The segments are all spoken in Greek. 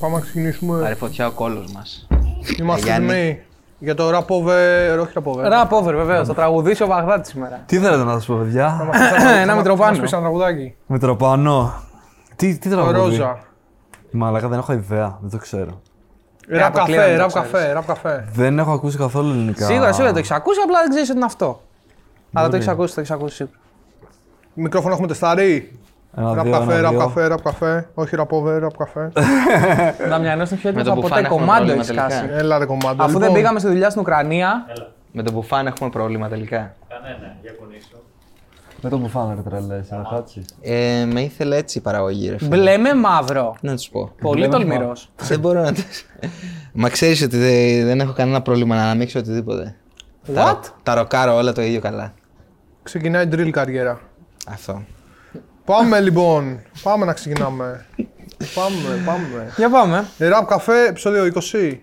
Πάμε να ξεκινήσουμε. Πάρε φωτιά ο κόλος μας. Είμαστε Γιάννη. έτοιμοι για το rap over. Όχι rap over. Rap over, βεβαίως. Θα τραγουδήσει ο Βαγδάτης σήμερα. Τι θέλετε να σας πω, παιδιά; Ένα Μητροπάνο. Θα μας πεις ένα τραγουδάκι. Μητροπάνο. Τι, τι Το τραγούδι; ρόζα. Μαλάκα δεν έχω ιδέα, δεν το ξέρω. Ραπ αποκλείω καφέ, να το ραπ ξέρεις. καφέ, ραπ καφέ. Δεν έχω ακούσει καθόλου ελληνικά. Σίγουρα, σίγουρα το έχεις ακούσει, απλά δεν ξέρεις ότι είναι αυτό. Αλλά το Μπορεί. έχει ακούσει, το έχεις ακούσει σίγουρα. Μικρόφωνο έχουμε τεστάρει; Ένα, Ραπ δύο, καφέ, ένα, ραπ δύο. καφέ, ραπ καφέ. Όχι rap over, ραπ καφέ. Νταμιανό είναι πιο Με έτοιμο το από μπουφάν ποτέ έχουμε κομμάτι πρόβλημα έχει τελικά. χάσει. Έλα ρε κομμάτι. Αφού δεν Λοιπόν, πήγαμε στη δουλειά στην Ουκρανία, Με τον Μπουφάν έχουμε πρόβλημα τελικά. Με το που φάνε ρε τρελές, να κάτσεις. Ε, με ήθελε έτσι η παραγωγή, ρε. φίλε. μπλε με μαύρο. Να τους πω. Πολύ τολμηρός. δεν μπορώ να το. Μα ξέρεις ότι δεν, δεν έχω κανένα πρόβλημα να αναμίξω οτιδήποτε. Τα, What? ρο- τα ροκάρω όλα το ίδιο καλά. Ξεκινάει drill καριέρα. Αυτό. Πάμε λοιπόν. Πάμε να ξεκινάμε. Πάμε, πάμε. Για πάμε. Ε, Rap καφέ, επεισόδιο 20.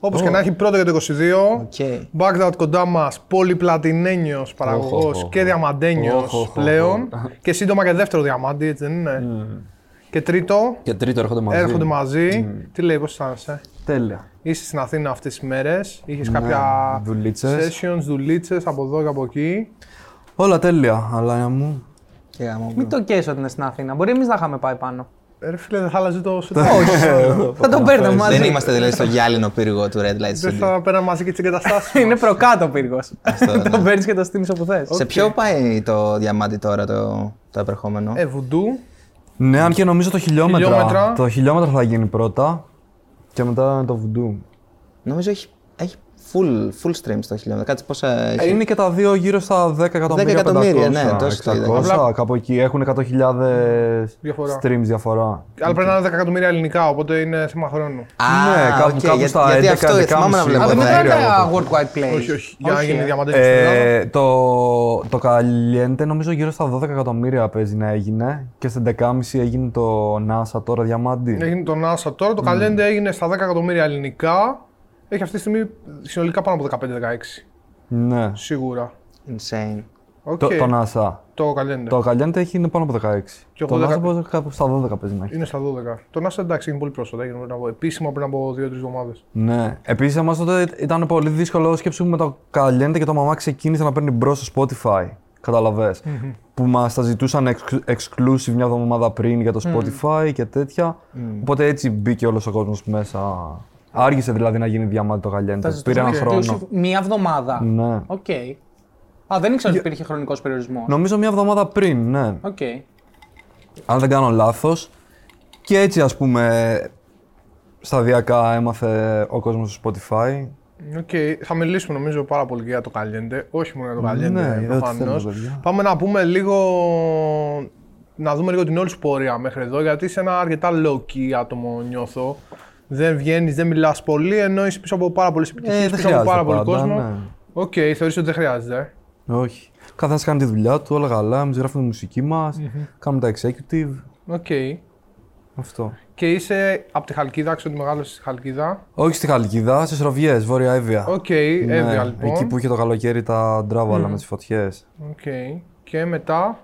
Όπως και να έχει πρώτο για το 22. Οκ. Baghdad κοντά μας, πολυπλατινένιος παραγωγός Οχ, οχ, οχ. και διαμαντένιος Οχ, οχ, οχ, πλέον. Και σύντομα και δεύτερο διαμάντι, έτσι δεν είναι. Και τρίτο, Και τρίτο έρχονται μαζί. έρχονται μαζί. Τι λέει, πώς αισθάνεσαι; Τέλεια. Είσαι στην Αθήνα αυτές τις μέρες. Είχες Ναι, κάποια δουλίτσες. sessions, δουλίτσες από εδώ και από εκεί. Όλα τέλεια, αλλά μου. Και γάμο. Μην το καίει ότι είναι στην Αθήνα. Μπορεί εμείς να είχαμε πάει πάνω. Ε, Ρε φίλε, δεν θα άλλαζε το setup. Θα τον παίρνουμε μαζί. Δεν είμαστε δηλαδή στο γυάλινο πύργο του Red Light Δεν Studio. θα πέραμε μαζί και τις εγκαταστάσεις. Είναι προκάτω πύργος. Αυτό, ναι. Τον παίρνεις και το στείνεις όπου θες. Σε ποιο πάει το διαμάντι τώρα το, το επερχόμενο; Ε, βουντού. Ναι, αν και νομίζω το χιλιόμετρα. Χιλιόμετρα. Το χιλιόμετρα θα γίνει πρώτα. Και μετά το βουντού. Νομίζω έχει, έχει full, full stream στο χιλιόμετρο. Κάτσε πόσα Ε, έχει; είναι και τα δύο γύρω στα 10 εκατομμύρια. 10 εκατομμύρια, 500, ναι, τόσο το είδα. 600, Απλά- κάπου εκεί. Έχουν 100.000 Διαφορά. streams διαφορά. Αλλά πρέπει να είναι 10 εκατομμύρια ελληνικά, οπότε είναι θέμα χρόνου. Α, Ναι, κάπου- οκ, κάπου για- στα γιατί 11, αυτό θυμάμαι να 11,5. βλέπω. Α, δεν εδώ. μετράνε εγώ τα το- worldwide plays. Όχι, όχι. Για να Όχι, γίνει ε. διαμαντένιο στην Ελλάδα. Ε, το, το Caliente νομίζω γύρω στα 12 εκατομμύρια παίζει να έγινε και στην 11,5 έγινε το NASA τώρα διαμάντι. Έγινε το NASA τώρα. Το Caliente έγινε στα 10 εκατομμύρια ελληνικά. Έχει αυτή τη στιγμή συνολικά πάνω από 15-16. Ναι. Σίγουρα. Insane. Οκ. Το, το NASA. Το Caliente. Το Caliente έχει είναι πάνω από 16. Και το εγώ NASA δεκα- μπορεί κάπου στα 12 παίζει να έχει. Είναι στα 12. Το NASA εντάξει είναι πολύ πρόσφατα. Έγινε πριν από, επίσημα πριν από 2-3 εβδομάδες. Ναι. Επίσης, εμάς τότε ήταν πολύ δύσκολο σκέψου με το Caliente και το μαμά ξεκίνησε να παίρνει μπρος στο Spotify. καταλαβες Που μας τα ζητούσαν ex- exclusive μια εβδομάδα πριν για το Spotify και τέτοια. Οπότε έτσι μπήκε όλος ο κόσμος μέσα. Άργησε δηλαδή να γίνει διαμάντι το Caliente. Πήρε ένα χρόνο. Μία εβδομάδα. Ναι. Οκ. Α, δεν ήξερα ότι υπήρχε χρονικός περιορισμός. Νομίζω μια εβδομάδα πριν, ναι. Οκ. Αν δεν κάνω λάθος. Και έτσι ας πούμε σταδιακά έμαθε ο κόσμος στο Spotify. Οκ, θα μιλήσουμε νομίζω πάρα πολύ και για το Caliente. Όχι μόνο για το Caliente, Ναι, για ό,τι προφανώς. θέλετε, παιδιά. Πάμε να πούμε λίγο. Να δούμε λίγο την όλη σου πορεία μέχρι εδώ, γιατί είσαι ένα αρκετά low-key άτομο, νιώθω. Δεν βγαίνεις, δεν μιλάς πολύ, ενώ είσαι πίσω από πάρα πολλές επιτυχίες, Ε, δεν πίσω από πάρα χρειάζεται πολύ πάντα, κόσμο. ναι. Οκ, θεωρείς ότι δεν χρειάζεται. ε; Όχι. Ο καθένας κάνει τη δουλειά του, όλα καλά. Εμείς γράφουμε τη μουσική μας, κάνουμε τα executive. Οκ. Αυτό. Και είσαι από τη Χαλκίδα, ξέρω ότι μεγάλωσες στη Χαλκίδα. Όχι στη Χαλκίδα, στις Ροβιές, Βόρεια Εύβοια. Οκ, Ναι, Εύβοια λοιπόν. Εκεί που είχε το καλοκαίρι τα ντράβαλα με τις φωτιές. Οκ. Και μετά;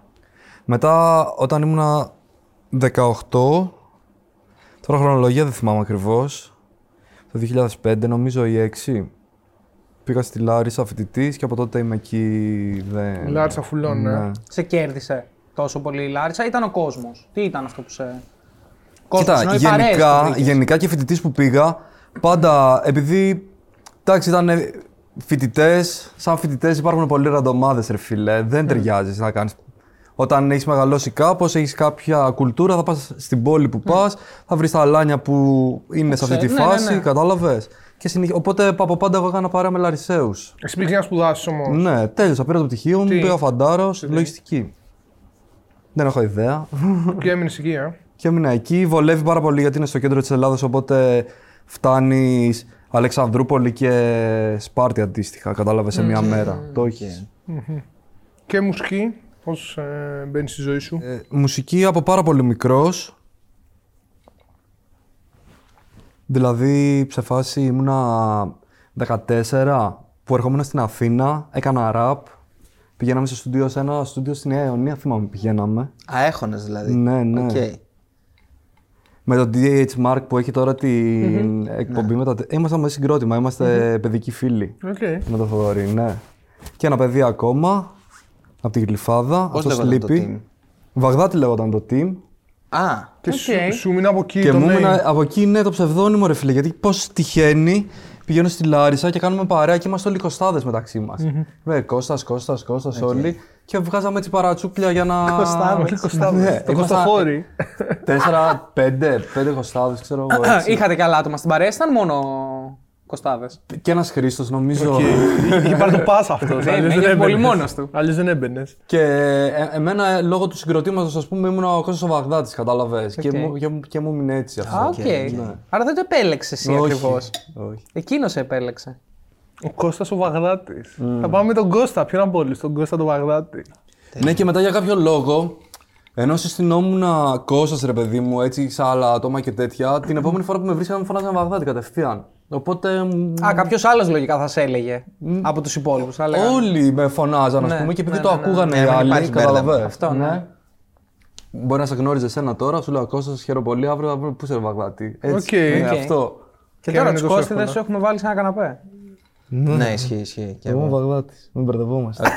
Μετά, όταν ήμουν 18, τώρα χρονολογία δεν θυμάμαι ακριβώς. Το 2005, νομίζω ή 6. Πήγα στη Λάρισα φοιτητής και από τότε είμαι εκεί. Δεν... Λάρισα full on, ναι. Σε κέρδισε τόσο πολύ η Λάρισα, ήταν ο κόσμος. Τι ήταν αυτό που σε. Κόσμος, Κοίτα, εννοεί παρέες που γενικά, βρήκες. γενικά και φοιτητής που πήγα, πάντα επειδή. Εντάξει, ήταν φοιτητές, σαν φοιτητές υπάρχουν πολλοί ραντομάδες, ρε φίλε. Δεν ταιριάζεις να κάνεις. Όταν έχεις μεγαλώσει κάπως, έχεις κάποια κουλτούρα, θα πας στην πόλη που πας, θα βρεις τα αλάνια που είναι σε αυτή τη ξέρει, ναι, ναι, φάση, ναι. κατάλαβες. Και συνεχ... Οπότε από πάντα εγώ έκανα παρέα με Λαρισαίους. Εσύ πήγες να σπουδάσεις όμως. Ναι, τέλειωσα. Πήρα το πτυχίο μου, Τι; πήγα φαντάρος, λογιστική. Δεν έχω ιδέα. Και έμεινες εκεί, ε; Και έμεινα εκεί. Βολεύει πάρα πολύ γιατί είναι στο κέντρο της Ελλάδα. Οπότε φτάνεις Αλεξανδρούπολη και Σπάρτη αντίστοιχα. Κατάλαβες σε μία μέρα. Το έχεις. Και μουσική, πώς ε, μπαίνεις στη ζωή σου; μουσική από πάρα πολύ μικρός. Δηλαδή, σε φάση ήμουνα 14 που ερχόμουν στην Αθήνα, έκανα ραπ. Πηγαίναμε στο στούντιο, σε ένα στούντιο στη Νέα Ιωνία, θυμάμαι πηγαίναμε. Α, έχωνες δηλαδή. Ναι, ναι. Οκ. με το DH Mark που έχει τώρα την εκπομπή με τα. τε- Ήμασταν με συγκρότημα, είμαστε παιδικοί φίλοι. Οκ. Με το Θοδωρή, ναι. Και ένα παιδί ακόμα από την Γλυφάδα. Πώς αυτό λέγονταν το λείπει. team? Βαγδάτη λέγονταν το team. Α, Και Οκ. σου, σου μείνει από εκεί Και το μου name. έμεινε από εκεί είναι το ψευδόνυμο ρε φίλε. Γιατί πώς τυχαίνει, πηγαίνω στη Λάρισα και κάνουμε παρέα και είμαστε όλοι Κωστάδες μεταξύ μας. Ρε, Κώστας, Κώστας, Κώστας, όλοι. Και βγάζαμε έτσι παρατσούκλια για να. Κωστάδες. Όχι Κωστάδες, Ναι, το ήμασταν- Κωστοφόρη. Τέσσερα, πέντε, πέντε Κωστάδες, ξέρω εγώ. έτσι. Είχατε και άλλα άτομα στην παρέα, ήταν μόνο Κωστάδες. και ένας Χρήστος, νομίζω. Είχε πάρει το pass αυτός. Δεν, έγινε πολύ μόνος του. Αλλιώς δεν έμπαινες. και ε, εμένα ε, λόγω του συγκροτήματος, ας πούμε, ήμουν ο Κώστας ο Βαγδάτης, κατάλαβες. Και, Οκ. μου, και, μου- και μου έμεινε έτσι αυτό. Α, οκ. ναι. Άρα δεν το επέλεξες εσύ Όχι, ακριβώς. όχι. Εκείνος επέλεξε. Ο Κώστας ο Βαγδάτης. Θα πάμε με τον Κώστα. Ποιον από όλους, τον Κώστα τον Βαγδάτη. Ναι, και μετά για κάποιο λόγο, ενώ συστηνόμουν Κώστας ρε παιδί μου, έτσι σε άλλα άτομα και τέτοια, την επόμενη φορά που με βρίσκανε με φωνάζανε Βαγδάτη κατευθείαν. Οπότε. μ, Α, κάποιος άλλος λογικά θα σε έλεγε από τους υπόλοιπους. Όλοι με φωνάζαν, ας Ναι, πούμε, και επειδή ναι, το ναι, ναι. ακούγανε Ναι, οι μην άλλοι, υπάρχει μπέρδεμα. καταλαβαίνεις. Αυτό, ναι. Μπορεί να σε γνώριζε εσένα τώρα, σου λέω Κώστας, χαίρομαι πολύ, αύριο θα βρούμε πού είσαι Βαγδάτη. Έτσι, Οκ. είναι Οκ. αυτό. Και Και τώρα αν είναι τους τόσους Κώστηδες εύκολο. σου έχουμε βάλει σε ένα καναπέ. ναι, ισχύει, ισχύει. Και Εγώ είμαι εγώ. Βαγδάτης, μην μπερδευόμαστε.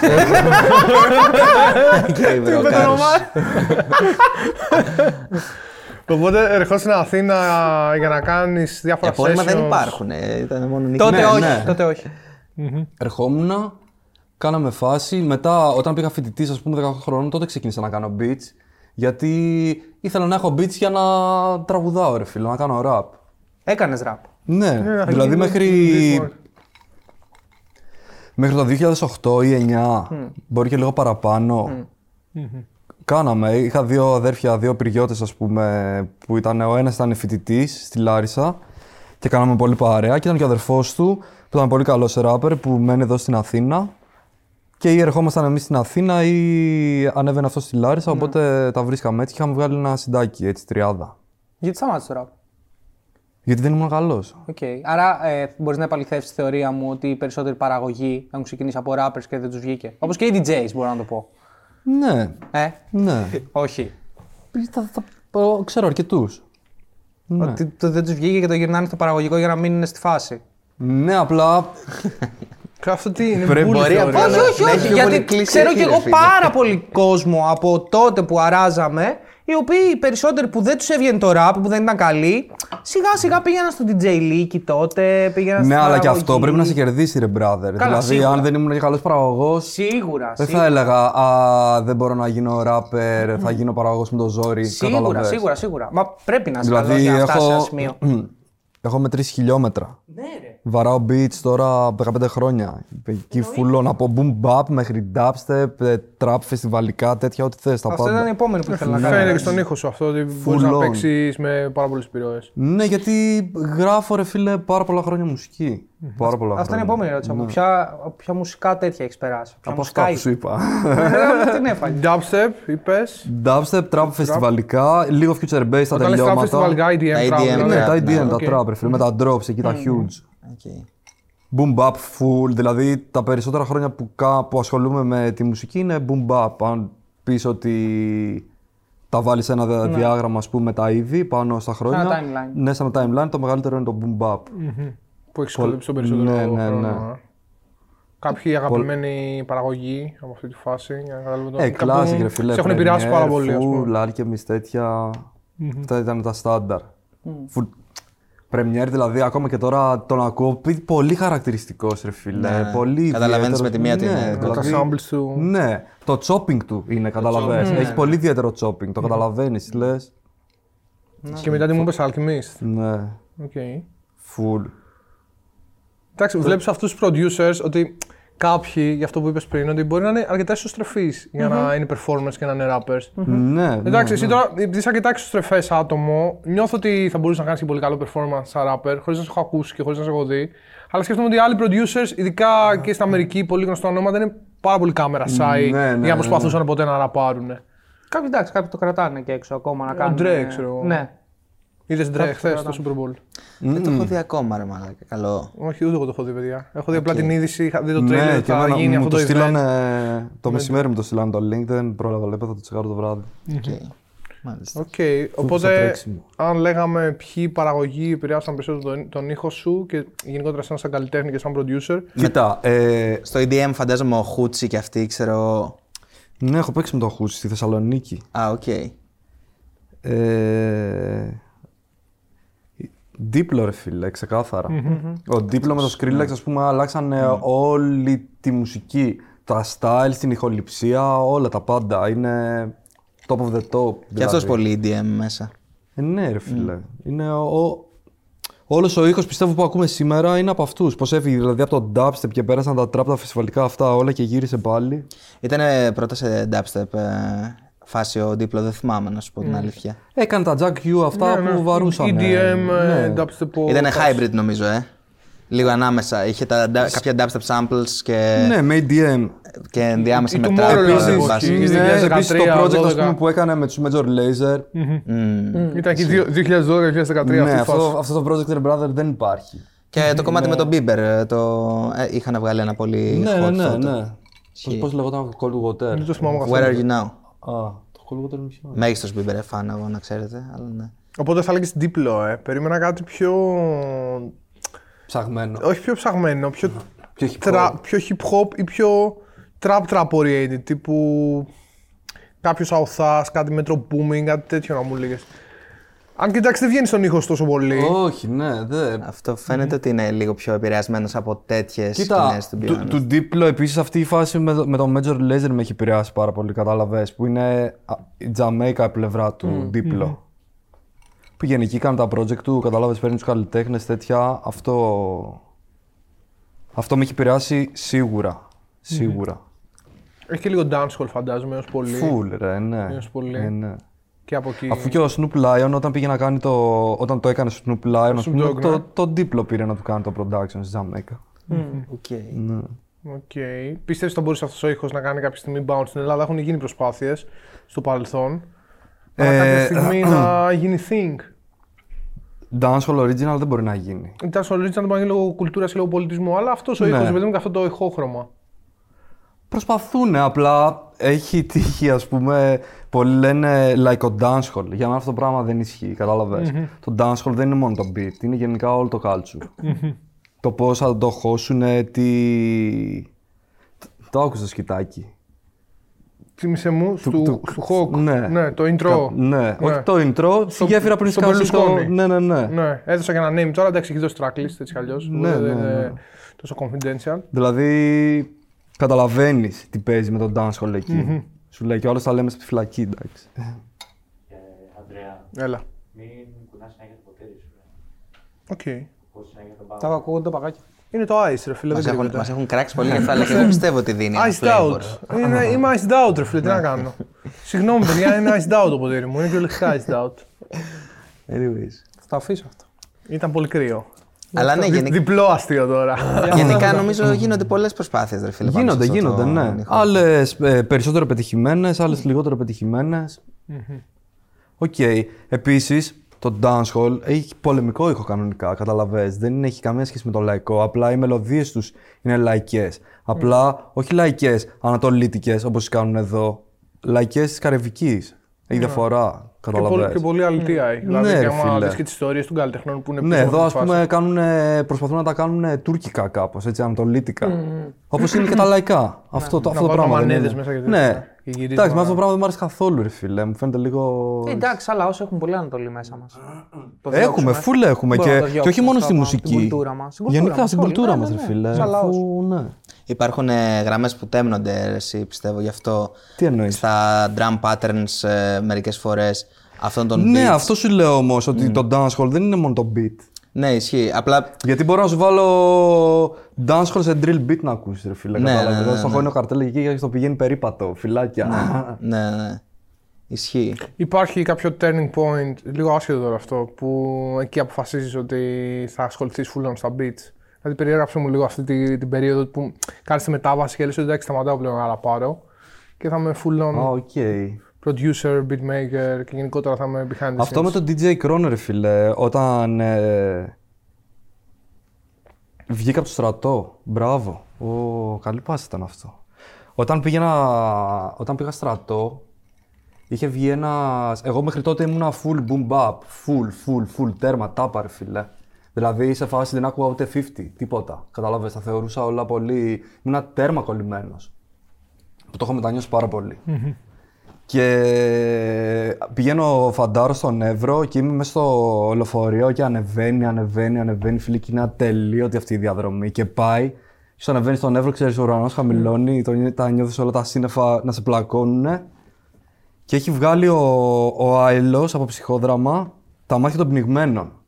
Και η Βροκάρους. Οπότε ερχόσαι στην Αθήνα για να κάνεις Για διάφορα απόρριμα δεν sessions. υπάρχουν. ε, Ήταν μόνο νίκη. Τότε Ναι, όχι. ναι. Τότε όχι. Ερχόμουν, κάναμε φάση. Μετά, όταν πήγα φοιτητής, ας πούμε, 18 χρόνων, τότε ξεκίνησα να κάνω beats. Γιατί ήθελα να έχω beats για να τραγουδάω, ρε φίλε, να κάνω rap. Έκανες ραπ. Ναι, Ναι, δηλαδή είναι μέχρι. beatbox. Μέχρι το 2008 ή 2009, μπορεί και λίγο παραπάνω, κάναμε. Είχα δύο αδέρφια, δύο πυριώτες ας πούμε, που ήταν, ο ένας ήταν φοιτητής στη Λάρισα και κάναμε πολύ παρέα και ήταν και ο αδερφός του που ήταν πολύ καλός ράπερ που μένει εδώ στην Αθήνα και ή ερχόμασταν εμείς στην Αθήνα ή ανέβαινε αυτός στη Λάρισα, οπότε τα βρίσκαμε έτσι και είχαμε βγάλει ένα συντάκι, έτσι, τριάδα. Γιατί σταμάτησες το ραπ. Γιατί δεν ήμουν καλός. Οκ. Άρα ε, μπορείς να επαληθεύσεις τη θεωρία μου ότι οι περισσότεροι παραγωγοί έχουν ξεκινήσει από rappers και δεν τους βγήκε. Όπως και οι DJs, μπορώ να το πω. Ναι, Ε, ναι. όχι. Θα, θα, πω- ξέρω αρκετούς. Ναι. Ότι το δεν τους βγήκε και το γυρνάνε στο παραγωγικό για να μείνουν στη φάση. Ναι, απλά Και αυτό τι είναι, Πρέπει- bully μπορεί θεωρία. απλά Όχι, να- όχι, να όχι. έχει πιο πολύ Γιατί κλείσει ξέρω η κι αρχή, εγώ ρε φίλε. πάρα πολύ κόσμο από τότε που αράζαμε, οι οποίοι οι περισσότεροι που δεν τους έβγαινε το rap, που δεν ήταν καλοί, σιγά σιγά πήγαιναν στο DJ Leaky τότε, πήγαιναν Ναι, στην αλλά και παραγωγή. αυτό πρέπει να σε κερδίσει, ρε brother. δηλαδή, σίγουρα. αν δεν ήμουν και καλός παραγωγός, Σίγουρα. δεν σίγουρα. θα έλεγα Α, δεν μπορώ να γίνω rapper, θα γίνω παραγωγός με το ζόρι. Σίγουρα, κατάλαβες. σίγουρα, σίγουρα. Μα πρέπει να είσαι καλός Δηλαδή, για να φτάσει σε ένα έχω, σημείο. έχω μετρήσει χιλιόμετρα. Ναι, ρε. Βαράω beats τώρα 15 χρόνια. Εκεί φουλών από boom bap μέχρι dubstep, ε, trap, φεστιβαλικά, τέτοια, ό,τι θες. Τα Αυτό ήταν η πάντα. επόμενη που ήθελα να κάνω. Φαίνεται και στον ήχο σου αυτό ότι μπορείς να on. παίξεις με πάρα πολλές επιρροές. Ναι, γιατί γράφω, ρε φίλε, πάρα πολλά χρόνια μουσική. Πάρα πολλά Αυτή είναι η χρόνια. επόμενη ερώτηση μου. Ποια, ποια μουσικά τέτοια έχεις περάσει. Ποια Από μουσικά αυτά που σου είπα. Ε, Την έφαγες. Dubstep, είπες. Dubstep, trap φεστιβαλικά, λίγο future bass στα Όταν λε trap τελειώματα. festival, EDM, Τα trap, EDM, δηλαδή. Ναι, τα Ναι, EDM, τα οκ. trap, ρε φίλε, με τα drops εκεί, τα huge. Οκ. Boom bap full, δηλαδή τα περισσότερα χρόνια που, κα- που ασχολούμαι με τη μουσική είναι boom bap. Αν πεις ότι τα βάλεις σε ένα δια- διάγραμμα, ας πούμε, τα είδη πάνω στα χρόνια. Ναι. timeline. Ναι, σε ένα timeline, το μεγαλύτερο είναι το boom bap. Που έχει σχολέψει τον περισσότερο Ναι, ναι, χρόνο. ναι. ε. Κάποιοι αγαπημένοι παραγωγοί από αυτή τη φάση. Για να καταλάβω το- Ε, κάπου classic, ρε φίλε. Σε έχουν επηρεάσει Premiere, πάρα πολύ, ας πούμε. Full, Alchemist, τέτοια. Αυτά ήταν τα στάνταρ. Full- Premiere, δηλαδή, ακόμα και τώρα τον ακούω, πει- πολύ χαρακτηριστικός, ρε φίλε. Ναι. Πολύ Καταλαβαίνεις ιδιαίτερος. με τη μία τι Ναι, είναι. Τα δηλαδή- samples τους. Ναι, το chopping του είναι, καταλαβαίνεις. Έχει πολύ ιδιαίτερο chopping, το καταλαβαίνεις, λες. Και μετά τι μου είπε Alchemist. Ναι, Οκ. full. Εντάξει, βλέπεις αυτούς τους producers ότι κάποιοι, για αυτό που είπες πριν, ότι μπορεί να είναι αρκετά εσωστρεφεί για να είναι performers και να είναι rappers. Ναι, Εντάξει, εσύ τώρα, επειδή είσαι αρκετά εξωστρεφέ άτομο, νιώθω ότι θα μπορούσε να κάνεις και πολύ καλό performance σαν rapper, χωρίς να σε έχω ακούσει και χωρίς να σε έχω δει. Αλλά σκέφτομαι ότι άλλοι producers, ειδικά και στην Αμερική, πολύ γνωστά ονόματα, είναι πάρα πολύ camera shy Ναι, ναι, για ναι, να προσπαθούσαν ποτέ να ραπάρουν. Κάποιοι εντάξει, κάποιοι το κρατάνε και έξω ακόμα να κάνουν. Drake, ξέρω εγώ. Ναι. Είδες Drake χθες στο Super Bowl. Δεν το έχω δει ακόμα, ρε μαλάκα. Καλό. Όχι, ούτε εγώ το έχω δει, παιδιά. Έχω δει απλά την είδηση, είχα δει το trailer Ναι, ότι και θα εμένα γίνει μου αυτό το το event. στείλανε το μεσημέρι μου το στείλανε το link, δεν πρόλαβα, λέω, θα το τσεκάρω το βράδυ. Οκ. Μάλιστα. Οκ. στο Οπότε, τρέξιμο. αν λέγαμε ποιοι παραγωγοί επηρεάσαν περισσότερο τον, τον ήχο σου και γενικότερα σαν, σαν καλλιτέχνη και σαν producer. Κοίτα, ε, Στο EDM φαντάζομαι ο Χούτσι και αυτοί, ξέρω. ναι, έχω παίξει με το Χούτσι στη Θεσσαλονίκη. Α, οκ. Ε, Diplo ρε φίλε, ξεκάθαρα. Ο Diplo με το Skrillex ας πούμε αλλάξανε όλη τη μουσική. Τα style, την ηχοληψία, όλα τα πάντα. Είναι top of the top. Και αυτός δηλαδή. πολύ EDM μέσα. Ε, ναι ρε φίλε. Είναι ο... Όλος ο ήχος πιστεύω που ακούμε σήμερα είναι από αυτούς. Πώς έφυγε δηλαδή από το dubstep και πέρασαν τα trap, τα φεστιβαλικά αυτά όλα και γύρισε πάλι. Ήταν πρώτα σε dubstep ε, φάση ο Diplo, δεν θυμάμαι να σου πω την αλήθεια. Έκανε τα Jack U αυτά Ναι, ναι. που βαρούσαν. EDM, ε, dubstep. Ήταν hybrid νομίζω, ε. Λίγο ανάμεσα. Είχε τα, da- κάποια dubstep samples και, Ναι, με EDM. και ενδιάμεσα η με Tomorrowland trap. επίσης. ε, Επίσης, βάση. η- Ναι, 2013, επίσης το project ας 12. πούμε, που έκανε με τους Major Laser. Μμμ. Ήταν εκεί 2012-2013 Ναι, αυτή η αυτό, φάση. αυτό το Project Red Brother δεν υπάρχει. Και το κομμάτι με τον Bieber. ε, Το... Ε, είχαν βγάλει ένα πολύ Ναι, hot ναι, ναι, photo. ναι. Πώς, πώς λεγόταν το Cold Water. Δεν το θυμάμαι Where καθόλου. are you now; Α, το Cold Water είναι ποιο. Μέγιστος Bieber ε, φαν εγώ να ξέρετε. Αλλά ναι. Οπότε θα λέγεις δίπλο, ε. Περίμενα κάτι πιο... Ψαγμένο. Όχι πιο ψαγμένο, πιο, Πιο hip τρα- hop. πιο hip hop ή πιο trap trap oriented. Τύπου κάποιος αουθάς, κάτι metro booming, κάτι τέτοιο να μου λέγες. Αν κοιτάξει, δεν βγαίνει στον ήχο τόσο πολύ. Όχι, ναι, δεν. Αυτό φαίνεται ότι είναι λίγο πιο επηρεασμένος από τέτοιες Κοίτα, σκηνές του του, Beyond. του Diplo επίσης αυτή η φάση με, το- με το Major Laser με έχει επηρεάσει πάρα πολύ, κατάλαβες, που είναι α, η Jamaica πλευρά του Diplo. Πήγαινε εκεί, κάνει τα project του, κατάλαβες, παίρνει τους καλλιτέχνες, τέτοια, αυτό... Αυτό με έχει επηρεάσει σίγουρα, σίγουρα. Έχει και λίγο dancehall φαντάζομαι έως πολύ. Full, ρε, ναι. Έως πολύ. Ε, ναι. Και από εκεί. Αφού και ο Snoop Lion όταν πήγε να κάνει το. Όταν το έκανε στο Snoop Lion, ας Snoop πούμε, Dogg, το, ναι. το Diplo πήρε να του κάνει το production στη Jamaica. Οκ. Ναι. Οκ. Πιστεύεις ότι θα μπορούσε αυτός ο ήχος να κάνει κάποια στιγμή bounce στην Ελλάδα; Έχουν γίνει προσπάθειες στο παρελθόν. Αλλά Ε, κάποια στιγμή να γίνει thing. Dancehall original δεν μπορεί να γίνει. Ήταν στο original μπορεί να γίνει λόγω κουλτούρας ή λόγω πολιτισμού, αλλά αυτός ο Ναι. ήχος, παιδί μου, και αυτό το ηχόχρωμα. Προσπαθούν, απλά έχει τύχει, ας πούμε. Πολλοί λένε like ο dancehall. Για μένα αυτό το πράγμα δεν ισχύει, κατάλαβες. Το dancehall δεν είναι μόνο το beat, είναι γενικά όλο το culture. το πώς θα το χώσουν, τι. Το άκουσα σκητάκι. Θύμισε μου του, του- του Hawk. ναι. το intro. Κα- ναι. όχι το intro, στη γέφυρα πριν στον σκάσει το... Berlusconi. Ναι, ναι, ναι. Ναι, έδωσα και ένα name τώρα, εντάξει, έχει δώσει tracklist έτσι κι αλλιώς, Ναι, οπότε δεν ναι, ναι. είναι τόσο confidential. Δηλαδή, καταλαβαίνεις τι παίζει με τον dancehall εκεί. Σου λέει και όλο τα λέμε στη φυλακή, εντάξει. Ε, Ανδρέα, Έλα. μην κουνάς συνέχεια το ποτήρι σου. ρε. Οκ. Πώς συνέχεια τον πάω. Τα ακούγονται τα παγάκια. Είναι το ice, ρε φίλε, Μας δεν έχουν, κρύβεται. μας έχουν κράξει πολύ κεφάλαια και εγώ πιστεύω ότι δίνει ένα Iced flavor. out. Είναι, είμαι iced out, ρε φίλε, τι να κάνω. Συγγνώμη, παιδιά, είναι iced out το ποτήρι μου. Είναι κυριολεκτικά iced out. Anyways. Θα το αφήσω αυτό. Ήταν πολύ κρύο. Αλλά ναι, Δι- γενικά, Diplo αστείο τώρα. γενικά νομίζω γίνονται πολλές προσπάθειες, ρε φίλε. πάνω Γίνονται, σε αυτό γίνονται, το ναι. ήχο. Άλλες περισσότερο πετυχημένες, άλλες λιγότερο πετυχημένες. Οκ. Επίσης, το dancehall έχει πολεμικό ήχο κανονικά, καταλαβες. Δεν έχει καμία σχέση με το λαϊκό. Απλά οι μελωδίες τους είναι λαϊκές. Απλά όχι λαϊκές, ανατολίτικες όπως κάνουν εδώ. Λαϊκές της Καρεβική. Έχει διαφορά. Και πολύ, Καταλαβες. και πολύ αλητία έχει. Ναι, Δηλαδή, ρε άμα φίλε. δεις και τις ιστορίες των καλλιτεχνών που είναι Ναι, πίσω εδώ από ας τη φάση. πούμε κάνουνε, προσπαθούν να τα κάνουν τουρκικά κάπως, έτσι, ανατολίτικα. Όπως είναι και τα λαϊκά. Αυτό, το, αυτό το βάλουν πράγμα δεν μανέδες είναι. μέσα και τέτοια. Ναι. Και γυρίσμα. Εντάξει, με αυτό το πράγμα δεν μου αρέσει καθόλου, ρε φίλε. Μου φαίνεται λίγο... Ε, εντάξει, αλλά όσοι έχουν πολύ Ανατολή μέσα μας. Έχουμε, φουλ έχουμε. Μπορούμε Και, να το και όχι διώξουμε μόνο αυτά στη από μουσική. την κουλτούρα μας. Στην κουλτούρα Γενικά μας στην όλοι. κουλτούρα Ναι, μας, ναι, ρε ναι. φίλε. Σαν λαός. Αφού, ναι. Υπάρχουν ε, γραμμές που τέμνονται, ρε, εσύ πιστεύω, γι' αυτό Τι εννοείς; στα drum patterns ε, μερικές φορές αυτόν τον Ναι, beats. αυτό σου λέω όμως ότι το dancehall δεν είναι μόνο το beat. Ναι, ισχύει. Απλά Γιατί μπορώ να σου βάλω dancehall σε drill beat να ακούσεις, ρε φίλε. Ναι, κατάλαβες. ναι, ναι, Στο ναι. χώνιο καρτέλ εκεί και στο πηγαίνει περίπατο. Φυλάκια. ναι, ναι. Ισχύει. Υπάρχει κάποιο turning point, λίγο άσχετο τώρα αυτό, που εκεί αποφασίζεις ότι θα ασχοληθείς full on στα beats; Δηλαδή περιέγραψε μου λίγο αυτή τη, την περίοδο που κάνεις τη μετάβαση και λες ότι εντάξει σταματάω πλέον να πάρω και θα είμαι full on Α, οκ. producer, beatmaker και γενικότερα θα είμαι behind the Αυτό scenes. με τον DJ Croner, ρε φίλε, όταν ε, βγήκα από το στρατό. Μπράβο. Ο, καλή φάση ήταν αυτό. Όταν, πήγαινα, όταν πήγα στρατό, Είχε βγει ένας. Εγώ μέχρι τότε ήμουνα full boom bap. Full, full, full τέρμα, τάπα, ρε φίλε. Δηλαδή σε φάση δεν άκουγα ούτε 50, τίποτα. Κατάλαβες, τα θεωρούσα όλα πολύ. Ήμουνα τέρμα κολλημένος. Που το έχω μετανιώσει πάρα πολύ. Και πηγαίνω φαντάρο στον Εύρο και είμαι μέσα στο λεωφορείο και ανεβαίνει, ανεβαίνει, ανεβαίνει. Φίλοι, και είναι ατελείωτη αυτή η διαδρομή. Και πάει, και στο ανεβαίνει στον Εύρο, ξέρεις, ο ουρανός χαμηλώνει, το, τα νιώθεις όλα τα σύννεφα να σε πλακώνουν. Και έχει βγάλει ο, ο Άιλος από Ψυχόδραμα τα μάτια των πνιγμένων.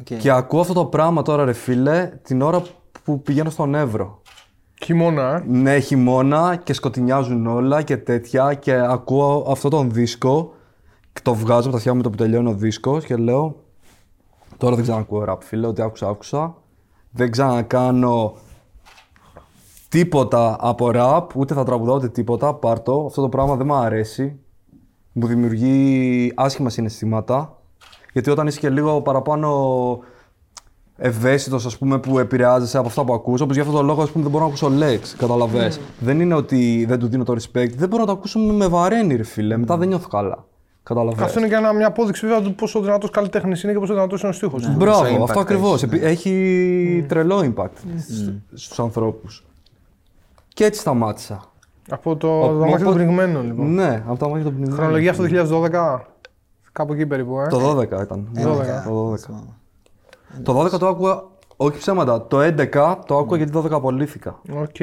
Οκ. Και ακούω αυτό το πράγμα τώρα, ρε φίλε, την ώρα που πηγαίνω στον Εύρο. Χειμώνα, ε. Ναι, χειμώνα και σκοτεινιάζουν όλα και τέτοια και ακούω αυτό τον δίσκο και το βγάζω από τα αυτιά μου με το που τελειώνει ο δίσκος και λέω τώρα δεν ξανακούω rap φίλε, ό,τι άκουσα άκουσα. Δεν ξανακάνω τίποτα από rap, ούτε θα τραγουδάω ούτε τίποτα, πάρτο. Αυτό το πράγμα δεν μου αρέσει. Μου δημιουργεί άσχημα συναισθήματα. Γιατί όταν είσαι και λίγο παραπάνω ευαίσθητος, ας πούμε, που επηρεάζεσαι από αυτά που ακούς, όπως για αυτόν τον λόγο, ας πούμε, δεν μπορώ να ακούσω Lex. Καταλαβέ. Δεν είναι ότι δεν του δίνω το respect. Δεν μπορώ να το ακούσω με βαραίνει, ρε φίλε. Μετά δεν νιώθω καλά. Καταλαβαίνεις. Αυτό είναι και ένα, μια απόδειξη βέβαια του πόσο δυνατός καλλιτέχνης είναι και πόσο δυνατός είναι ο στίχος. Ναι. Μπράβο, Πόσο impact αυτό ακριβώς. έχει, ναι. Έχει τρελό impact στους ανθρώπους. Και έτσι σταμάτησα. Από το Ο- δαμάκι των οπότε- πνιγμένων, λοιπόν. Ναι, από τα μάτια των πνιγμένων. Χρονολογία αυτό το 2012. Κάπου εκεί περίπου, ε. Το 12 ήταν. Ε, Ναι, δώδεκα. Το 12. Το 12 το άκουγα, όχι ψέματα. Το 11 το άκουγα γιατί το 12 απολύθηκα. Οκ.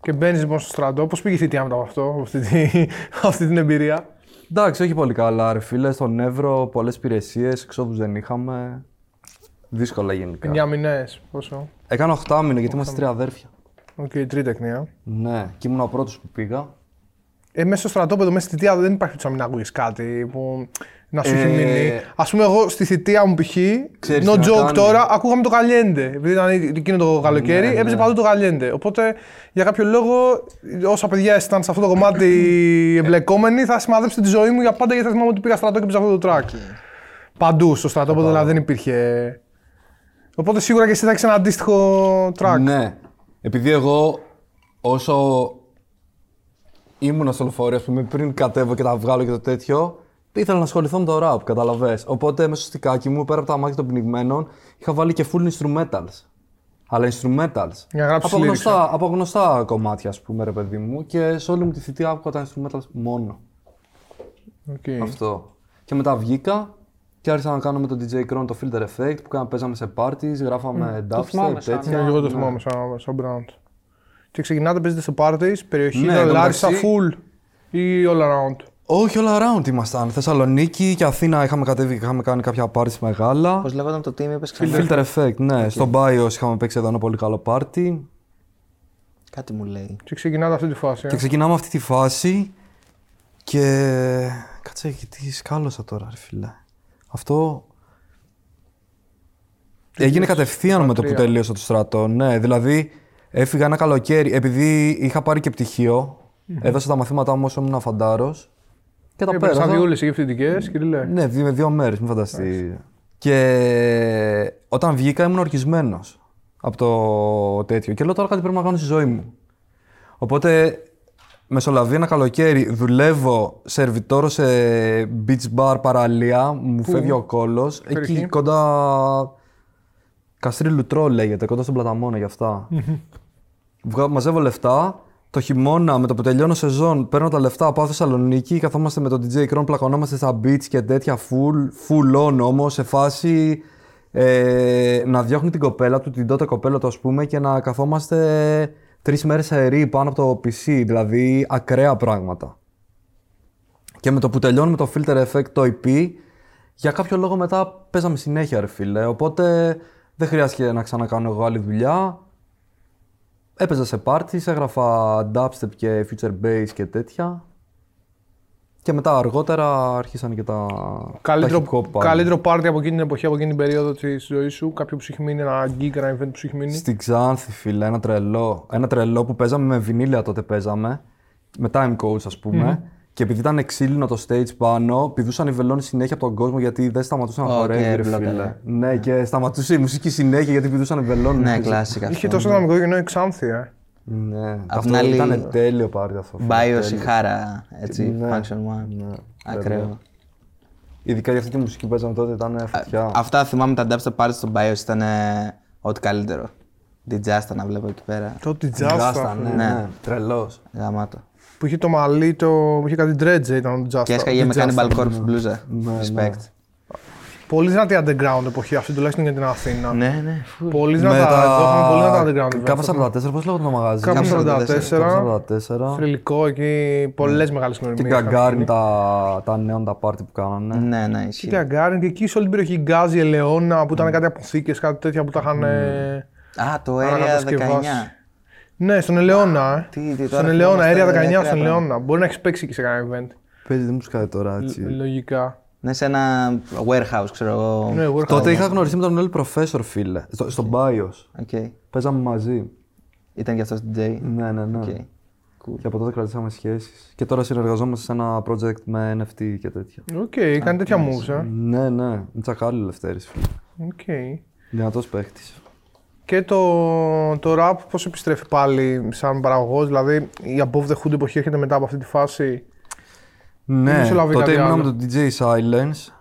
Και μπαίνεις λοιπόν στο στρατό. Πώς πήγε η θητεία μετά από αυτό, από αυτή, τη, αυτή την εμπειρία; Εντάξει, όχι πολύ καλά, ρε φίλε. Στον Εύρο πολλές υπηρεσίες, εξόδους δεν είχαμε. Δύσκολα γενικά. 9 μηνές. Πόσο; Έκανα 8 μήνο γιατί είμαστε τρία αδέρφια. Οκ, τριτεκνία. Ναι, και ήμουν ο πρώτος που πήγα. Ε, μέσα στο στρατόπεδο, μέσα στη θητεία δεν υπάρχει να μην ακούει κάτι που να σου έχει Ε, μείνει. Α πούμε, εγώ στη θητεία μου π.χ. Ξέρεις No τι να joke κάνει. τώρα, ακούγαμε το Καλιέντε. Επειδή ήταν εκείνο το καλοκαίρι, Ναι, έπαιζε ναι. παντού το Καλιέντε. Οπότε για κάποιο λόγο, όσα παιδιά ήταν σε αυτό το κομμάτι εμπλεκόμενοι, θα σημαδέψετε τη ζωή μου για πάντα γιατί θα θυμάμαι ότι πήγα στρατό και έπαιζα αυτό το track. Παντού στο στρατόπεδο, δηλαδή δεν υπήρχε. Οπότε σίγουρα και εσύ θα έχεις ένα αντίστοιχο track. Ναι. Επειδή εγώ όσο ήμουν στο λεωφορείο, ας πούμε, πριν κατέβω και τα βγάλω και το τέτοιο, ήθελα να ασχοληθώ με το rap, καταλαβες. Οπότε μέσα στο στικάκι μου, πέρα από τα μάτια των πνιγμένων, είχα βάλει και full instrumentals. Αλλά instrumentals. Για να γράψεις από, lyrics, γνωστά, από γνωστά κομμάτια, ας πούμε, ρε παιδί μου. Και σε όλη μου τη θητεία άκουγα τα instrumentals μόνο. Οκ. Αυτό. Και μετά βγήκα και άρχισα να κάνω με τον DJ Croner το filter effect που κάναμε, παίζαμε σε parties, γράφαμε dubstep, θυμάμαι σαν- τέτοια. Ναι, εγώ το Ναι. θυμάμαι σαν, σαν brand. Και ξεκινάτε, παίζετε σε parties, περιοχή, Ναι, ναι, εν τω Λάρισα, μεταξύ- full ή all around; Όχι, all around ήμασταν. Θεσσαλονίκη και Αθήνα είχαμε κατέβει και είχαμε κάνει κάποια parties μεγάλα. Πώς λέγονταν το team, είπες ξανά; Filter effect, ναι. Στο BIOS είχαμε παίξει εδώ ένα πολύ καλό party. Κάτι μου λέει. Και ξεκινάτε αυτή τη φάση. Και ε. ξεκινάμε αυτή τη φάση και... Κάτσε, γιατί σκάλωσα τώρα, ρε φίλε. Αυτό... Έγινε κατευθείαν με το που 13. τελείωσα το στρατό. Ναι, δηλαδή έφυγα ένα καλοκαίρι. Επειδή είχα πάρει και πτυχίο, έδωσα τα μαθήματά μου όσο ήμουν φαντάρος και τα Έπαιρνες πέρασα. αδειούλες ή γευθυντικές και τι λέει. Ναι, δύο, με δύο μέρες, μην φανταστεί. Και όταν βγήκα ήμουν ορκισμένος από το τέτοιο. Και λέω τώρα κάτι πρέπει να κάνω στη ζωή μου. Οπότε μεσολαβεί ένα καλοκαίρι, δουλεύω σερβιτόρο σε beach bar παραλία, μου φεύγει ο κόλος. Εκεί Περιοχή; κοντά. Καστρί Λουτρό λέγεται, κοντά στον Πλαταμόνα γι' αυτά. Βγα- μαζεύω λεφτά. Το χειμώνα, με το που τελειώνω σεζόν, παίρνω τα λεφτά, πάω Θεσσαλονίκη, καθόμαστε με τον DJ Kron, πλακωνόμαστε στα beach και τέτοια full, full on όμως, σε φάση ε, να διώχνει την κοπέλα του, την τότε κοπέλα του, ας πούμε, και να καθόμαστε τρεις μέρες αερί πάνω από το PC, δηλαδή ακραία πράγματα. Και με το που τελειώνουμε το filter effect, το EP, για κάποιο λόγο μετά παίζαμε συνέχεια, ρε φίλε. Οπότε δεν χρειάστηκε να ξανακάνω εγώ άλλη δουλειά. Έπαιζα σε parties, έγραφα dubstep και future bass και τέτοια. Και μετά αργότερα άρχισαν και τα. Καλύτερο, τα hip hop πάλι. καλύτερο party από εκείνη την εποχή, από εκείνη την περίοδο της ζωής σου, κάποιο που σου έχει μείνει, ένα gig, ένα event που σου έχει μείνει. Στην Ξάνθη, φίλε, ένα τρελό. Ένα τρελό που παίζαμε με βινίλια τότε παίζαμε. Με time codes, ας πούμε. Και επειδή ήταν ξύλινο το stage πάνω, πηδούσαν οι βελόνοι συνέχεια από τον κόσμο γιατί δεν σταματούσαν να Ω, χορεύει, και ρε έμπλοκα, φίλε. ναι. Ναι, και σταματούσε η μουσική συνέχεια γιατί πηδούσαν οι βελόνοι. Ναι, κλάσικα. Είχε αυτό. τόσο δυναμικό κοινό η Ξάνθη, ε. Απ' Ναι. την Αυτό άλλη- ήταν τέλειο πάρτι αυτό. φίλε, Bios η τέλειο. χάρα, έτσι, Ναι, Function One. ναι, Ακραίο. τέλειο. Ειδικά για αυτή τη μουσική που παίζαμε τότε ήταν φωτιά. Αυτά θυμάμαι τα dubstep parties στο Bios ήταν ε, ό,τι καλύτερο. Disaster να βλέπω εκεί πέρα. Το Γκάστα, Disaster. ναι, Ναι. ναι. Τρελός. Γαμάτο. Που είχε το μαλλί, το... που είχε κάτι dreads ήταν το Disaster. Και έσκαγε με Disaster. Cannibal Corpse μπλούζα. Ναι, Respect. Πολύ δυνατή underground εποχή αυτή, τουλάχιστον για την Αθήνα. Ναι, ναι. φου. Πολύ Με δυνατά. Εδώ είχαμε πολύ δυνατά underground. events. Κάπου 44, πώς λέγονταν το μαγαζί. Κάπου Κάπου 44. 44. Θρηλυκό εκεί, πολλές μεγάλες Και γνωριμίε. Γκαγκάριν τα, τα νέων τα πάρτι που κάνανε. Ναι, ναι, Και ισχύει. Γκαγκάριν και εκεί σε όλη την περιοχή Γκάζι, Ελαιώνα που ήταν κάτι αποθήκες, κάτι τέτοια που τα είχαν. ε, Α, το Area ανακατασκευάσει. 19. Ναι, στον Ελαιώνα. ε. Τι, τι, τώρα Στον Ελαιώνα, θυμόμαστε Area 19 ακραία στον πράγματα. Ελαιώνα. Μπορεί να έχεις παίξει και σε κανένα event. Παίζει, δεν μου σκάει τώρα έτσι. Λογικά. Ναι, σε ένα warehouse, ξέρω εγώ. Ναι, workout. Τότε είχα γνωριστεί με τον Νέλ Professor, φίλε. Στο, στο BIOS. Οκ. Παίζαμε μαζί. Ήταν και αυτός DJ. Ναι, ναι, ναι. Οκ. Και από τότε κρατήσαμε σχέσεις. Και τώρα συνεργαζόμαστε σε ένα project με NFT και τέτοια. Οκ, κάνει τέτοια moves, ε. Ναι, ναι. Είναι τσακάλι Λευτέρης, φίλε. Οκ. Δυνατός παίχτης. Και το, το rap πώς επιστρέφει πάλι σαν παραγωγός, δηλαδή η Above the Hood εποχή έρχεται μετά από αυτή τη φάση. Ναι, Μη σου λάβει τότε κάτι ήμουν άλλο. με τον DJ Silence.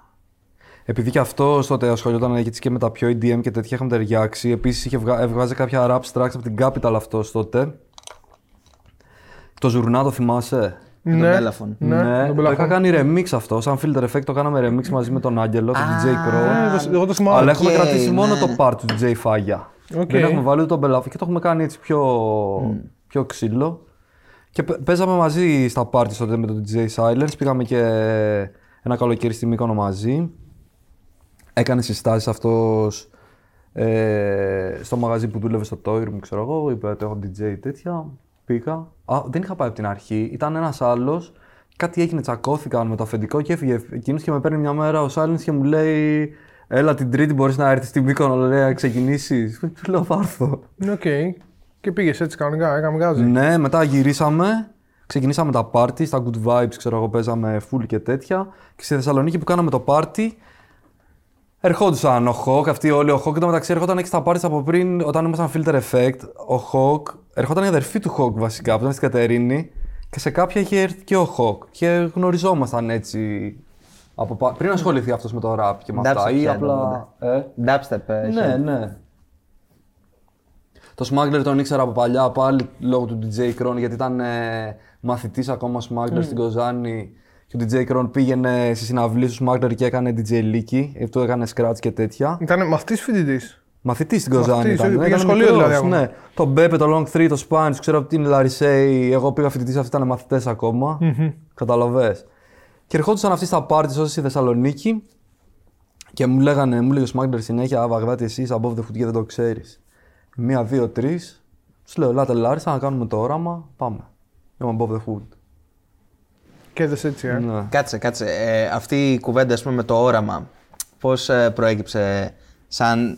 Επειδή και αυτός τότε ασχολιόταν έτσι και με τα πιο EDM και τέτοια είχαμε ταιριάξει. Επίσης είχε βγα... έβγαζε κάποια rap tracks από την Capital αυτός τότε. Το Ζουρνά το θυμάσαι; Με τον Ναι. Bellafon. Ναι, τον το Bellafon. είχα κάνει remix αυτό. Σαν filter effect το κάναμε remix μαζί με τον Άγγελο, τον DJ Crow. Ε, το- εγώ το θυμάμαι. Αλλά έχουμε οκ, κρατήσει μόνο ναι. το part του DJ Φάγια. Οκ. Δεν έχουμε βάλει ούτε τον Bellafon και το έχουμε κάνει έτσι πιο, πιο ξύλο. Και παι- παίζαμε μαζί στα parties τότε με τον DJ Silence. Πήγαμε και ένα καλοκαίρι στη Μύκονο μαζί. Έκανε συστάσεις αυτός ε, στο μαγαζί που δούλευε στο Toy Room, ξέρω εγώ. Είπε ότι έχω DJ τέτοια. Πήγα. Α, δεν είχα πάει από την αρχή. Ήταν ένας άλλος. Κάτι έγινε, τσακώθηκαν με το αφεντικό και έφυγε εκείνος και με παίρνει μια μέρα ο Silence και μου λέει Έλα την Τρίτη μπορείς να έρθεις στη Μύκονο λέει, να ξεκινήσεις. Του λέω θα 'ρθω. Ναι, οκ. Και πήγες έτσι κανονικά, έκαμε γκάζι. Ναι, μετά γυρίσαμε. Ξεκινήσαμε τα πάρτι, στα good vibes, ξέρω εγώ, παίζαμε full και τέτοια. Και στη Θεσσαλονίκη που κάναμε το πάρτι, ερχόντουσαν ο Hawk, αυτοί όλοι ο Hawk. Εν τω μεταξύ, ερχόταν και στα πάρτι από πριν, όταν ήμασταν filter effect, ο Hawk, ερχόταν η αδερφή του Hawk βασικά, που ήταν στην Κατερίνη. Και σε κάποια είχε έρθει και ο Hawk. Και γνωριζόμασταν έτσι. Από, πα- πριν ασχοληθεί αυτός με το rap και με αυτά. Dubstep Ή είχε απλά. Ε, Dubstep. ε, είχε. ναι, ναι. Το Smuggler τον ήξερα από παλιά πάλι λόγω του DJ Kron γιατί ήταν ε, μαθητής ακόμα Smuggler στην Κοζάνη και ο DJ Kron πήγαινε στη συναυλία του Smuggler και έκανε DJ Leaky, αυτό έκανε scratch και τέτοια. Ήταν μαθητής φοιτητής; Μαθητής στην Κοζάνη Μαθητής, ήταν. πήγε ήταν σχολείο μικρός, δηλαδή ακόμα. Ναι. Το Μπέπε, το Long 3, το Spanish, ξέρω από την Λαρισέη. Εγώ πήγα φοιτητής, αυτοί ήταν μαθητές ακόμα. Καταλαβες. Και ερχόντουσαν αυτοί στα πάρτι όσο στη Θεσσαλονίκη και μου λέγανε, μου λέγε ο Smuggler συνέχεια, Α, Βαγδάτη, εσύ είσαι Above the Hood και δεν το ξέρεις. Μία, δύο, τρεις. Τους λέω, Ελάτε Λάρισα να κάνουμε το όραμα. Πάμε. Είμαι Above the Hood. Και έδεσε έτσι, ε. Ναι. Κάτσε, κάτσε. Ε, αυτή η κουβέντα, ας πούμε, με το όραμα, πώς ε, προέκυψε, σαν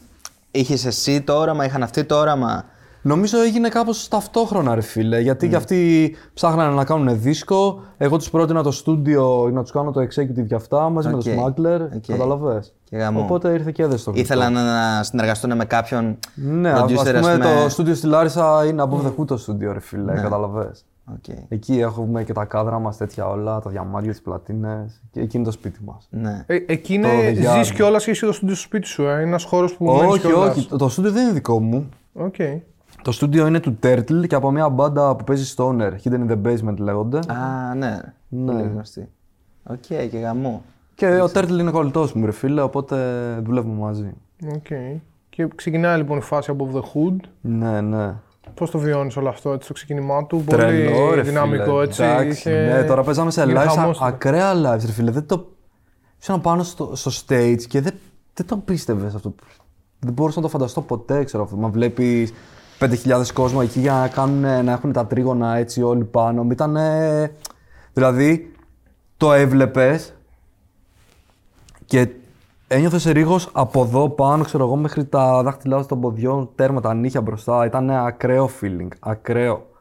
είχες εσύ το όραμα, είχαν αυτοί το όραμα; Νομίζω έγινε κάπως ταυτόχρονα, ρε φίλε. Γιατί και αυτοί ψάχνανε να κάνουν δίσκο. Εγώ τους πρότεινα το στούντιο να τους κάνω το executive για αυτά μαζί με Οκ, το Smuggler. OK. Καταλαβες. Και γαμό. Οπότε ήρθε και έδεσε το γλυκό. Ήθελαν να συνεργαστούν με κάποιον Ναι, ας producer, πούμε, ας πούμε. το στούντιο στη Λάρισα είναι Above the Hood το στούντιο, ρε φίλε. Καταλαβες. Οκ. Εκεί έχουμε και τα κάδρα μας τέτοια όλα, τα διαμάντια, τις πλατίνες. Και εκεί είναι το σπίτι μας. Ναι. Ε, εκεί Το είναι, The Yard. ζεις κιόλας και είσαι το στούντιο στο σπίτι σου, ε. Είναι ένας χώρος που μένεις όχι, κιόλας. όχι. Το, το στούντιο δεν είναι δικό μου. Οκ. Το στούντιο είναι του Turtle και από μια μπάντα που παίζει Stoner. Hidden in the Basement λέγονται. Α, ναι. Ναι. Πολύ γνωστή. Οκ, και γαμό. Και ο Turtle είναι κολλητός μου, ρε φίλε, οπότε δουλεύουμε μαζί. Οκ. Και ξεκινάει λοιπόν η φάση Above the Hood. Ναι, ναι. Πώς το βιώνεις όλο αυτό, έτσι, το ξεκίνημά του; Τρελό, πολύ ρε δυναμικό, φίλε. έτσι. Εντάξει, είχε- Ναι, τώρα παίζαμε σε γίνει live, χαμός σα- του. ακραία live, ρε φίλε. Δεν το... Ήσουν πάνω στο, στο stage και δεν, δεν το πίστευες αυτό. Δεν μπορούσα να το φανταστώ ποτέ, ξέρω αυτό. Μα βλέπεις 5.000 κόσμο εκεί για να, κάνουν, να έχουν τα τρίγωνα έτσι όλοι πάνω. Ήταν. Δηλαδή, το έβλεπες και ένιωθες ρίγο από εδώ πάνω, ξέρω εγώ, μέχρι τα δάχτυλά σου των ποδιών, τέρμα τα νύχια μπροστά. Ήταν ακραίο feeling. Ακραίο.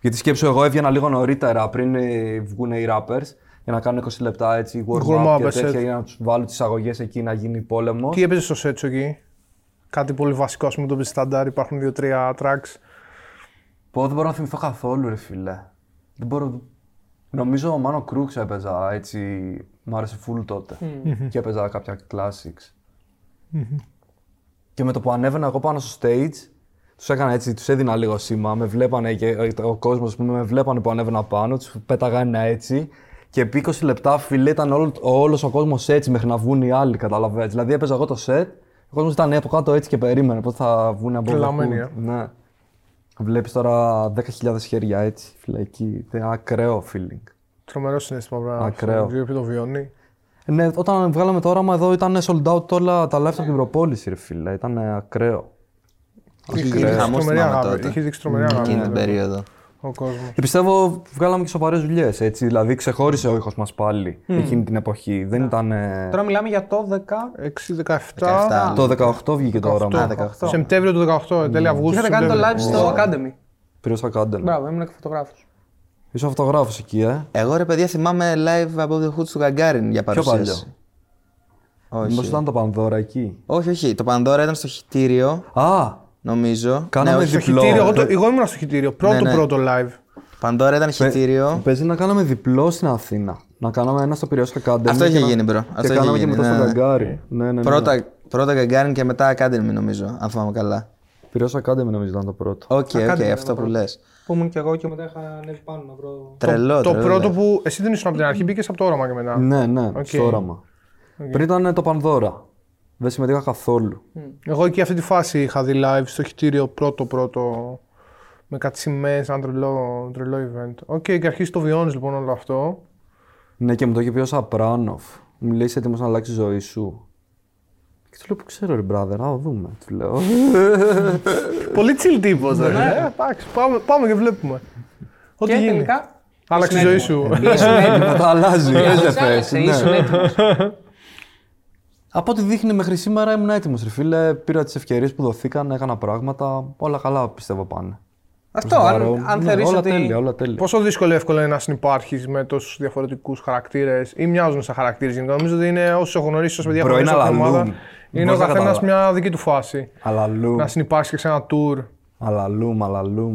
Γιατί σκέψω, εγώ έβγαινα λίγο νωρίτερα πριν ε, βγουν οι rappers για να κάνουν 20 λεπτά έτσι warm Warm up up, και set. τέτοια για να τους βάλω τις αγωγές εκεί να γίνει πόλεμος. Τι έπαιζες στο set σου εκεί; Κάτι πολύ βασικό, ας πούμε, το πει στάνταρ. Υπάρχουν δύο-τρία tracks. Πω, δεν μπορώ να θυμηθώ καθόλου, ρε φίλε. Δεν μπορώ. Νομίζω ο Μάνο Κρούξ έπαιζα έτσι. Μ' άρεσε full τότε. Και έπαιζα κάποια classics. Και με το που ανέβαινα εγώ πάνω στο stage, τους έκανα έτσι, τους έδινα λίγο σήμα. Με βλέπανε και ε, ο κόσμος με βλέπανε που ανέβαινα πάνω, τους πέταγα ένα έτσι. Και επί 20 λεπτά, φίλε, ήταν όλο, όλος ο κόσμος έτσι μέχρι να βγουν οι άλλοι, καταλαβαίνετε. Δηλαδή έπαιζα εγώ το set, ο κόσμος ήταν από κάτω έτσι και περίμενε πότε θα βγουν από Τρελαμένοι, εδώ. Ναι. Βλέπεις τώρα 10.000 χέρια έτσι, φίλε, εκεί. Είναι ακραίο feeling. Τρομερό συνέστημα πράγμα. Ακραίο. Δύο το βιώνει. Ναι, όταν βγάλαμε το όραμα εδώ ήταν sold out όλα τα live από την προπόληση, ρε φίλε. Ήταν ακραίο. Είχε Είχε δείξει χαμός τρομερή θυμάμαι αγάπη. τότε. Είχε δείξει τρομερή αγάπη. Εκείνη την βέβαια, περίοδο. Ο κόσμος. Και πιστεύω βγάλαμε και σοβαρές δουλειές. Δηλαδή ξεχώρισε ο ήχος μας πάλι εκείνη την εποχή. Δεν ήταν. ε, Τώρα μιλάμε για το 10. 6-17. 17. Το 18 βγήκε το όραμα. Α, 18. Σεπτέμβριο του 18, τέλη Αυγούστου. Και είχατε κάνει το live Σεπτέμβριο. στο Academy. Πήρες στο Academy. Μπράβο, ήμουν και φωτογράφος. Είσαι φωτογράφος εκεί, ε. Εγώ ρε παιδιά θυμάμαι live από the Hoods του Gagarin για παρουσίαση. Μήπω Όχι. ήταν το Πανδώρα εκεί; όχι, όχι. Το Πανδώρα ήταν στο χιτήριο, Α! Νομίζω. Κάναμε ναι, όχι. Στο διπλό. χιτήριο, εγώ, το, Ε, εγώ ήμουν στο χιτήριο. Πρώτο ναι. πρώτο live. Πανδώρα ήταν χιτήριο. Παίζει να κάναμε διπλό στην Αθήνα. Να κάναμε ένα στο Πειραιώς Academy. Αυτό και είχε να- γίνει, bro. Και Αυτό είχε κάναμε και γίνει, μετά ναι, στο ναι. Gagarin. Ναι, ναι, ναι. Πρώτα, πρώτα Gagarin και μετά Academy νομίζω, αν θυμάμαι καλά. Πειραιώς Academy νομίζω ήταν το πρώτο. OK, OK, Academy αυτό ήταν που λες. Που ήμουν και εγώ και μετά είχα ανέβει πάνω να βρω. Τρελό, Το τρελό. πρώτο που. Εσύ δεν ήσουν από την αρχή, μπήκες από το όραμα και μετά. Ναι, ναι, Οκ. στο όραμα. Πριν ήταν το Πανδώρα. Δεν συμμετείχα καθόλου. Εγώ εκεί αυτή τη φάση είχα δει live στο Χυτήριο πρώτο πρώτο. Με κάτι σημαίες, ένα τρελό, τρελό event. OK, και αρχίζει το βιώνει λοιπόν όλο αυτό. Ναι, και μου το είχε πει ο Σαπράνοφ. Μου λέει είσαι έτοιμος να αλλάξει τη ζωή σου. Και του λέω που ξέρω, ρε brother, να το δούμε. Του λέω. Πολύ chill τύπος, ρε. Ε, Εντάξει, πάμε, πάμε και βλέπουμε. Ό,τι Και γίνει. τελικά. Άλλαξε η ζωή σου. Ήσουν έτοιμος. Μετά αλλάζει. Δεν Άλλαξε, θες. άλλαξε, ναι. Ήσουν έτοιμος. Από ό,τι δείχνει μέχρι σήμερα ήμουν έτοιμος, ρε φίλε. Πήρα τις ευκαιρίες που δοθήκαν, έκανα πράγματα. Όλα καλά πιστεύω πάνε. Αυτό, Προς το αν, παρόν. αν Ναι, θεωρείς όλα ότι. τέλεια, όλα τέλεια. Πόσο δύσκολο ή εύκολο είναι να συνεπάρχεις με τόσους διαφορετικούς χαρακτήρες ή μοιάζουν σαν χαρακτήρες γενικά. Νομίζω ότι είναι όσου έχω γνωρίσει ω παιδιά Μπρο, που είναι γνωρίζω στην αλλαλού. ομάδα. Είναι ο Μπορείς να καθένας καταλάβεις. μια δική του φάση. Αλλαλού. Να συνεπάρχεις και σε ένα tour. Αλλαλούμ, αλλαλούμ.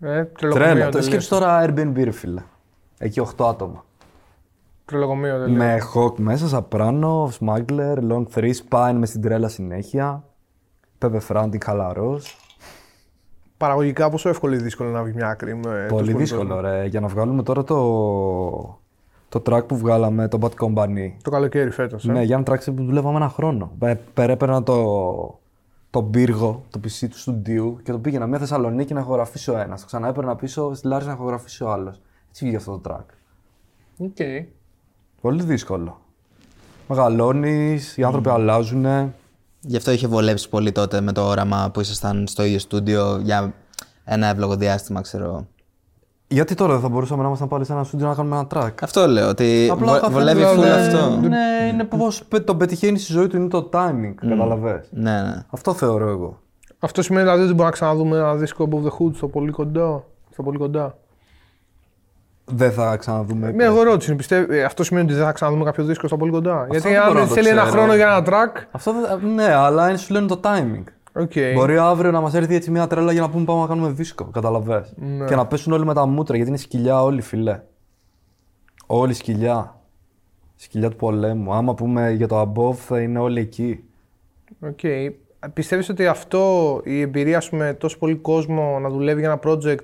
Ε, Τρέλα. τρελοκομείο. Το τελείως. σκέψου τώρα Airbnb, ρε φίλε. Εκεί 8 άτομα. Τρελοκομείο τελείως. Με Hawk μέσα, Σαπράνο, Smuggler, Long 3, Spine με στην τρέλα συνέχεια. Πέπε Φράντι, χαλαρό. Παραγωγικά πόσο εύκολο ή δύσκολο να βγει μια άκρη. Με Πολύ τόσο δύσκολο, κόσμο. ρε. Για να βγάλουμε τώρα το, το track που βγάλαμε, το Bad Company. Το καλοκαίρι φέτος. Ε. Ναι, για ένα track που δουλεύαμε ένα χρόνο. Ε, έπαιρνα το, το πύργο, το PC του στούντιου και το πήγαινα μια Θεσσαλονίκη να ηχογραφήσει ο ένας. Το ξανά έπαιρνα πίσω στη Λάρισα να ηχογραφήσει ο άλλος. Έτσι βγήκε αυτό το track. OK. Πολύ δύσκολο. Μεγαλώνεις, οι άνθρωποι αλλάζουν. Γι' αυτό είχε βολέψει πολύ τότε με το όραμα που ήσασταν στο ίδιο στούντιο για ένα εύλογο διάστημα, ξέρω. Γιατί τώρα δεν θα μπορούσαμε να ήμασταν πάλι σε ένα στούντιο να κάνουμε ένα track; Αυτό λέω, ότι Απλά βο- ο καθένας βολεύει είναι- full αυτό. Ναι, είναι πώς το πετυχαίνει στη ζωή του, είναι το timing. Καταλαβες; Ναι, ναι. Αυτό θεωρώ εγώ. Αυτό σημαίνει δηλαδή ότι μπορούμε να ξαναδούμε ένα δίσκο Above the Hood στο πολύ κοντά. Στο πολύ κοντά. Δεν θα ξαναδούμε. Μια εγώ ρώτηση. Πιστεύει, ε, αυτό σημαίνει ότι δεν θα ξαναδούμε κάποιο δίσκο στα πολύ κοντά. Γιατί δεν μπορώ να αν το θέλει ένα ξέρω. χρόνο για ένα track. Αυτό δεν- ναι, αλλά είναι, σου λένε το timing. OK. Μπορεί αύριο να μας έρθει έτσι μια τρέλα για να πούμε πάμε να κάνουμε δίσκο. Καταλαβες. Ναι. Και να πέσουν όλοι με τα μούτρα γιατί είναι σκυλιά όλοι, φίλε. Όλοι σκυλιά. Σκυλιά του πολέμου. Άμα πούμε για το Above θα είναι όλοι εκεί. Οκ. Πιστεύεις ότι αυτό, η εμπειρία σου με τόσο πολύ κόσμο να δουλεύει για ένα project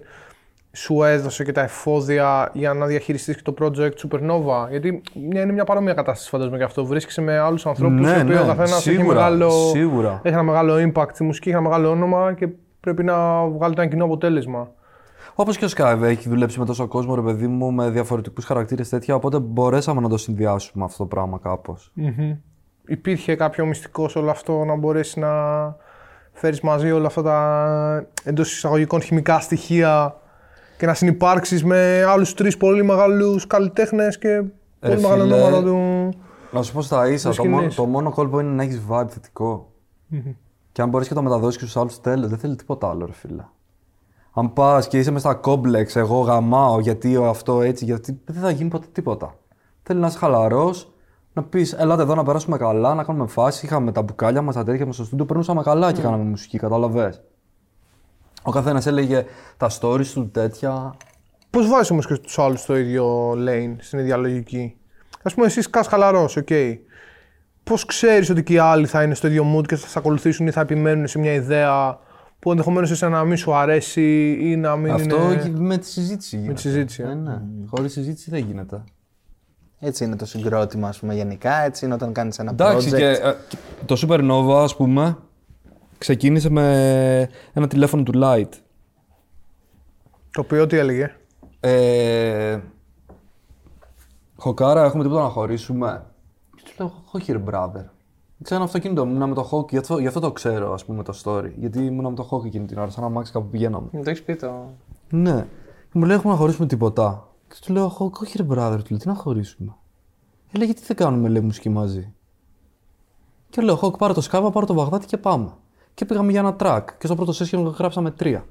σου έδωσε και τα εφόδια για να διαχειριστείς και το project Supernova. Γιατί μια- είναι μια παρόμοια κατάσταση φαντάζομαι και αυτό. Βρίσκεσαι με άλλους ανθρώπους Ναι, οι οποίοι ναι, ο καθένας έχει, σίγουρα, μεγάλο, σίγουρα. έχει ένα μεγάλο impact στη μουσική, έχει ένα μεγάλο όνομα και πρέπει να βγάλετε ένα κοινό αποτέλεσμα. Όπως και ο Skype έχει δουλέψει με τόσο κόσμο, ρε παιδί μου, με διαφορετικούς χαρακτήρες τέτοια. Οπότε μπορέσαμε να το συνδυάσουμε αυτό το πράγμα κάπως. Υπήρχε κάποιο μυστικό σε όλο αυτό να μπορέσεις να φέρεις μαζί όλα αυτά τα εντός εισαγωγικών χημικά στοιχεία και να συνεπάρξεις με άλλους τρεις πολύ μεγάλους καλλιτέχνες και πολύ Ρε μεγάλα φίλε, ονόματα του. Να σου πω στα ίσα, Της το, μόνο- σκηνής. το μόνο κόλπο είναι να έχεις vibe θετικό. Και αν μπορείς και το μεταδώσεις και στους άλλους, τέλο. Δεν θέλει τίποτα άλλο, ρε φίλε. Αν πας και είσαι μες στα κόμπλεξ, εγώ γαμάω γιατί αυτό έτσι, γιατί δεν θα γίνει ποτέ τίποτα. Θέλει να είσαι χαλαρός, να πεις: Ελάτε εδώ να περάσουμε καλά, να κάνουμε φάση. Είχαμε τα μπουκάλια μας, τα τέτοια μας στο στούντιο, περνούσαμε καλά και κάναμε μουσική, κατάλαβες. Ο καθένας έλεγε τα stories του τέτοια. Πώς βάζεις όμως και τους άλλους στο ίδιο lane, στην ίδια λογική; Α πούμε, εσύ κά χαλαρός, οκ. Πώς ξέρεις ότι και οι άλλοι θα είναι στο ίδιο mood και θα σε ακολουθήσουν ή θα επιμένουν σε μια ιδέα που ενδεχομένως εσένα να μην σου αρέσει ή να μην Αυτό είναι. και με τη συζήτηση γίνεται. τη συζήτηση, Ε, ε. ναι. Χωρίς συζήτηση δεν γίνεται. Έτσι είναι το συγκρότημα, ας πούμε, γενικά. Έτσι είναι όταν κάνεις ένα Εντάξει, project. και, ε, και το Supernova, ας πούμε, ξεκίνησε με ένα τηλέφωνο του Light. Το οποίο τι έλεγε; Ε, Χοκάρα, έχουμε τίποτα να χωρίσουμε. Και του λέω, όχι ρε brother. Ξέρω ένα αυτοκίνητο, ήμουν με το Hawk, γι' αυτό, γι' αυτό το ξέρω, ας πούμε, το story. Γιατί ήμουν με το Hawk εκείνη την ώρα, σαν να μάξι κάπου πηγαίναμε. Μου το έχεις πει το. Ναι. Και μου λέει, έχουμε να χωρίσουμε τίποτα. Και του λέω, Hawk, όχι ρε brother, του λέω, τι να χωρίσουμε. Ε, λέει, γιατί δεν κάνουμε, λέει, μουσική μαζί. Και λέω, Hawk, πάρε το σκάβα, πάρε το Βαγδάτι και πάμε. Και πήγαμε για ένα track. Και στο πρώτο session γράψαμε τρία.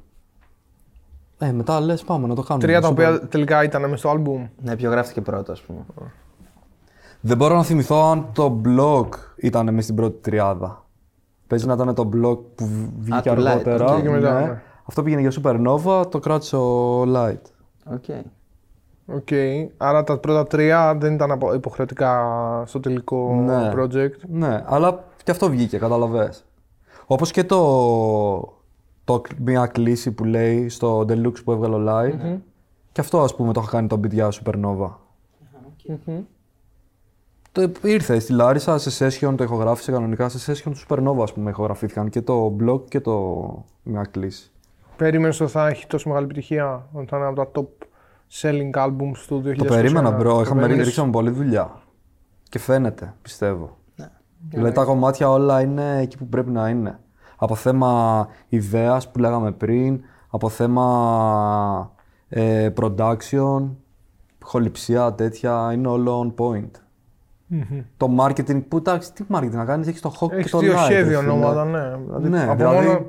Ε, μετά λες, πάμε να το κάνουμε. Τρία τα Super- οποία τελικά ήταν μέσα στο album. Ναι, ποιο γράφτηκε πρώτο, ας πούμε. Δεν μπορώ να θυμηθώ αν το blog ήταν μέσα στην πρώτη τριάδα. Παίζει να ήταν το blog που β- βγήκε Α, του Light, αργότερα. οκ. Και μετά, ναι. ναι. Αυτό πήγαινε για Supernova, το κράτησε ο Light. Οκ. Οκ. Άρα τα πρώτα τρία δεν ήταν απο- υποχρεωτικά στο τελικό Ναι. project. Ναι, αλλά και αυτό βγήκε, καταλαβες. Όπως και το, το Μια κλήση που λέει στο Deluxe που έβγαλε ο Light. Και αυτό ας πούμε το είχα κάνει το beat για Supernova. Το ήρθε στη Λάρισα σε session, το ηχογράφησε κανονικά σε session του Supernova ας πούμε ηχογραφήθηκαν και το blog και το Μια κλήση. Περίμενες ότι θα έχει τόσο μεγάλη επιτυχία, ότι θα είναι από τα top selling albums του 2021. Το περίμενα, bro. Το Είχαμε περίμενες; ρίξαμε πολλή δουλειά. Και φαίνεται, πιστεύω. Δηλαδή τα κομμάτια όλα είναι εκεί που πρέπει να είναι. Από θέμα ιδέας που λέγαμε πριν, από θέμα ε, production, χοληψία, τέτοια, είναι όλο on point. Το marketing, που εντάξει, τι marketing να κάνεις, έχεις το Hawk και Έχεις το δύο Light, σχέδια ρε φίλε. ονόματα, ναι. Δηλαδή, Ναι, από δηλαδή- μόνο...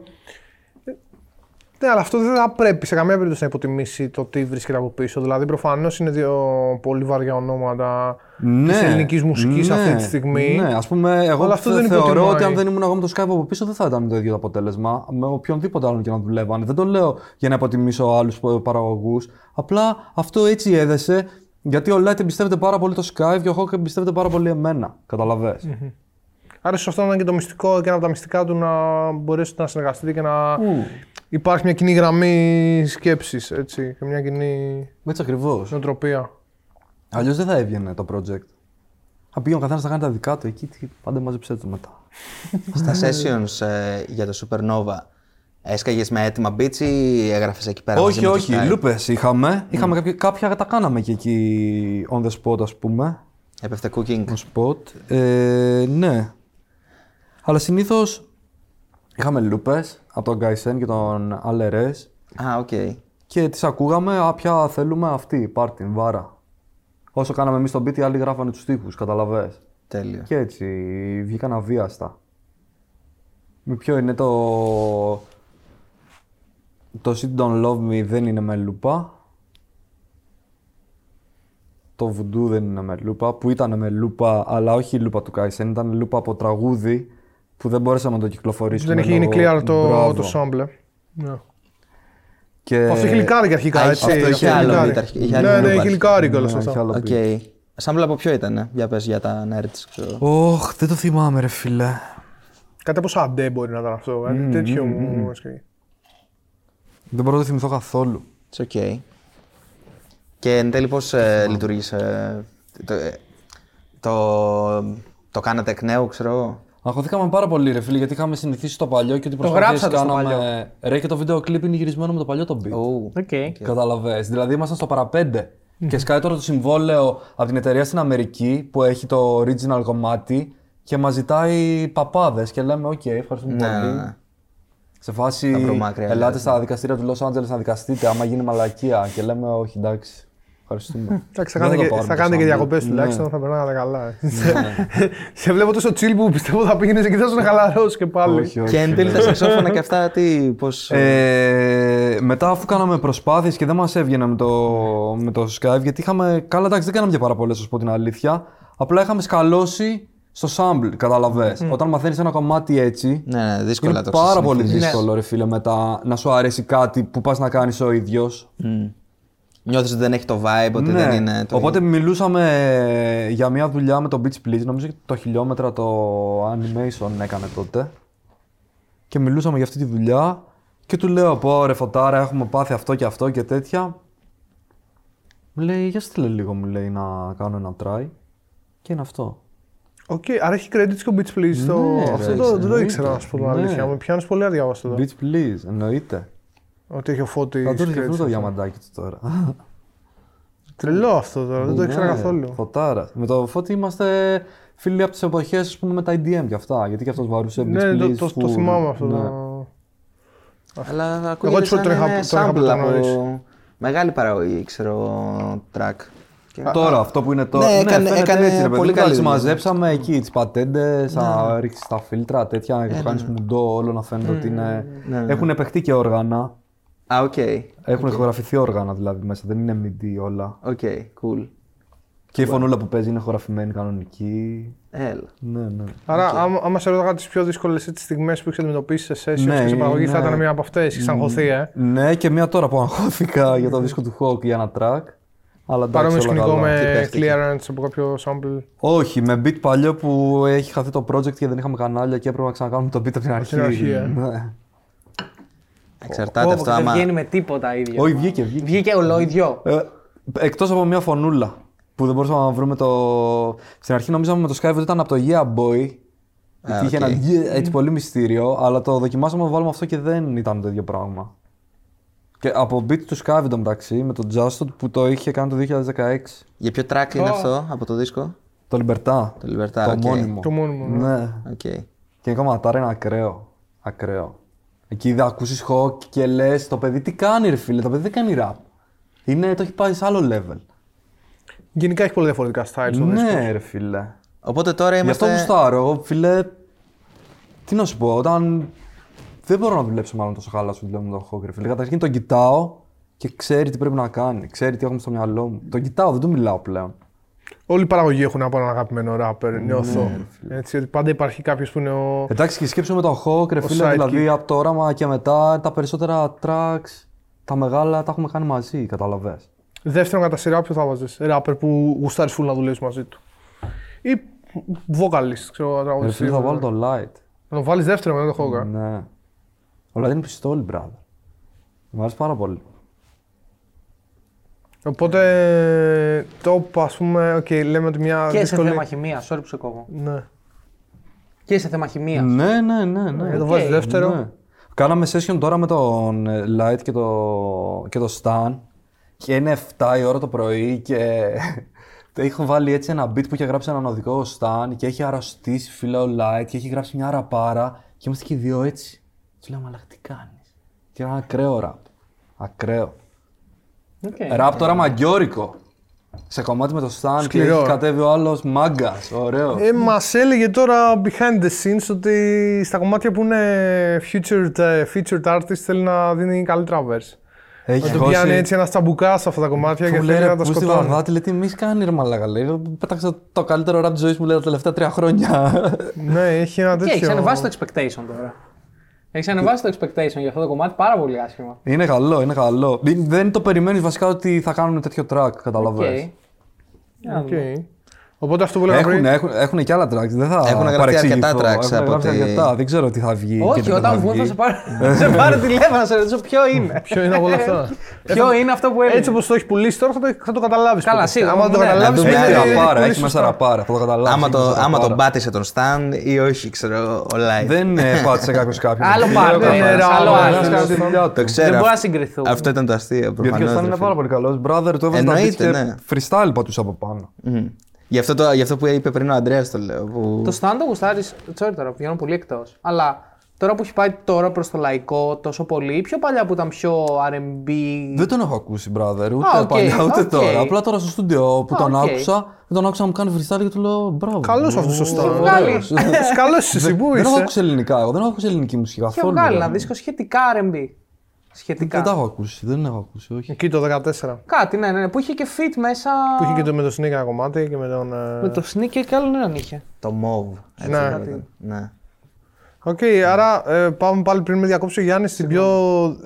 Ναι, αλλά αυτό δεν θα πρέπει σε καμία περίπτωση να υποτιμήσει το τι βρίσκεται από πίσω. Δηλαδή, προφανώς είναι δύο πολύ βαριά ονόματα Ναι, τη ελληνικής μουσικής ναι, αυτή τη στιγμή. Ναι, ας πούμε, εγώ Αλλά αυτό θε- δεν θεωρώ υποτιμάει. ότι αν δεν ήμουν εγώ με το Skype από πίσω δεν θα ήταν το ίδιο το αποτέλεσμα. Με οποιονδήποτε άλλον και να δουλεύανε. Δεν το λέω για να υποτιμήσω άλλους παραγωγούς. Απλά αυτό έτσι έδεσε γιατί ο Light εμπιστεύεται πάρα πολύ το Skype και ο Hawk εμπιστεύεται πάρα πολύ εμένα. Καταλαβες. Άρα, ίσω αυτό να είναι και το μυστικό και ένα από τα μυστικά του να μπορέσετε να συνεργαστείτε και να υπάρχει μια κοινή γραμμή σκέψης και μια κοινή Έτσι ακριβώς. νοοτροπία. Αλλιώς δεν θα έβγαινε το project. Θα πήγε ο καθένας να κάνει τα δικά του εκεί, τι- πάντα μαζεψέ του μετά. Στα sessions ε, για το Supernova, έσκαγες με έτοιμα beats ή έγραφες εκεί πέρα μαζί όχι, με το όχι. Skype? Λούπες είχαμε. είχαμε κάποια, κάποια τα κάναμε και εκεί on the spot, ας πούμε. Έπεφτε cooking. On spot. Ε, ναι. Αλλά συνήθως είχαμε λούπες από τον Γκάισεν και τον Αλερές Α, οκ. και τις ακούγαμε. Α, ποια θέλουμε αυτή, παρ' τη, βάρα. Όσο κάναμε εμείς τον beat, οι άλλοι γράφανε τους στίχους, καταλαβες. Τέλειο. Και έτσι βγήκαν αβίαστα. Με ποιο είναι το. Το She Don't Love Me δεν είναι με λούπα. Το Voodoo δεν είναι με λούπα, που ήταν με λούπα, αλλά όχι η λούπα του Κάισεν, ήταν λούπα από τραγούδι που δεν μπορέσαμε να το κυκλοφορήσουμε. Δεν έχει γίνει λόγω- clear το, Μπράβο. το sample. Ναι. Και... Αυτό είχε λικάρει και αρχικά, α, έτσι. αυτό είχε άλλο beat, αρχικά, είχε άλλη Ναι, ναι, λούπα είχε αρχικά. λικάρει κιόλας Ναι, αυτό. είχε άλλο Οκ. beat. Sample από ποιο ήταν, για πες για τα nerds, ξέρω. Ωχ, δεν το θυμάμαι ρε φίλε. Κάτι από Sade μπορεί να ήταν αυτό. Κάτι τέτοιο μου έσκαγε. Δεν μπορώ να το θυμηθώ καθόλου. It's ok. Και εν τέλει πώς ε, λειτουργήσε, το, ε, το, το κάνατε εκ νέου, ξέρω εγώ; Αγχωθήκαμε πάρα πολύ, ρε φίλε, γιατί είχαμε συνηθίσει το παλιό και ότι Το προσπαθίες γράψατε στο κάναμε. Ρε, και το βίντεο κλιπ είναι γυρισμένο με το παλιό το beat. Ου. Οκ. Καταλαβες. Δηλαδή ήμασταν στο παραπέντε. Και σκάει τώρα το συμβόλαιο από την εταιρεία στην Αμερική που έχει το original κομμάτι και μας ζητάει παπάδες και λέμε: Οκ, ευχαριστούμε Ναι, πολύ. ναι, ναι. Σε φάση, Τα προμάκρια, ελάτε δηλαδή. στα δικαστήρια του Los Angeles να δικαστείτε, άμα γίνει μαλακία. Και λέμε: Όχι, εντάξει. Ευχαριστούμε. Εντάξει, θα Δεν κάνετε και, το πάρουμε θα το κάνετε και sample. διακοπές Ναι. τουλάχιστον, θα περνάγατε καλά. Σε βλέπω τόσο chill που πιστεύω θα πήγαινες και θα ήσουν χαλαρός και πάλι. όχι, όχι. Και εν τέλει τα σαξόφωνα και αυτά, τι, πώς... Ε, μετά, αφού κάναμε προσπάθειες και δεν μας έβγαινε με το, με το Skype, γιατί είχαμε. Καλά, εντάξει, δεν κάναμε και πάρα πολλές, να σου πω την αλήθεια. Απλά είχαμε σκαλώσει στο sample, καταλαβες. Όταν μαθαίνεις ένα κομμάτι έτσι. Ναι, ναι, δύσκολα είναι το πάρα πολύ ξεσυνηθίζεις. δύσκολο, ρε φίλε, μετά να σου αρέσει κάτι που πας να κάνεις ο ίδιος. Νιώθεις ότι δεν έχει το vibe, ότι δεν είναι το Ναι. Οπότε μιλούσαμε για μια δουλειά με το Beach Please. Νομίζω ότι το χιλιόμετρα το animation έκανε τότε. Και μιλούσαμε για αυτή τη δουλειά. Και του λέω: Πω ρε φωτάρα, έχουμε πάθει αυτό και αυτό και τέτοια. Μου λέει: Για στείλε λίγο, μου λέει να κάνω ένα try. Και είναι αυτό. Οκ, άρα έχει credits και ο Beach Please. στο... Ναι, ρε, αυτό το, δεν το εννοείται. ήξερα να σου πω την Ναι. αλήθεια. Με πιάνεις πολύ αδιάβαστο εδώ. Beach Please, εννοείται. Ότι έχει ο Φώτης. Θα του αυτό το διαμαντάκι του τώρα. Τρελό αυτό τώρα, δεν το ήξερα Ναι, καθόλου. Φωτάρας. Με το φώτι είμαστε φίλοι από τις εποχές με τα EDM και αυτά. Γιατί και αυτός βαρούσε Beach Ναι, το, Please, το, το full. θυμάμαι αυτό. Ναι. το- Αλλά ακούγεται έτσι σαν τον είχα- είναι τον είχα sample πρωτογνωρίσει. από μεγάλη παραγωγή, ξέρω, track. Και- Τώρα, αυτό που είναι τώρα. Ναι, έκανε- φαίνεται έκανε έτσι, ρε παιδί πολύ μου. καλή Εντάξει, δουλειά. μαζέψαμε εκεί τις πατέντες, να ρίξεις τα φίλτρα, τέτοια, Ε, να το κάνει μουντό, όλο να φαίνεται ότι είναι. Ναι, ναι. Έχουν επεχτεί και όργανα. Α, οκ. Έχουν ηχογραφηθεί όργανα δηλαδή μέσα, δεν είναι MIDI όλα. Οκ, cool. Και η φωνούλα που παίζει είναι ηχογραφημένη κανονική. Έλα. Ναι, ναι. Άρα, άμα, άμα σε ρώταγα τις πιο δύσκολες στιγμές που έχεις αντιμετωπίσει σε sessions Ναι, και σε παραγωγή, θα ναι. ήταν μία από αυτές. Έχεις αγχωθεί, ε. Ναι, και μία τώρα που αγχώθηκα για το δίσκο του Hawk για ένα track. Αλλά εντάξει, Παρόμοιο όλα σκηνικό καλά. Τι με παίχτηκε; clearance από κάποιο sample. Όχι, με beat παλιό που έχει χαθεί το project και δεν είχαμε κανάλια και έπρεπε να ξανακάνουμε το beat από την αρχή. την αρχή, ε. Ναι. Εξαρτάται Πω, αυτό πω, δεν άμα. βγαίνει με τίποτα ίδιο. Όχι, βγήκε, βγήκε. Βγήκε ολόιδιο. Ε, Εκτός από μια φωνούλα που δεν μπορούσαμε να βρούμε το. Στην αρχή νομίζαμε με το Skype ότι ήταν από το Yeah Boy. Γιατί είχε οκ. ένα yeah, έτσι πολύ μυστήριο, αλλά το δοκιμάσαμε να βάλουμε αυτό και δεν ήταν το ίδιο πράγμα. Και από beat του Skype εντωμεταξύ με το Justot που το είχε κάνει το 2016. Για ποιο track είναι αυτό από το δίσκο; Το Libertad. Το Libertad, Το οκ. μόνιμο. Το μόνιμο, ναι. Ναι. Οκ. Και η κομματάρα είναι ακραίο. Ακραίο. Εκεί θα ακούσει Hawk και λες: Το παιδί τι κάνει, ρε φίλε, το παιδί δεν κάνει rap. Είναι, το έχει πάει σε άλλο level. Γενικά έχει πολύ διαφορετικά styles στο δίσκο. Ναι, ρε φίλε. Οπότε τώρα Γι' αυτό είμαστε. γουστάρω. Εγώ, φίλε, τι να σου πω, όταν δεν μπορώ να δουλέψω μάλλον τόσο καλά σου λέω με τον Hawk, ρε φίλε. Καταρχήν τον κοιτάω και ξέρει τι πρέπει να κάνει. Ξέρει τι έχουμε στο μυαλό μου. Τον κοιτάω, δεν του μιλάω πλέον. Όλοι οι παραγωγοί έχουν από έναν αγαπημένο rapper, Ναι, νιώθω. Έτσι, ότι πάντα υπάρχει κάποιος που είναι ο. Εντάξει, και σκέψου με τον Hawk, ρε Ο φίλε, sidekick. δηλαδή από το όραμα και μετά τα περισσότερα tracks, τα μεγάλα τα έχουμε κάνει μαζί, καταλαβες. Δεύτερον κατά σειρά, ποιο θα βάζε. Rapper που γουστάρεις full να δουλεύει μαζί του. Ή vocalist, ξέρω Ρε τραγουδιστής. φίλε, θα βάλω το Light. Να τον βάλεις δεύτερο μετά το Hoga. Ναι. Ο Light είναι πιστόλι, brother. Μου αρέσει πάρα πολύ. Οπότε το ας πούμε, οκ, λέμε ότι μια Και σε δύσκολη. θέμα χημεία, sorry που σε κόβω. Ναι. Και σε θέμα χημεία. Ναι, ναι, ναι. ναι. Ε, το βάζεις δεύτερο. Ναι. Κάναμε session τώρα με τον ε, Light και το, και το Stan και είναι 7 η ώρα το πρωί και το έχω βάλει έτσι ένα beat που είχε γράψει έναν οδηγό ο Stan και έχει αρρωστήσει φίλε ο Light και έχει γράψει μια ραπάρα και είμαστε και οι δύο έτσι. Του λέω, μαλακ τι κάνεις; Και ένα ακραίο ραπ. Ακραίο. Οκ. Ραπ τώρα μαγκιόρικο. Σε κομμάτι με το Stan και Σκληρό. έχει κατέβει ο άλλος μάγκας. Ωραίο. Ε, Μας έλεγε τώρα behind the scenes ότι στα κομμάτια που είναι featured, ε, featured artist θέλει να δίνει καλύτερα verse. Έχει Να του πιάνει έτσι ένα τσαμπουκά σε αυτά τα κομμάτια και Μου θέλει λέει να ρε τα που στη σκοτώνει. Βαγδάτη, λέει τι μη κάνει ρε μαλάκα, λέει. Πέταξα το καλύτερο rap της ζωής μου λέει τα τελευταία τρία χρόνια. Ναι, έχει ένα Και τέτοιο. έχει ανεβάσει το expectation τώρα. Έχεις ανεβάσει το expectation για αυτό το κομμάτι πάρα πολύ άσχημα. είναι καλό, είναι καλό. Μην- Δεν το περιμένεις βασικά ότι θα κάνουν τέτοιο track, Οκ. καταλαβαίνεις. Για να Οκ. δούμε. Οπότε αυτό που λέγαμε Έχουν, πριν. έχουν, έχουν και άλλα tracks, δεν θα Έχουν γράψει παρεξηγηθώ. αρκετά tracks Έχουν από γράψει ότι- αρκετά, δεν ξέρω τι θα βγει. και Όχι, τι δεν όταν βγουν θα βγει. σε πάρω, σε πάρω τηλέφωνο να σε ρωτήσω ποιο είναι. Ποιο είναι από όλα αυτά; Ποιο είναι αυτό που έλεγες; Έτσι όπως το έχεις πουλήσει τώρα θα το, θα το καταλάβεις. Καλά, σίγουρα, Άμα το ναι. καταλάβει, Να Έχει δούμε, είναι ε, ραπάρα, πολύ έχεις μέσα σωστά. ραπάρα, θα το καταλάβεις. Άμα, έχει το, μέσα άμα τον ραπάρα. πάτησε τον Stan ή όχι, ξέρω, ο Live. Δεν ε, πάτησε κάποιος κάποιον. Άλλο Φίλε, πάρτε, ο καθένας- ένας, άλλο ο καθένας άλλο. κάνει τη δουλειά του. Το ξέρω. Δεν μπορεί να αυτό- συγκριθούν. Αυτό ήταν το αστείο. Γιατί προφανώς, ο Stan ρε είναι φίλε. πάρα πολύ καλός. Brother, του έβαζε τα beats Εννοείται, και ναι. freestyle πατούσε από πάνω. Μμμ. Γι' αυτό, το, γι' αυτό που είπε πριν ο Αντρέα το λέω. Που... Το stand το γουστάρει. Sorry τώρα, πηγαίνω πολύ εκτός. Αλλά τώρα που έχει πάει τώρα προς το λαϊκό τόσο πολύ, πιο παλιά που ήταν πιο RB. Δεν τον έχω ακούσει, brother, ούτε Α, οκ, παλιά ούτε οκ. τώρα. Απλά τώρα στο στούντιο που Α, τον οκ. άκουσα, δεν τον άκουσα να μου κάνει freestyle και του λέω μπράβο. Καλός αυτός ο Έχει Stan. βγάλει. Καλός εσύ που Δεν έχω είσαι. ακούσει ελληνικά, εγώ δεν έχω ακούσει ελληνική μουσική Έχει καθόλου. βγάλει ρε. ένα δίσκο σχετικά R&B. Σχετικά. Δεν τα έχω ακούσει, δεν έχω ακούσει, όχι. Εκεί το 14. Κάτι, ναι, ναι, ναι, που είχε και feat μέσα. Που είχε και το με το Snik ένα κομμάτι και με τον. ε, Με το Snik και άλλον έναν είχε. Το MOV. έτσι Ναι. λέγεται. ναι. Οκ, άρα ε, πάμε πάλι πριν με διακόψει ο Γιάννης στην πιο.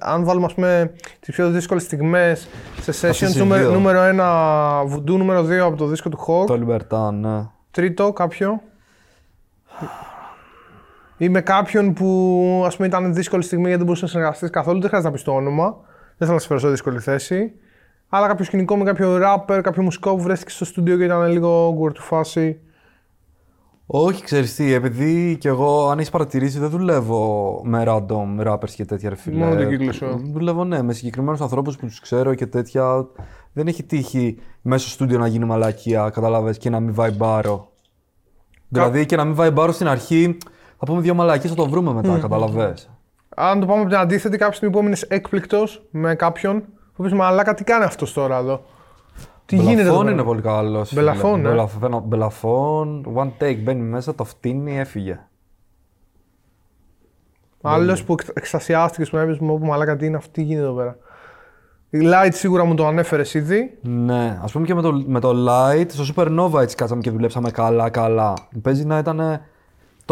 Αν βάλουμε ας πούμε τις πιο δύσκολες στιγμές σε Αυτές sessions. οι Νούμερο, δύο. νούμερο 1 Voodoo, νούμερο 2 από το δίσκο του Hawk. Το Libertan, ναι. Τρίτο, κάποιο. Ή με κάποιον που ας πούμε ήταν δύσκολη στιγμή γιατί δεν μπορούσε να συνεργαστείς καθόλου. Δεν χρειάζεται να πεις το όνομα. Δεν θέλω να σε φέρω σε δύσκολη θέση. Αλλά κάποιο σκηνικό με κάποιο rapper, κάποιο μουσικό που βρέθηκε στο στούντιο και ήταν λίγο awkward του φάση. Όχι, ξέρεις τι, επειδή κι εγώ, αν έχεις παρατηρήσει, δεν δουλεύω με random rappers και τέτοια ρε φίλε. Μόνο τον κύκλο σου. Δουλεύω, ναι, με συγκεκριμένους ανθρώπους που τους ξέρω και τέτοια. Δεν έχει τύχει μέσα στο στούντιο να γίνει μαλακία, καταλάβες, και να μην βαϊμπάρω. Δηλαδή και να μην βαϊμπάρω στην αρχή, θα πούμε δύο μαλακίες, θα το βρούμε μετά, καταλαβες. Αν το πάμε από την αντίθετη, κάποια στιγμή που έμεινες έκπληκτος με κάποιον που πεις Μαλάκα, τι κάνει αυτός τώρα εδώ; Τι γίνεται εδώ. Μπελαφόν πέρα;» είναι πολύ καλός. Μπελαφόν, ναι. Μπελαφόν, Μπελαφόν, one take, μπαίνει μέσα, το φτύνει, έφυγε. Άλλος που εκ- εξτασιάστηκε που έβλεπε μου, Μαλάκα, τι είναι αυτό, τι γίνεται εδώ πέρα; Η Light σίγουρα μου το ανέφερες ήδη. Ναι, ας πούμε και με το, με το Light, στο Supernova έτσι κάτσαμε και δουλέψαμε καλά, καλά. Παίζει να ήταν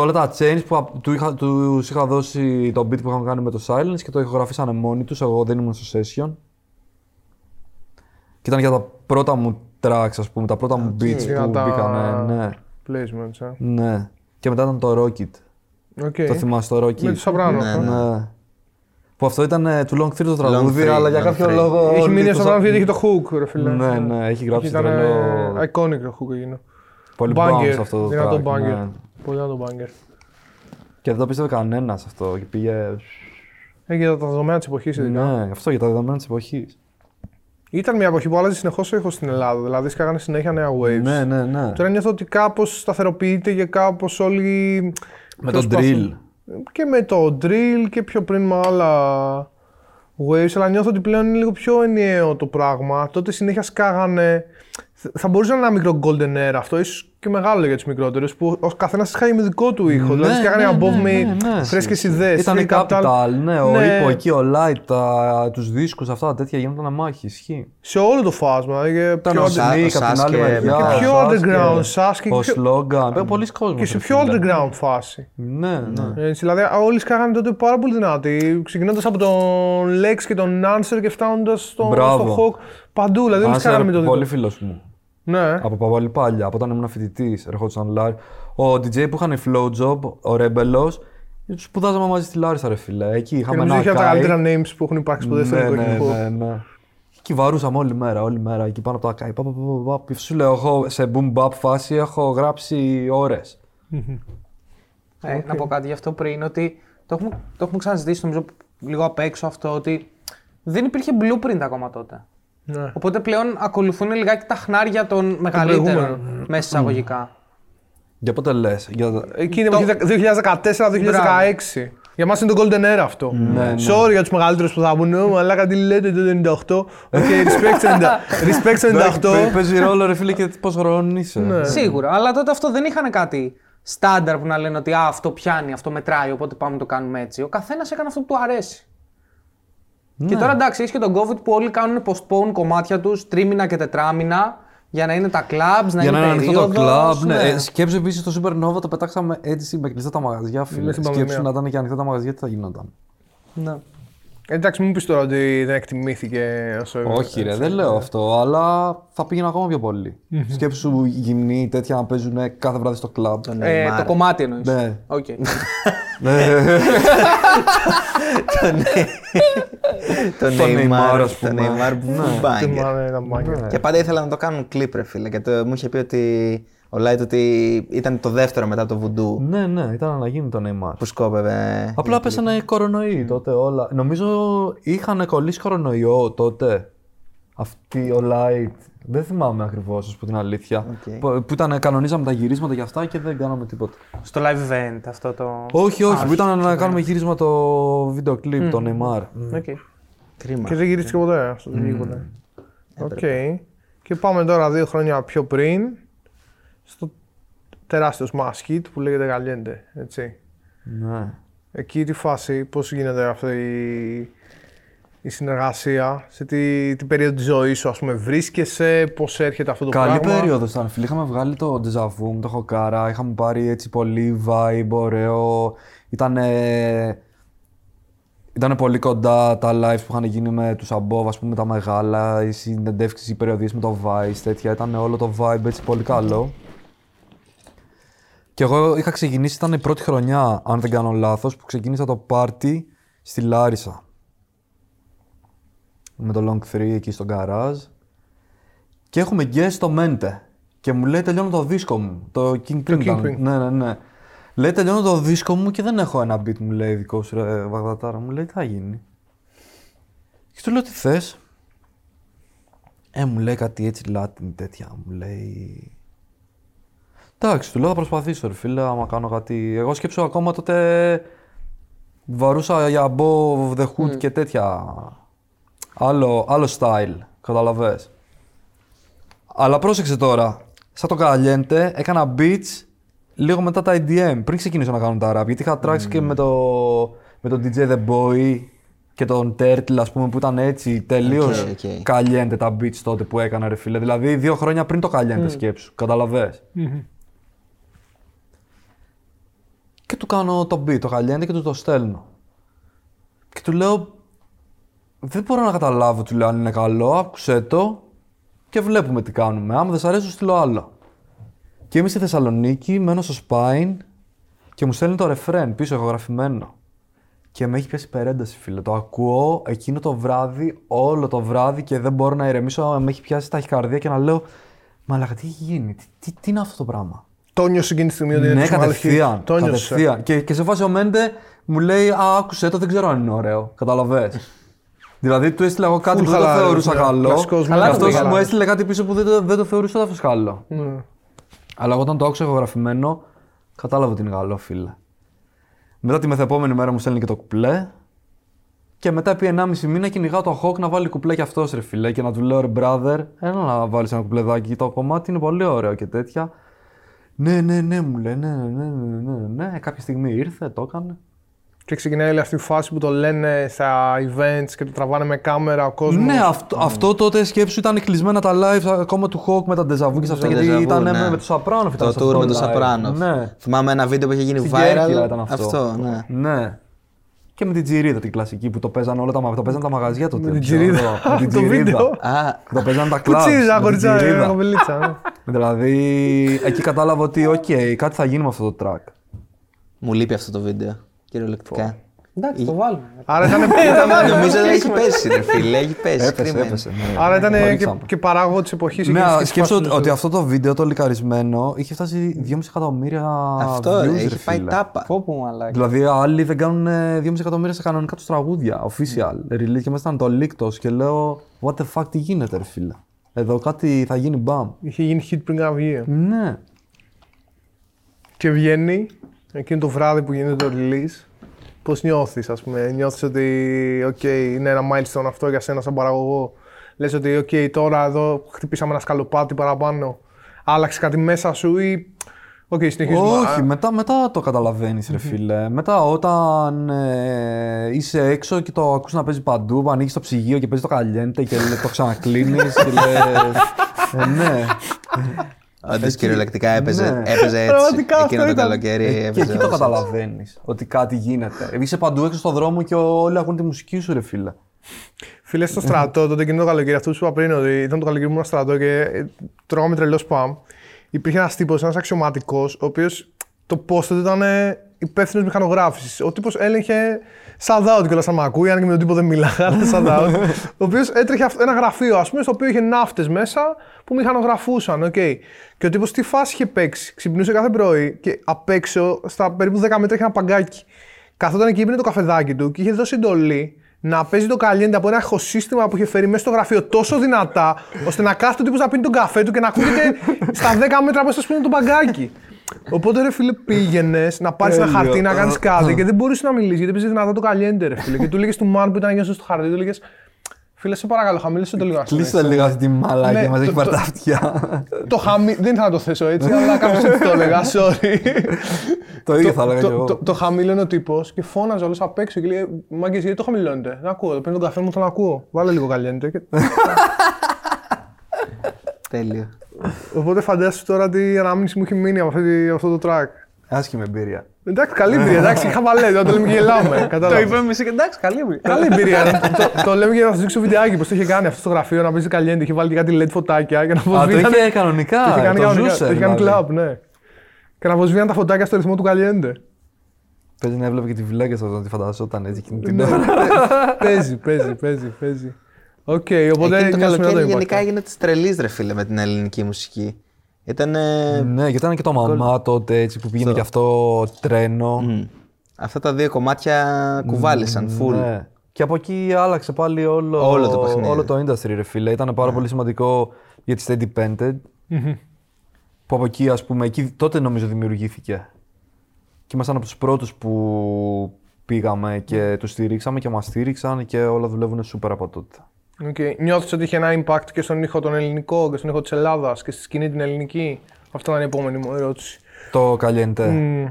το όλα τα chains που α- του είχα, τους είχα δώσει το beat που είχαμε κάνει με το Silence και το ηχογραφήσανε μόνοι τους, εγώ δεν ήμουν στο session. Και ήταν για τα πρώτα μου tracks, ας πούμε, τα πρώτα μου beats Για που τα- μπήκανε, ναι, Placements, ε. ναι. Και μετά ήταν το Rocket. Οκ. Το θυμάσαι το Rocket. Με του Σαπράνο. Ναι, αυτό. Ναι. Που αυτό ήταν ε, του Long 3 το τραγούδι, Three, αλλά για Long κάποιο Three. λόγο. Έχει όλοι μείνει το στο σα- Σαπράνο γιατί έχει το hook, ρε φίλε. Ναι, ναι, έχει γράψει Ήταν τρελό. iconic το hook εκείνο. Πολύ Banger, bounce αυτό το δυνατό track, banger. ναι. Πολύ δυνατό banger. Και δεν το πίστευε κανένας αυτό. Και πήγε. Έχει τα δεδομένα της εποχής ειδικά. Ναι, αυτό για τα δεδομένα της εποχής. Ήταν μια εποχή που άλλαζε συνεχώς ο ήχος στην Ελλάδα. Δηλαδή σκάγανε συνέχεια νέα waves. Ναι, ναι, ναι. Τώρα νιώθω ότι κάπως σταθεροποιείται και κάπως όλοι. Με το προσπαθούν- drill. Και με το drill και πιο πριν με άλλα waves. Αλλά νιώθω ότι πλέον είναι λίγο πιο ενιαίο το πράγμα. Τότε συνέχεια σκάγανε. Θα μπορούσε να είναι ένα μικρό golden era αυτό, ίσως και μεγάλο για τους μικρότερους, που ο καθένας είχα με δικό του ήχο. δηλαδή σκάγανε above me φρέσκες ιδέες. Ήταν Capital, ναι, ο Υπο εκεί, ο Light, τα, τους δίσκους, αυτά τα τέτοια γίνονταν μάχη, ισχύει. Σε όλο το φάσμα. Και Ήταν πιο, ο ο under- Sa- Sneak ο από την άλλη Sasuke, μεριά. και ο πιο Sasuke, underground, Sasuke, Ο και πιο- Slogan, ε, πολλοί κόσμος. και σε ρε πιο φίλε. underground φάση. Ναι, ναι. Έτσι, δηλαδή όλοι σκάγανε τότε πάρα πολύ δυνατοί. Ξεκινώντας από τον Lex και τον Nancer και φτάνοντας στο, Μπράβο. στο Hawk. Παντού, δηλαδή όλοι Άσερ, σκάγανε με το δικό. πολύ φίλος μου. Ναι. Από πολύ παλιά, από όταν ήμουν φοιτητής, ερχόντουσαν live. Ο DJ που είχαν flow job, ο Ρέμπελο, τους σπουδάζαμε μαζί στη Λάρισα, ρε φίλε. Εκεί Και είχαμε νομίζω ένα είχε από τα κάι. καλύτερα names που έχουν υπάρξει ποτέ στο ναι, ελληνικό ναι, κοινό. ναι, ναι. Εκεί βαρούσαμε όλη μέρα, όλη μέρα, εκεί πάνω από τα κάι. Πα, πα, πα, πα, πα. Σου λέω, εγώ σε boom bap φάση έχω γράψει ώρες. Ε, Να πω κάτι γι' αυτό πριν, ότι το έχουμε, το έχουμε ξαναζητήσει νομίζω λίγο απ' έξω αυτό, ότι δεν υπήρχε blueprint ακόμα τότε. Ναι. Οπότε πλέον ακολουθούν λιγάκι τα χνάρια των μεγαλύτερων προηγούμενων. μέσα εισαγωγικά. Για πότε λες, για... Εκεί είναι Το- εποχή 2014-2016. Για μας είναι το Golden Era αυτό. ναι. Sorry για τους μεγαλύτερους που θα πούνε, «Ω, αλλά κάτι λέτε το 98. Οκ, respect 90 respect 98. Παι- Παίζει ρόλο, ρε φίλε, και πόσο χρόνο είσαι. Ναι. Σίγουρα. Αλλά τότε αυτό δεν είχαν κάτι στάνταρ που να λένε ότι Α, αυτό πιάνει, αυτό μετράει, οπότε πάμε να το κάνουμε έτσι. Ο καθένας έκανε αυτό που του αρέσει. Και τώρα εντάξει, έχεις και τον COVID που όλοι κάνουν postpone κομμάτια τους τρίμηνα και τετράμηνα για να είναι τα clubs, να Για να είναι είναι ανοιχτό το περίοδος, κλαμπ. Ναι. Ε, σκέψου επίσης το Supernova το πετάξαμε έτσι με κλειστά τα μαγαζιά, φίλε. Μες στην Σκέψου πανδημία. να ήταν και ανοιχτά τα μαγαζιά, τι θα γινόταν. Ναι. Εντάξει, μην πεις τώρα ότι δεν εκτιμήθηκε όσο. Όχι, ρε, δεν λέω αυτό, αλλά θα πήγαινε ακόμα πιο πολύ. Σκέψου γυμνοί τέτοια να παίζουν κάθε βράδυ στο κλαμπ. Τον Ε, Neymar. το κομμάτι εννοείς. Ναι. Οκ. Τον Τον Neymar, Neymar, ας τον πούμε. Neymar που Ναι. banger. Θυμάμαι, ήταν banger. Και πάντα ήθελα να το κάνουν κλιπ, ρε φίλε. Και το, μου είχε πει ότι ο Light ότι ήταν το δεύτερο μετά το Voodoo Ναι, ναι, ήταν να γίνει το Neymar. που σκόπευε. Απλά πέσανε οι κορονοϊοί τότε όλα. Νομίζω είχαν κολλήσει κορονοϊό τότε. Αυτή ο Light. Δεν θυμάμαι ακριβώς, ας πω την αλήθεια. Οκ. Που, που ήταν, κανονίζαμε τα γυρίσματα και αυτά και δεν κάναμε τίποτα. Στο live event αυτό το. Όχι, όχι, που ήταν να κάνουμε γύρισμα το βίντεο κλιπ, το Neymar. Οκ. Κρίμα. Και δεν γυρίστηκε ποτέ αυτό. Δεν βγήκε ποτέ. Οκ. Και πάμε τώρα δύο χρόνια πιο πριν στο τεράστιο smash hit που λέγεται Caliente. Έτσι. Ναι. Εκεί τη φάση, πώς γίνεται αυτή η... η συνεργασία, σε τι, τι περίοδο της ζωής σου, ας πούμε, βρίσκεσαι, πώς έρχεται αυτό το Καλή πράγμα. περίοδος ήταν, φίλε. Είχαμε βγάλει το Deja Vu με το Χοκάρα. Είχαμε πάρει έτσι πολύ vibe, ωραίο. Ήταν. Ήταν πολύ κοντά τα lives που είχαν γίνει με τους Αμπόβ, ας πούμε, τα μεγάλα, οι συνεντεύξεις, οι περιοδίες με το Vice, τέτοια. Ήταν όλο το vibe έτσι πολύ καλό. Και εγώ είχα ξεκινήσει, ήταν η πρώτη χρονιά, αν δεν κάνω λάθος, που ξεκίνησα το πάρτι στη Λάρισα. Με το Long 3 εκεί στο garage. Και έχουμε guest το Mente. Και μου λέει τελειώνω το δίσκο μου. Το King Pring. ήταν. Kingpin. Ναι, ναι, ναι. Λέει τελειώνω το δίσκο μου και δεν έχω ένα beat μου λέει δικός σου ρε Βαγδατάρα. Μου λέει τι θα γίνει; Και του λέω τι θες; Ε, μου λέει κάτι έτσι Latin τέτοια. Μου λέει... Εντάξει, του λέω θα προσπαθήσω ρε φίλε, άμα κάνω κάτι... Εγώ σκέψω ακόμα τότε βαρούσα για Above the Hood και τέτοια. Άλλο, άλλο style, καταλαβες. Αλλά πρόσεξε τώρα. Σαν το Caliente έκανα beats λίγο μετά τα EDM, πριν ξεκινήσω να κάνω τα rap. Γιατί είχα tracks και με το, με τον DJ The Boy και τον Turtle, ας πούμε, που ήταν έτσι τελείως Οκ, οκ. Caliente τα beats τότε που έκανα, ρε φίλε. Δηλαδή δύο χρόνια πριν το Caliente σκέψου. Καταλαβες. Και του κάνω το beat, το Caliente και του το στέλνω. Και του λέω, δεν μπορώ να καταλάβω, του λέω, αν είναι καλό, άκουσέ το και βλέπουμε τι κάνουμε. Άμα δεν σ' αρέσει, σου στείλω άλλο. Και είμαι στη Θεσσαλονίκη, μένω στο Spine και μου στέλνει το ρεφρέν πίσω ηχογραφημένο. Και με έχει πιάσει υπερένταση, φίλε. Το ακούω εκείνο το βράδυ, όλο το βράδυ και δεν μπορώ να ηρεμήσω. Με έχει πιάσει ταχυκαρδία και να λέω Μα αλλά τι έχει γίνει, τι, τι, τι είναι αυτό το πράγμα; Το νιώσε εκείνη τη στιγμή ότι είναι Ναι, τόσο μεγάλη κατευθείαν. hit. Το νιώσε. κατευθείαν. Και, και σε φάση ο Μέντε μου λέει Α, άκουσε το, δεν ξέρω αν είναι ωραίο. Καταλαβες. Δηλαδή του έστειλα εγώ κάτι Full που δεν το χαλαρό, θεωρούσα ναι. καλό. Κλασικός Και Μέντε. αυτό Καλά το μου πήγα. έστειλε κάτι πίσω που δεν, το- δεν το θεωρούσα ούτε αυτό καλό. Ναι. Αλλά εγώ όταν το άκουσα ηχογραφημένο, κατάλαβα ότι είναι καλό, φίλε. Μετά τη μεθεπόμενη μέρα μου στέλνει και το κουπλέ. Και μετά επί 1,5 μήνα κυνηγάω το Hawk να βάλει κουπλέ κι αυτό ρε φίλε. Και να του λέω ρε brother, έλα να βάλει ένα κουπλεδάκι. Το κομμάτι είναι πολύ ωραίο και τέτοια. Ναι, ναι, ναι, μου λέει, ναι, ναι, ναι, ναι, ναι, ναι. Κάποια στιγμή ήρθε, το έκανε. Και ξεκινάει όλη αυτή η φάση που το λένε στα events και το τραβάνε με κάμερα ο κόσμος. Ναι, αυτό, αυτό τότε σκέψου ήταν κλεισμένα τα live ακόμα του Hawk με τα Deja Vu και σε αυτά. Το Γιατί Deja Vu, ήταν ναι. με, με του Σαπράνοφ. Το tour με τον Σαπράνοφ. Ναι. Θυμάμαι ένα βίντεο που είχε γίνει Στην viral. Κέρκυρα ήταν αυτό. Αυτό, ναι. Ναι. Και με την Τζιρίδα την κλασική που το παίζαν όλα τα, το παίζαν τα μαγαζιά τότε. Με την ξέρω Τζιρίδα. εγώ. Με την Το Τζιρίδα. βίντεο. Α, Το παίζαν τα κλαμπ. Κουτσίζα, κοριτσά, κοπελίτσα. ναι. Δηλαδή, εκεί κατάλαβα ότι, οκ, κάτι θα γίνει με αυτό το track. μου λείπει αυτό το βίντεο. Κυριολεκτικά. Εντάξει, το βάλουμε. Άρα ήταν, Νομίζω ότι έχει πέσει, ρε φίλε. Έχει πέσει. Έπεσε, κρίμα είναι. έπεσε. ναι. άρα ήταν Το και, ρίξαμε. και παράγωγο της εποχής. Ναι, σκέψω ότι, ότι αυτό το βίντεο το λικαρισμένο είχε φτάσει 2,5 εκατομμύρια Αυτό views, ρε, ρε έχει πάει φίλε. τάπα. Φόπο μαλάκι. Δηλαδή, άλλοι δεν κάνουν ε, 2,5 εκατομμύρια σε κανονικά τους τραγούδια. Official. Release και μέσα ήταν το leak και λέω, What the fuck, τι γίνεται, ρε φίλε. Εδώ κάτι θα γίνει μπαμ. Είχε γίνει hit πριν να βγει. Ναι. Και βγαίνει εκείνο το βράδυ που γίνεται το release. Πώς νιώθεις, ας πούμε, νιώθεις ότι OK, είναι ένα milestone αυτό για σένα σαν παραγωγό; Λες ότι OK, τώρα εδώ χτυπήσαμε ένα σκαλοπάτι παραπάνω. Άλλαξε κάτι μέσα σου ή. OK, συνεχίζουμε; Όχι, Α, μετά, μετά το καταλαβαίνεις, ρε φίλε. Μετά όταν ε, είσαι έξω και το ακούς να παίζει παντού, που ανοίγεις το ψυγείο και παίζει το καλιέντε και λέ- το ξανακλίνεις και λες, ε, ναι. Όντω κυριολεκτικά έπαιζε, Ναι. έπαιζε έτσι. Πραγματικά αυτό Εκείνο το ήταν. καλοκαίρι Και έπαιζε. εκεί το όντως έτσι. καταλαβαίνεις ότι κάτι γίνεται. Είσαι παντού έξω στον δρόμο και όλοι ακούν τη μουσική σου, ρε φίλε. Φίλε στο στρατό, τότε εκείνο το καλοκαίρι, αυτό που σου είπα πριν, ότι ήταν το καλοκαίρι μου στο στρατό και ε, τρώγαμε τρελός σπαμ. Υπήρχε ένας τύπος, ένας αξιωματικός, ο οποίος το post του ήταν υπεύθυνος μηχανογράφησης. Ο τύπος έλεγχε shout out κιόλας αν με ακούει, αν και με τον τύπο δεν μιλάγα, αλλά shout out. ο οποίος έτρεχε αυτό- ένα γραφείο, ας πούμε, στο οποίο είχε ναύτες μέσα που μηχανογραφούσαν. Okay. Και ο τύπος τι φάση είχε παίξει. Ξυπνούσε κάθε πρωί και απ' έξω, στα περίπου 10 μέτρα, είχε ένα παγκάκι. Καθόταν εκεί, πίνε το καφεδάκι του και είχε δώσει εντολή να παίζει το καλέντα από ένα ηχοσύστημα που είχε φέρει μέσα στο γραφείο τόσο δυνατά, ώστε να κάθεται ο τύπος να πίνει τον καφέ του και να ακούγεται στα 10 μέτρα από στο το παγκάκι. Οπότε ρε φίλε πήγαινες να πάρεις ένα Τέλειο. χαρτί να κάνεις κάτι και δεν μπορούσε να μιλήσεις γιατί παίζει δυνατά το καλέντε, ρε φίλε. και του λέγε του Μαν που ήταν γύρω στο χαρτί, του λέγε Φίλε, σε παρακαλώ, χαμήλωσε το λίγο. να Κλείστε συνέχισε. λίγο αυτή τη μαλάκια, Ναι, μας έχει το- πάρει το- τα αυτιά. Το χαμί... Δεν ήθελα να το θέσω έτσι, αλλά κάπω έτσι το έλεγα. Sorry. Το ίδιο θα έλεγα το, κι εγώ. το, το χαμήλωνε ο τύπος και φώναζε όλος απ' έξω και λέει: Μάγκε, γιατί το χαμηλώνετε; Δεν ακούω. Παίρνω τον καφέ μου, τον ακούω. Βάλε λίγο καλέντε. Και... Τέλειο. Οπότε φαντάσου τώρα τι ανάμνηση μου έχει μείνει από, αυτή, τη- από αυτό το track. Άσχημη εμπειρία. Εντάξει, καλή εμπειρία. Εντάξει, χαβαλέ, δεν το λέμε και γελάμε. Το κατάλαβες. είπαμε εμείς και εντάξει, καλή μου. Καλή εμπειρία. το, το λέμε για να σας δείξω βιντεάκι πώς το είχε κάνει αυτό στο γραφείο να παίζει Caliente. Είχε βάλει και κάτι LED φωτάκια και να Α, το βοσβήνανε- είχε κανονικά. Το είχε κάνει το κανονικά, ζούσε. το είχε κάνει δηλαδή. κλαμπ, ναι. Και αναβοσβήναν τα φωτάκια στο ρυθμό του Caliente. Παίζει να έβλεπε και τη βιλέκα σα να τη φανταζόταν έτσι εκείνη την Ναι, ώρα. παίζει, παίζει, παίζει, παίζει. Οκ, οπότε Εκείνο το νιώσουμε καλοκαίρι το impact. γενικά έγινε της τρελής ρε φίλε με την ελληνική μουσική. Ήταν. Ναι, γιατί ήταν και το μαμά τότε έτσι που πήγαινε και αυτό τρένο. Αυτά τα δύο κομμάτια κουβάλισαν full. Ναι. Και από εκεί άλλαξε πάλι όλο, Όλο το παιχνίδι. όλο το industry, ρε φίλε. Ήταν πάρα πολύ σημαντικό για τη Steady Painted. που από εκεί, ας πούμε, εκεί τότε νομίζω δημιουργήθηκε. Και ήμασταν από τους πρώτους που πήγαμε και τους στηρίξαμε και μας στήριξαν και όλα δουλεύουν σούπερ από τότε. Okay. Νιώθεις ότι είχε ένα impact και στον ήχο τον ελληνικό και στον ήχο της Ελλάδας και στη σκηνή την ελληνική; Αυτό είναι η επόμενη μου ερώτηση. Το Caliente. Μμ.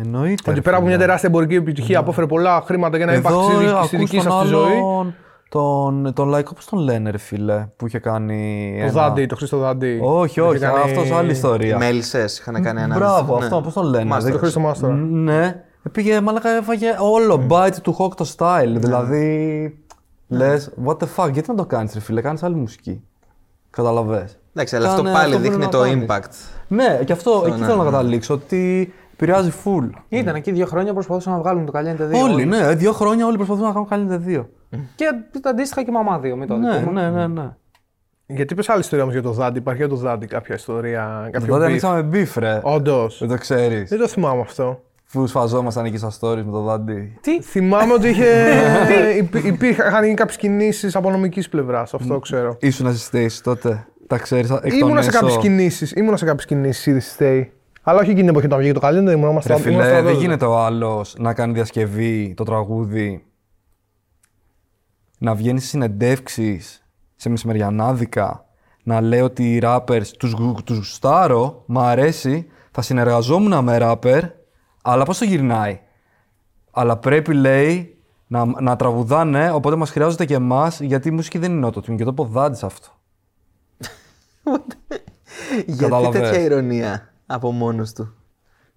Εννοείται. Ότι ρε πέρα από φίλε. μια τεράστια εμπορική επιτυχία, απόφερε πολλά χρήματα και ένα impact Εδώ στη, ε, δική- ακούς στη δική τον σας τη ζωή. άλλον, Τον, τον λαϊκό, πώς τον λένε ρε φίλε, που είχε κάνει Το ένα- Δάντι, το Χρήστο Δάντι. Όχι, Που όχι, είχε κάνει- αυτός άλλη ιστορία. Μέλισσες είχαν κάνει ένα. Μπράβο, ναι. αυτό, πώς τον λένε. Μάστορας. Το Χρήστο Μάστορα. Ναι, πήγε, μαλάκα έφαγε όλο bite του Hawk το style. Δηλαδή, λες, what the fuck, γιατί να το κάνεις ρε φίλε, κάνεις άλλη μουσική. Καταλαβες. Εντάξει, αλλά αυτό Κάνε πάλι που δείχνει πρέπει το να κάνεις. impact. Ναι, και αυτό, εκεί ναι, θέλω να ναι. καταλήξω, ότι επηρεάζει full. Ήταν εκεί δύο χρόνια προσπαθούσαν να βγάλουν το Caliente 2. Όλοι, ναι, δύο χρόνια όλοι προσπαθούν να κάνουν καλύτερα δύο. Και τα αντίστοιχα και μαμά 2 με το Ναι, δικό μου. ναι, ναι, ναι. Γιατί πες άλλη ιστορία όμως για το Δάντι, υπάρχει για το Δάντι κάποια ιστορία, κάποιο Τότε beef. ανοίξαμε beef, ρε. Όντως. Δεν το ξέρεις. Δεν το θυμάμαι αυτό. Που σφαζόμασταν εκεί στα stories με το δάντι. Τι, Θυμάμαι ότι είχε, υπή- υπήρχαν γίνει κάποιες κινήσεις από νομικής πλευράς, αυτό ξέρω. Ήσουν assistation τότε. Τα ξέρεις εκ των Ήμουνα σε έσω. κάποιες κινήσεις, ήμουνα σε κάποιες κινήσεις ήδη στη Stay. Αλλά όχι εκείνη την εποχή όταν βγήκε το καλέντερ, ήμουν ήμουν Ρε στα- ήμουν φίλε, στα δεν 12. γίνεται ο άλλος να κάνει διασκευή το τραγούδι, να βγαίνεις στις συνεντεύξεις σε μεσημεριανάδικα, να λέει ότι οι rappers τους, γου- τους γουστάρω, μ' αρέσει, θα συνεργαζόμουν με rapper, αλλά πώς το γυρνάει; Αλλά πρέπει, λέει, να, να τραγουδάνε, οπότε μας χρειάζεται και εμάς, γιατί η μουσική δεν είναι autotune και το ποδάντης αυτό. Γιατί Καταλαβες. τέτοια ηρωνία από μόνος του;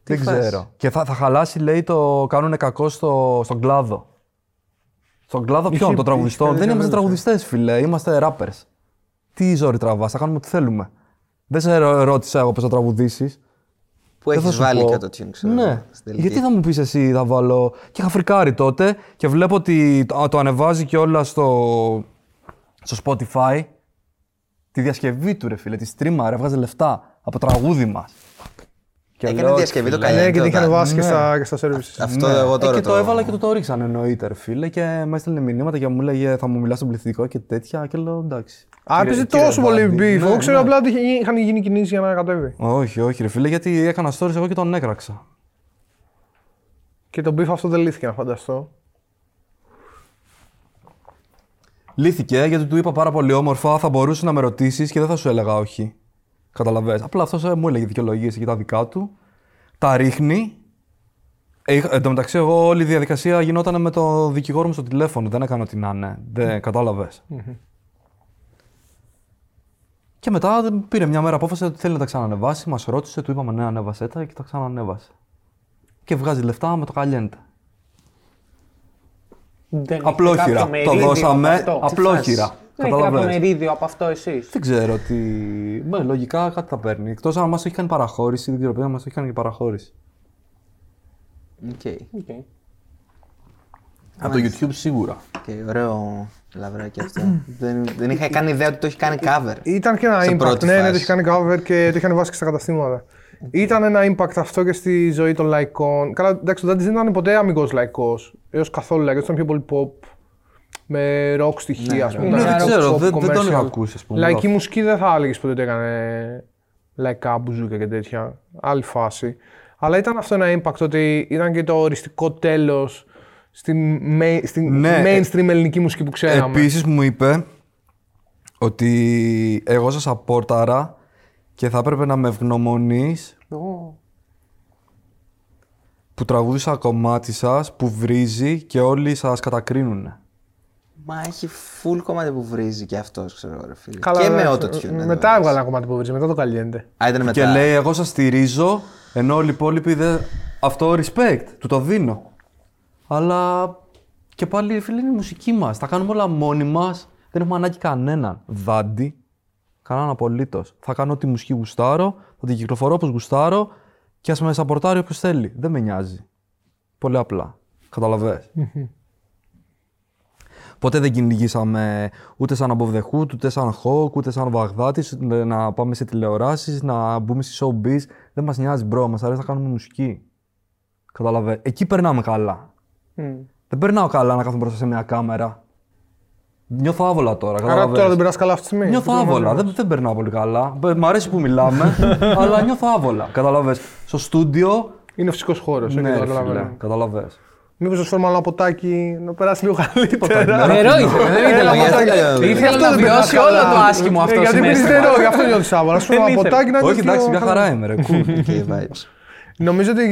Τι Δεν φάση. ξέρω. Και θα, θα χαλάσει, λέει, το κάνουν κακό στο, στον κλάδο. Στον κλάδο ποιον, Είχε- των τραγουδιστών. είχε Δεν τέτοια είμαστε δήλωση. τραγουδιστές, φίλε. Είμαστε rappers. Τι ζόρι τραβάς, θα κάνουμε ό,τι θέλουμε. Δεν σε ρω- ρώτησα εγώ πώς θα τραγουδήσεις. Που έχεις βάλει και το tune, ξέρω. Ναι. στην τελική. Γιατί θα μου πεις εσύ, θα βάλω. Και είχα φρικάρει τότε και βλέπω ότι το, το ανεβάζει και όλα στο, στο Spotify. Τη διασκευή του, ρε φίλε, τη στρίμα, ρε, έβγαζε λεφτά από τραγούδι μας. Έκανε διασκευή το Ναι, καλέντερ. και την είχαν βάσει και Ναι. στα, και στα services. Αυτό εγώ τώρα ε, και το, έβαλα και το το ρίξαν εννοείται, ρε φίλε. Και με έστελνε μηνύματα και μου λέγε θα μου μιλάς στον πληθυντικό και τέτοια. Και λέω εντάξει. Α, Κύριε- έπαιζε κύριε τόσο πολύ Βάντι. beef. Ναι, Εγώ ξέρω ναι. απλά ότι είχε- είχαν γίνει κινήσεις για να κατέβει. Όχι, όχι, ρε φίλε, γιατί έκανα stories εγώ και τον έκραξα. Και το beef αυτό δεν λύθηκε, να φανταστώ. Λύθηκε γιατί του είπα πάρα πολύ όμορφα, θα μπορούσε να με ρωτήσεις και δεν θα σου έλεγα όχι. Καταλαβαίνεις. Απλά αυτός μου έλεγε δικαιολογίες για τα δικά του. Τα ρίχνει. Ε, είχα- εν τω μεταξύ, εγώ όλη η διαδικασία γινόταν με το δικηγόρο μου στο τηλέφωνο. Δεν έκανα ό,τι να είναι. Δεν κατάλαβε. Και μετά δεν- πήρε μια μέρα απόφαση ότι θέλει να τα ξανανεβάσει. Μας ρώτησε, του είπαμε ναι, ανέβασέ τα και τα ξανανέβασε. Και βγάζει λεφτά με το καλιέντε. Δεν Απλόχειρα. έχετε κάποιο Το μερίδιο δώσαμε από αυτό. απλόχειρα. Δεν έχει κάποιο Καταλαβαίνεις. μερίδιο από αυτό εσείς. Δεν ξέρω τι. Ναι, λογικά κάτι θα παίρνει. Εκτός αν μας έχει κάνει παραχώρηση, δεν ξέρω ποιο μας έχει κάνει και παραχώρηση. Οκ. Από το YouTube σίγουρα. Οκ, ωραίο λαβράκι αυτό. δεν, δεν είχα κάνει ιδέα ότι το έχει κάνει cover. Ήταν και ένα Σε impact. πρώτη Ναι, ναι, φάση. το είχε κάνει cover και το είχαν βάλει και στα καταστήματα. Ήταν ένα impact αυτό και στη ζωή των λαϊκών. Καλά, εντάξει, ο Δάντης δεν ήταν ποτέ αμιγώς λαϊκός. Έως καθόλου λαϊκός, ήταν πιο πολύ pop. Με rock στοιχεία, ας πούμε. Ναι, Ήταν δεν rock, ξέρω, pop, δεν- δεν τον commercial. είχα ακούσει, ας πούμε, Λαϊκή rock. μουσική δεν θα έλεγες ποτέ ότι έκανε λαϊκά μπουζούκια και τέτοια. Άλλη φάση. Αλλά ήταν αυτό ένα impact ότι ήταν και το οριστικό τέλος στην, main- στην Ναι, mainstream ελληνική μουσική που ξέραμε. Επίσης μου είπε ότι εγώ σας απόρταρα και θα έπρεπε να με ευγνωμονείς που τραγούδισα κομμάτι σας που βρίζει και όλοι σας κατακρίνουν. Μα έχει full κομμάτι που βρίζει και αυτός, ξέρω εγώ, ρε φίλε. Καλά, και ναι, με ε, autotune. ε, εδώ. Μετά έβγαλε ένα κομμάτι που βρίζει, μετά το καλλιέντε. Α, ήταν μετά. Και λέει: Εγώ σας στηρίζω, ενώ όλοι οι υπόλοιποι δεν. Αυτό respect, του το δίνω. Αλλά και πάλι, φίλε, είναι η μουσική μας. Τα κάνουμε όλα μόνοι μας. Δεν έχουμε ανάγκη κανέναν. Δάντη. Κανέναν απολύτω. Θα κάνω ό,τι μουσική γουστάρω, θα την κυκλοφορώ όπως γουστάρω και ας με σαπορτάρει όποιος θέλει. Δεν με νοιάζει. Πολύ απλά. Καταλαβες. Ποτέ δεν κυνηγήσαμε ούτε σαν Above the Hood, ούτε σαν Hawk, ούτε σαν Βαγδάτης, να πάμε σε τηλεοράσεις, να μπούμε στη showbiz. Δεν μας νοιάζει, bro, μας αρέσει να κάνουμε μουσική. Καταλαβαίνεις. Εκεί περνάμε καλά. Δεν περνάω καλά να κάθομαι μπροστά σε μια κάμερα. Νιώθω άβολα τώρα, Άρα καταλαβαίνεις. τώρα δεν περνάς καλά αυτή τη στιγμή. Νιώθω Δεν το άβολα. μάθαμε. Δεν, δεν περνάω πολύ καλά. Μπε- Μ' αρέσει που μιλάμε, αλλά νιώθω άβολα. Καταλαβες. Στο στούντιο. Είναι ο φυσικός χώρος. Ναι, ρε φίλε, καταλαβες. Μήπως σου φέρουμε ένα ποτάκι να περάσει λίγο καλύτερα. Νερό ήθελε, δεν ήθελε γι' αυτό ποτάκι. λέω. Ήθελε Αυτό να δεν περνάς βιώσει καλά. όλο το άσχημο Ε, αυτό Γιατί πίνει συνέστημα. νερό, γι' αυτό νιώθεις άβολα. Να σου φέρουμε ένα ήθελε. ποτάκι να Όχι, νιώθεις εντάξει, λίγο μια χαρά είμαι, ρε. Cool. Και οι vibes. Νομίζω ότι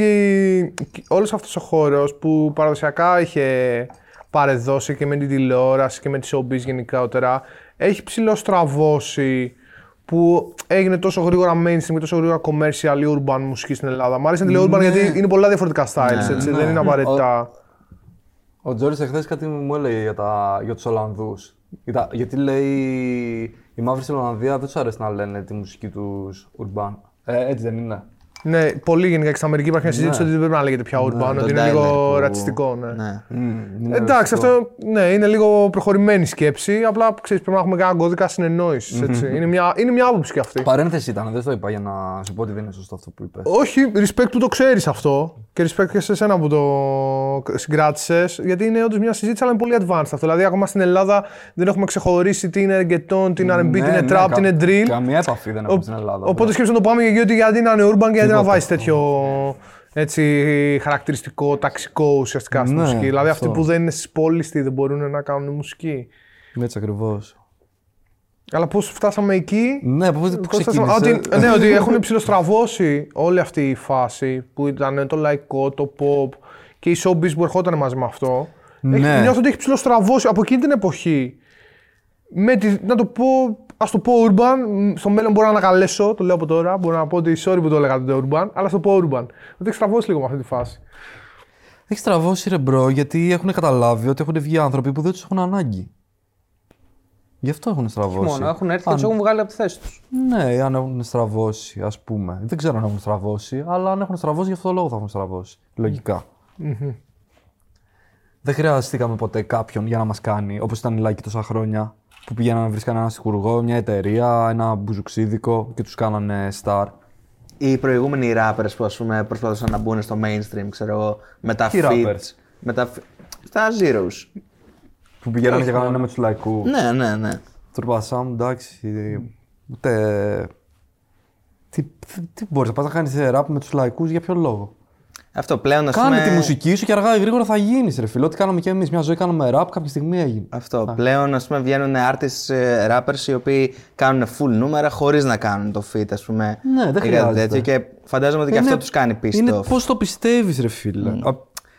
όλος αυτός ο χώρος που παραδοσιακά είχε παρεδώσει και με την τηλεόραση και με τη showbiz γενικότερα, έχει ψηλό στραβώσει που έγινε τόσο γρήγορα mainstream και τόσο γρήγορα commercial ή urban μουσική στην Ελλάδα. Μ' αρέσει να τη λέω urban γιατί είναι πολλά διαφορετικά styles, έτσι, δεν είναι απαραίτητα. Ο Τζόρις εχθές κάτι μου έλεγε για, τα, για τους Ολλανδούς. Γιατί λέει οι μαύροι στην Ολλανδία δεν τους αρέσει να λένε τη μουσική τους urban. Ε, έτσι δεν είναι. Ναι, πολύ γενικά και στην Αμερική υπάρχει μια συζήτηση ότι δεν πρέπει να λέγεται πια urban, Το ότι είναι dialer λίγο που- ρατσιστικό. Ναι. Ναι. Είναι Εντάξει, ρατσιστικό. αυτό ναι, είναι λίγο προχωρημένη σκέψη. Απλά ξέρεις, πρέπει να έχουμε κανένα κώδικα συνεννόησης. Είναι, μια, είναι μια άποψη και αυτή. Παρένθεση ήταν, δεν το είπα για να σου πω ότι δεν είναι σωστό αυτό που είπες. Όχι, respect που το ξέρεις αυτό και respect και σε εσένα που το συγκράτησες. Γιατί είναι όντως μια συζήτηση, αλλά είναι πολύ advanced αυτό. Δηλαδή, ακόμα στην Ελλάδα δεν έχουμε ξεχωρίσει τι είναι reggaeton, τι είναι RB, τι είναι trap, τι είναι drill. Καμία επαφή δεν έχουμε στην Ελλάδα. Οπότε σκέψτε να το πάμε και ότι γιατί να είναι urban και γιατί να βάζεις τέτοιο έτσι, χαρακτηριστικό, ταξικό ουσιαστικά στη Ναι, μουσική. Δηλαδή, αυτό. αυτοί που δεν είναι στι πόλει, τι δεν μπορούν να κάνουν μουσική. Έτσι ακριβώς. Αλλά πώς φτάσαμε εκεί; Ναι, πώ Πώς φτάσαμε- ξεκίνησε; Ότι, ναι, ότι έχουν ψηλοστραβώσει όλη αυτή η φάση που ήταν το λαϊκό, το pop και η showbiz που ερχόταν μαζί με αυτό. Ναι. Έχει, νιώθω ότι έχει ψιλοστραβώσει από εκείνη την εποχή. Με τη, να το πω, ας το πω urban, μ, στο μέλλον μπορώ να ανακαλέσω, το λέω από τώρα, μπορώ να πω ότι sorry που το έλεγα το urban, αλλά στο πω urban. Ότι έχει στραβώσει λίγο με αυτή τη φάση. Έχει στραβώσει ρε bro, γιατί έχουν καταλάβει ότι έχουν βγει άνθρωποι που δεν τους έχουν ανάγκη. Γι' αυτό έχουν στραβώσει. Μόνο έχουν έρθει και Αν- τους έχουν βγάλει από τη θέση τους. Ναι, αν έχουν στραβώσει, ας πούμε. Δεν ξέρω αν έχουν στραβώσει, αλλά αν έχουν στραβώσει, γι' αυτό το λόγο θα έχουν στραβώσει. Λογικά. Δεν χρειαστήκαμε ποτέ κάποιον για να μας κάνει, όπως ήταν οι Λάκοι τόσα χρόνια, που πήγαιναν να βρίσκαν ένα στιχουργό, μια εταιρεία, ένα μπουζουξίδικο και τους κάνανε star. Οι προηγούμενοι rappers που ας πούμε προσπαθούσαν να μπουν στο mainstream, ξέρω εγώ, με τα Τι feats. rappers? Με τα, fe- στα zeros. Που πηγαίνανε και κάνανε με τους λαϊκούς. Ναι, ναι, ναι. Τουρπασά μου, εντάξει. Ούτε. Τι, τι, τι μπορείς να πας να κάνεις rap με τους λαϊκούς, για ποιο λόγο; Αυτό πλέον ας Κάνε πούμε... τη μουσική σου και αργά ή γρήγορα θα γίνεις, ρε φίλε. Ό,τι κάναμε κι εμείς. Μια ζωή κάναμε rap, κάποια στιγμή έγινε. Αυτό. Πλέον ας πούμε βγαίνουν artists, ε, rappers οι οποίοι κάνουν full νούμερα χωρίς να κάνουν το feat ας πούμε. Ναι, δεν ή κάτι χρειάζεται. τέτοιο και φαντάζομαι ότι και αυτό τους κάνει πίσω. Είναι πώς το πιστεύεις, ρε φίλε. Α,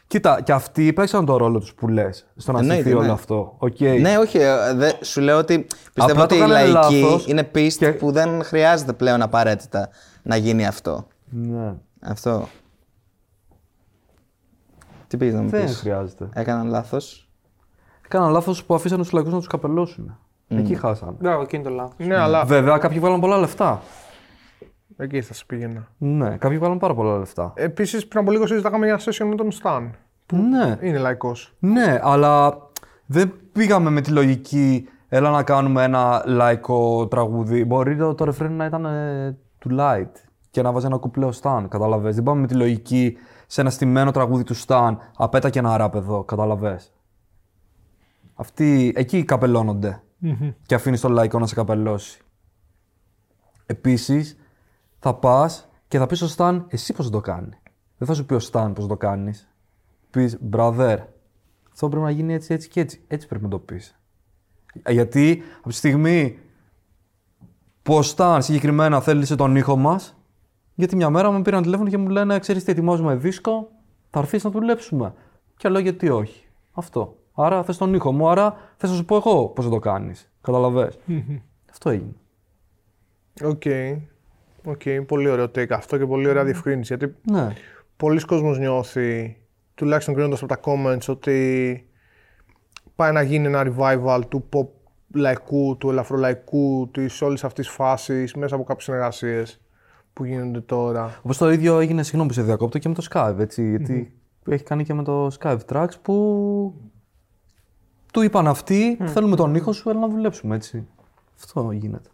κοίτα, και αυτοί παίξαν το ρόλο τους που λες. Στο να Εννοείται, στηθεί όλο ναι. αυτό. Οκ. Ναι, όχι. ε, δε- σου λέω ότι πιστεύω Απλά το ότι η κάνανε λαϊκή λάθος είναι πίστη και- που δεν χρειάζεται πλέον απαραίτητα να γίνει αυτό. Ναι. Αυτό. Τι πήγες να μου Δεν πεις; χρειάζεται. Έκαναν λάθος. Έκαναν λάθος που αφήσαν τους λαϊκούς να τους καπελώσουν. Εκεί χάσαν. Μπράβο, εκείνη το λάθος. Ναι, αλλά Βέβαια, κάποιοι βάλαν πολλά λεφτά. εκεί θα σε πήγαινα. Ναι, κάποιοι βάλαν πάρα πολλά λεφτά. Επίσης, πριν από λίγο συζητάγαμε για ένα session με τον Stan. Ναι. Είναι λαϊκός. Ναι, αλλά δεν πήγαμε με τη λογική έλα να κάνουμε ένα λαϊκό τραγούδι. Μπορεί το, το ρεφρέν να ήταν ε, του light και να βάζει ένα κουπλέο Stan, καταλαβες. Δεν πάμε με τη λογική σε ένα στημένο τραγούδι του Stan, απέτα και ένα ράπ εδώ, καταλαβες. Αυτοί εκεί καπελώνονται και αφήνεις το λαϊκό να σε καπελώσει. Επίσης, θα πας και θα πεις στο Stan εσύ πώς το κάνει; Δεν θα σου πει ο Stan πώς το κάνεις. Πεις, brother, Αυτό πρέπει να γίνει έτσι, έτσι και έτσι. Έτσι πρέπει να το πεις. Γιατί από τη στιγμή που Σταν συγκεκριμένα θέλησε τον ήχο μας, γιατί μια μέρα με πήραν τηλέφωνο και μου λένε: Ξέρεις τι, ετοιμάζουμε δίσκο, θα έρθεις να δουλέψουμε. Και λέω: Γιατί όχι. Αυτό. Άρα θες τον ήχο μου, άρα θες να σου πω εγώ πώς θα το κάνεις. Καταλαβες. Αυτό έγινε. Οκ. Οκ, πολύ ωραίο take αυτό και πολύ ωραία διευκρίνηση. Γιατί Ναι. πολλοί κόσμος νιώθει, τουλάχιστον κρίνοντας από τα comments, ότι πάει να γίνει ένα revival του pop λαϊκού, του ελαφρολαϊκού, της όλης αυτής φάσης μέσα από κάποιες συνεργασίες που γίνονται τώρα. Όπως το ίδιο έγινε, συγγνώμη που σε διακόπτω, και με το Skype. Έτσι, γιατί έχει κάνει και με το Skype Tracks που του είπαν αυτοί: Θέλουμε τον ήχο σου, έλα να δουλέψουμε έτσι. Αυτό γίνεται.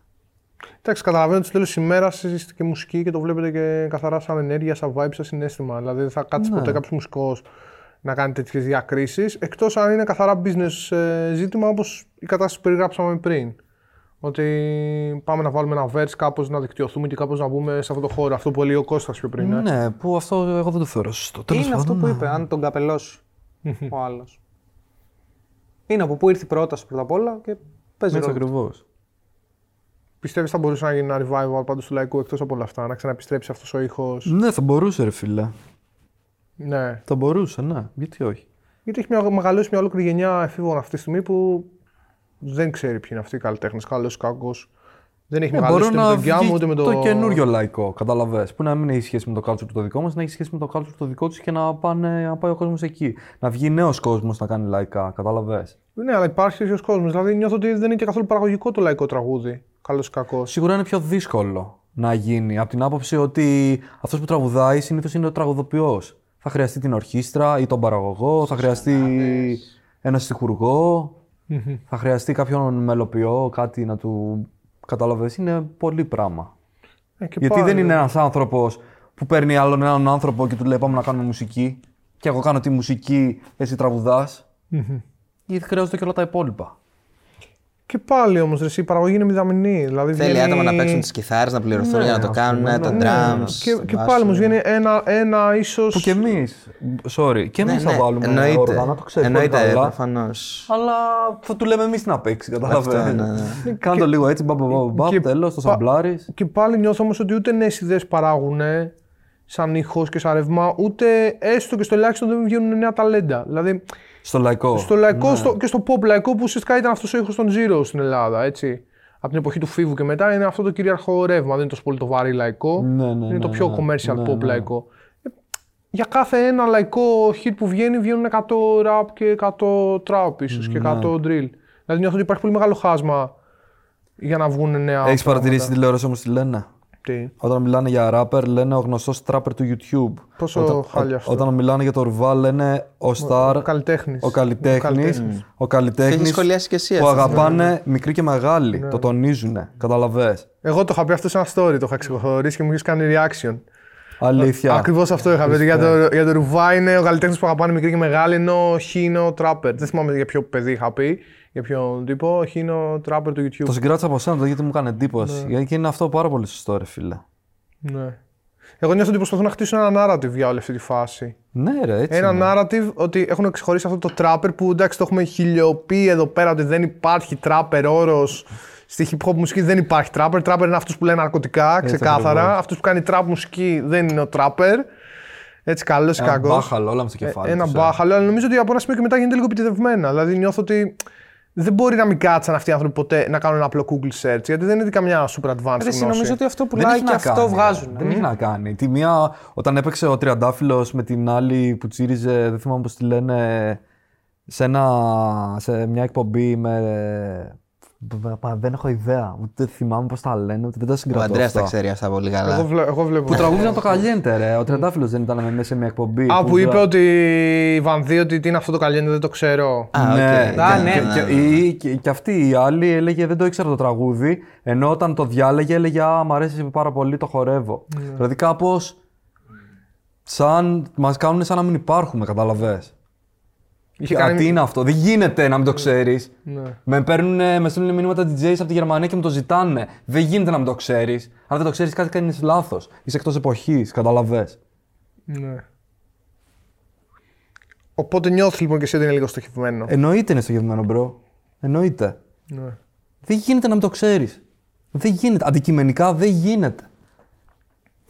Εντάξει, καταλαβαίνω ότι στο τέλος της ημέρας είστε και μουσική και το βλέπετε και καθαρά σαν ενέργεια, σαν vibe, σαν συνέστημα. Δηλαδή δεν θα κάτσεις Ναι. ποτέ κάποιος μουσικός να κάνει τέτοιες διακρίσεις. Εκτός αν είναι καθαρά business ε, ζήτημα όπως η κατάσταση που περιγράψαμε πριν. Ότι πάμε να βάλουμε ένα verse, κάπως να δικτυωθούμε και κάπως να μπούμε σε αυτό το χώρο. Αυτό που έλεγε ο Κώστας πιο πριν. ε. Ναι, που αυτό εγώ δεν το θεωρώ σωστό. Τέλος είναι αυτό πάντων, που ναι. είπε, αν τον καπελώσει ο άλλος. Είναι από πού ήρθε η πρόταση πρώτα απ' όλα και παίζει Έτσι ρόλο. ακριβώς. Πιστεύεις θα μπορούσε να γίνει ένα revival πάντως του λαϊκού εκτός από όλα αυτά, να ξαναεπιστρέψει αυτός ο ήχος; Ναι, θα μπορούσε, ρε φίλε. Ναι. Θα μπορούσε, ναι. Γιατί όχι. Γιατί έχει μια, μεγαλώσει μια ολόκληρη γενιά εφήβων αυτή τη στιγμή που δεν ξέρει ποιοι είναι αυτοί οι καλλιτέχνες, καλός ή κακός. Δεν έχει Ε, μεγαλώσει ούτε με να τον Γκιά μου βγει ούτε με το. το καινούριο λαϊκό, καταλαβες. Που να μην έχει σχέση με το culture το δικό μας, να έχει σχέση με το culture το δικό τους και να, πάνε, να πάει ο κόσμος εκεί. Να βγει νέος κόσμος να κάνει λαϊκά, καταλαβες. Ναι, αλλά υπάρχει τέτοιος κόσμος. Δηλαδή νιώθω ότι δεν είναι και καθόλου παραγωγικό το λαϊκό τραγούδι. Καλός ή κακός. Σίγουρα είναι πιο δύσκολο να γίνει από την άποψη ότι αυτός που τραγουδάει συνήθως είναι ο τραγουδοποιός. Θα χρειαστεί την ορχήστρα ή τον παραγωγό, θα χρειαστεί ένα στιχουργό, θα χρειαστεί κάποιον μελοποιό, κάτι να του καταλαβες. Είναι πολύ πράγμα. Ε, και Γιατί πάλι. δεν είναι ένας άνθρωπος που παίρνει άλλον έναν άνθρωπο και του λέει Πάμε να κάνουμε μουσική. Και εγώ κάνω τη μουσική, εσύ τραγουδάς. Γιατί χρειάζονται και όλα τα υπόλοιπα. Και πάλι όμως η παραγωγή είναι μηδαμινή. Δηλαδή Θέλει βγαίνει- άτομα να παίξουν τις κιθάρες, να πληρωθούν για να το κάνουν, τα Ναι, drums. Και, να και βάσουν. πάλι όμως βγαίνει ένα, ένα ίσω. Που και εμείς. Sorry, και εμείς Ναι, θα ναι, βάλουμε εννοείται. όργανα, το ξέρεις πολύ Εννοείται, καλά. προφανώς. Αλλά θα του λέμε εμείς να παίξει, καταλαβαίνεις. Αυτό, ναι, ναι. Κάνε το λίγο έτσι, μπαμ, μπαμ, μπαμ, μπαμ, και τέλος, το πα- σαμπλάρεις. Και πάλι νιώθω όμως ότι ούτε νέες ιδέες παράγουν σαν ήχος και σαν ρεύμα, ούτε έστω και στο ελάχιστο δεν βγαίνουν νέα ταλέντα. Δηλαδή Στο λαϊκό. στο λαϊκό στο, και στο pop λαϊκό που ουσιαστικά ήταν αυτός ο ήχος των Zero στην Ελλάδα. Έτσι. Από την εποχή του Φίβου και μετά είναι αυτό το κυρίαρχο ρεύμα. Δεν είναι τόσο πολύ το βαρύ λαϊκό. Ναι, ναι, είναι ναι, το πιο ναι. commercial Ναι, pop ναι. λαϊκό. Ε, Για κάθε ένα λαϊκό hit που βγαίνει, βγαίνουν 100 rap και 100 trap ίσως Ναι. και 100 drill. Δηλαδή νιώθω ότι υπάρχει πολύ μεγάλο χάσμα για να βγουν νέα. Έχεις πράγματα. παρατηρήσει τηλεόραση όμως τι λένε. Τι. Όταν μιλάνε για rapper, λένε ο γνωστός trapper του YouTube. Πόσο όταν, χάλια αυτό. Όταν μιλάνε για το Ρουβά, λένε ο Star, Ο καλλιτέχνης. ο καλλιτέχνης. Ο Το καλλιτέχνης έχεις σχολιάσει και εσύ που αυτό. αγαπάνε μικροί και μεγάλοι. Ναι. Το τονίζουν. Καταλαβέ. Εγώ το είχα πει αυτό σε ένα story, το είχα ξεχωρίσει και μου είχες κάνει reaction. Αλήθεια. Ακριβώς αυτό είχα πει. Για το, για το Ρουβά είναι ο καλλιτέχνης που αγαπάνε μικροί και μεγάλοι, ενώ ο Χ είναι ο τράπερ. Δεν θυμάμαι για ποιο παιδί είχα πει, για ποιον τύπο. Ο Χ είναι ο τράπερ του YouTube. Το συγκράτησα από σένα το γιατί μου έκανε εντύπωση. Ναι. Γιατί και είναι αυτό πάρα πολύ σωστό, ρε φίλε. Ναι. Εγώ νιώθω ότι προσπαθούν να χτίσουν ένα narrative για όλη αυτή τη φάση. Ναι, ρε, έτσι. Ένα είναι. narrative ότι έχουν ξεχωρίσει αυτό το trapper που εντάξει το έχουμε χιλιοποιεί εδώ πέρα ότι δεν υπάρχει trapper όρος. Στη hip hop μουσική δεν υπάρχει trapper. Trapper είναι αυτό που λέει ναρκωτικά, ξεκάθαρα. ακριβώς. Αυτό που κάνει trap μουσική δεν είναι ο trapper. Έτσι καλός ή Ένα κακός. μπάχαλο, όλα με στο κεφάλι. Ένα τους, ε. μπάχαλο, αλλά νομίζω ότι από ένα σημείο και μετά γίνεται λίγο επιτεδευμένα. Δηλαδή νιώθω ότι δεν μπορεί να μην κάτσαν αυτοί οι άνθρωποι ποτέ να κάνουν ένα απλό Google search, γιατί δεν είναι καμιά super advanced Ρε, γνώση. νομίζω ότι αυτό Δεν πουλάει έχει και να αυτό κάνει, βγάζουν. ρε. Δεν έχει να κάνει. Τη μία, όταν έπαιξε ο Τριαντάφυλλος με την άλλη που τσίριζε, δεν θυμάμαι πώς τη λένε, σε, ένα, σε μια εκπομπή με. Πα- Δεν έχω ιδέα. Ούτε θυμάμαι πώς τα λένε, ούτε δεν τα Ο συγκρατώ. Αντρέα αυτά. τα ξέρει αυτά πολύ καλά. Εγώ, βλέ, εγώ βλέπω. Που τραγούδιζαν το Καλιέντε, ρε. Ο Τριαντάφυλλος δεν ήταν μέσα σε μια εκπομπή. Α, που είπε ζα- ότι η Βανδή ότι τι είναι αυτό το καλέντε, δεν το ξέρω. Α, οκ. ναι, Α, και- ναι. και, και, ή- και, και αυτή η άλλη έλεγε δεν το ήξερα το τραγούδι, ενώ όταν το διάλεγε έλεγε Α, μ' αρέσει πάρα πολύ, το χορεύω. Δηλαδή κάπως. Σαν. Μας κάνουν σαν να μην υπάρχουμε, καταλαβες. Είχε Γιατί κάνει- είναι αυτό. Δεν γίνεται να μην το ξέρεις. Ναι. Με παίρνουν, με στέλνουν μηνύματα DJs από τη Γερμανία και μου το ζητάνε. Δεν γίνεται να μην το ξέρεις. Αν δεν το ξέρεις, κάτι κάνεις λάθος. Είσαι εκτός εποχής, καταλαβες. Ναι. Οπότε νιώθεις λοιπόν και εσύ ότι είναι λίγο στοχευμένο. Εννοείται είναι στοχευμένο, bro. Εννοείται. Ναι. Δεν γίνεται να μην το ξέρεις. Δεν γίνεται. Αντικειμενικά δεν γίνεται.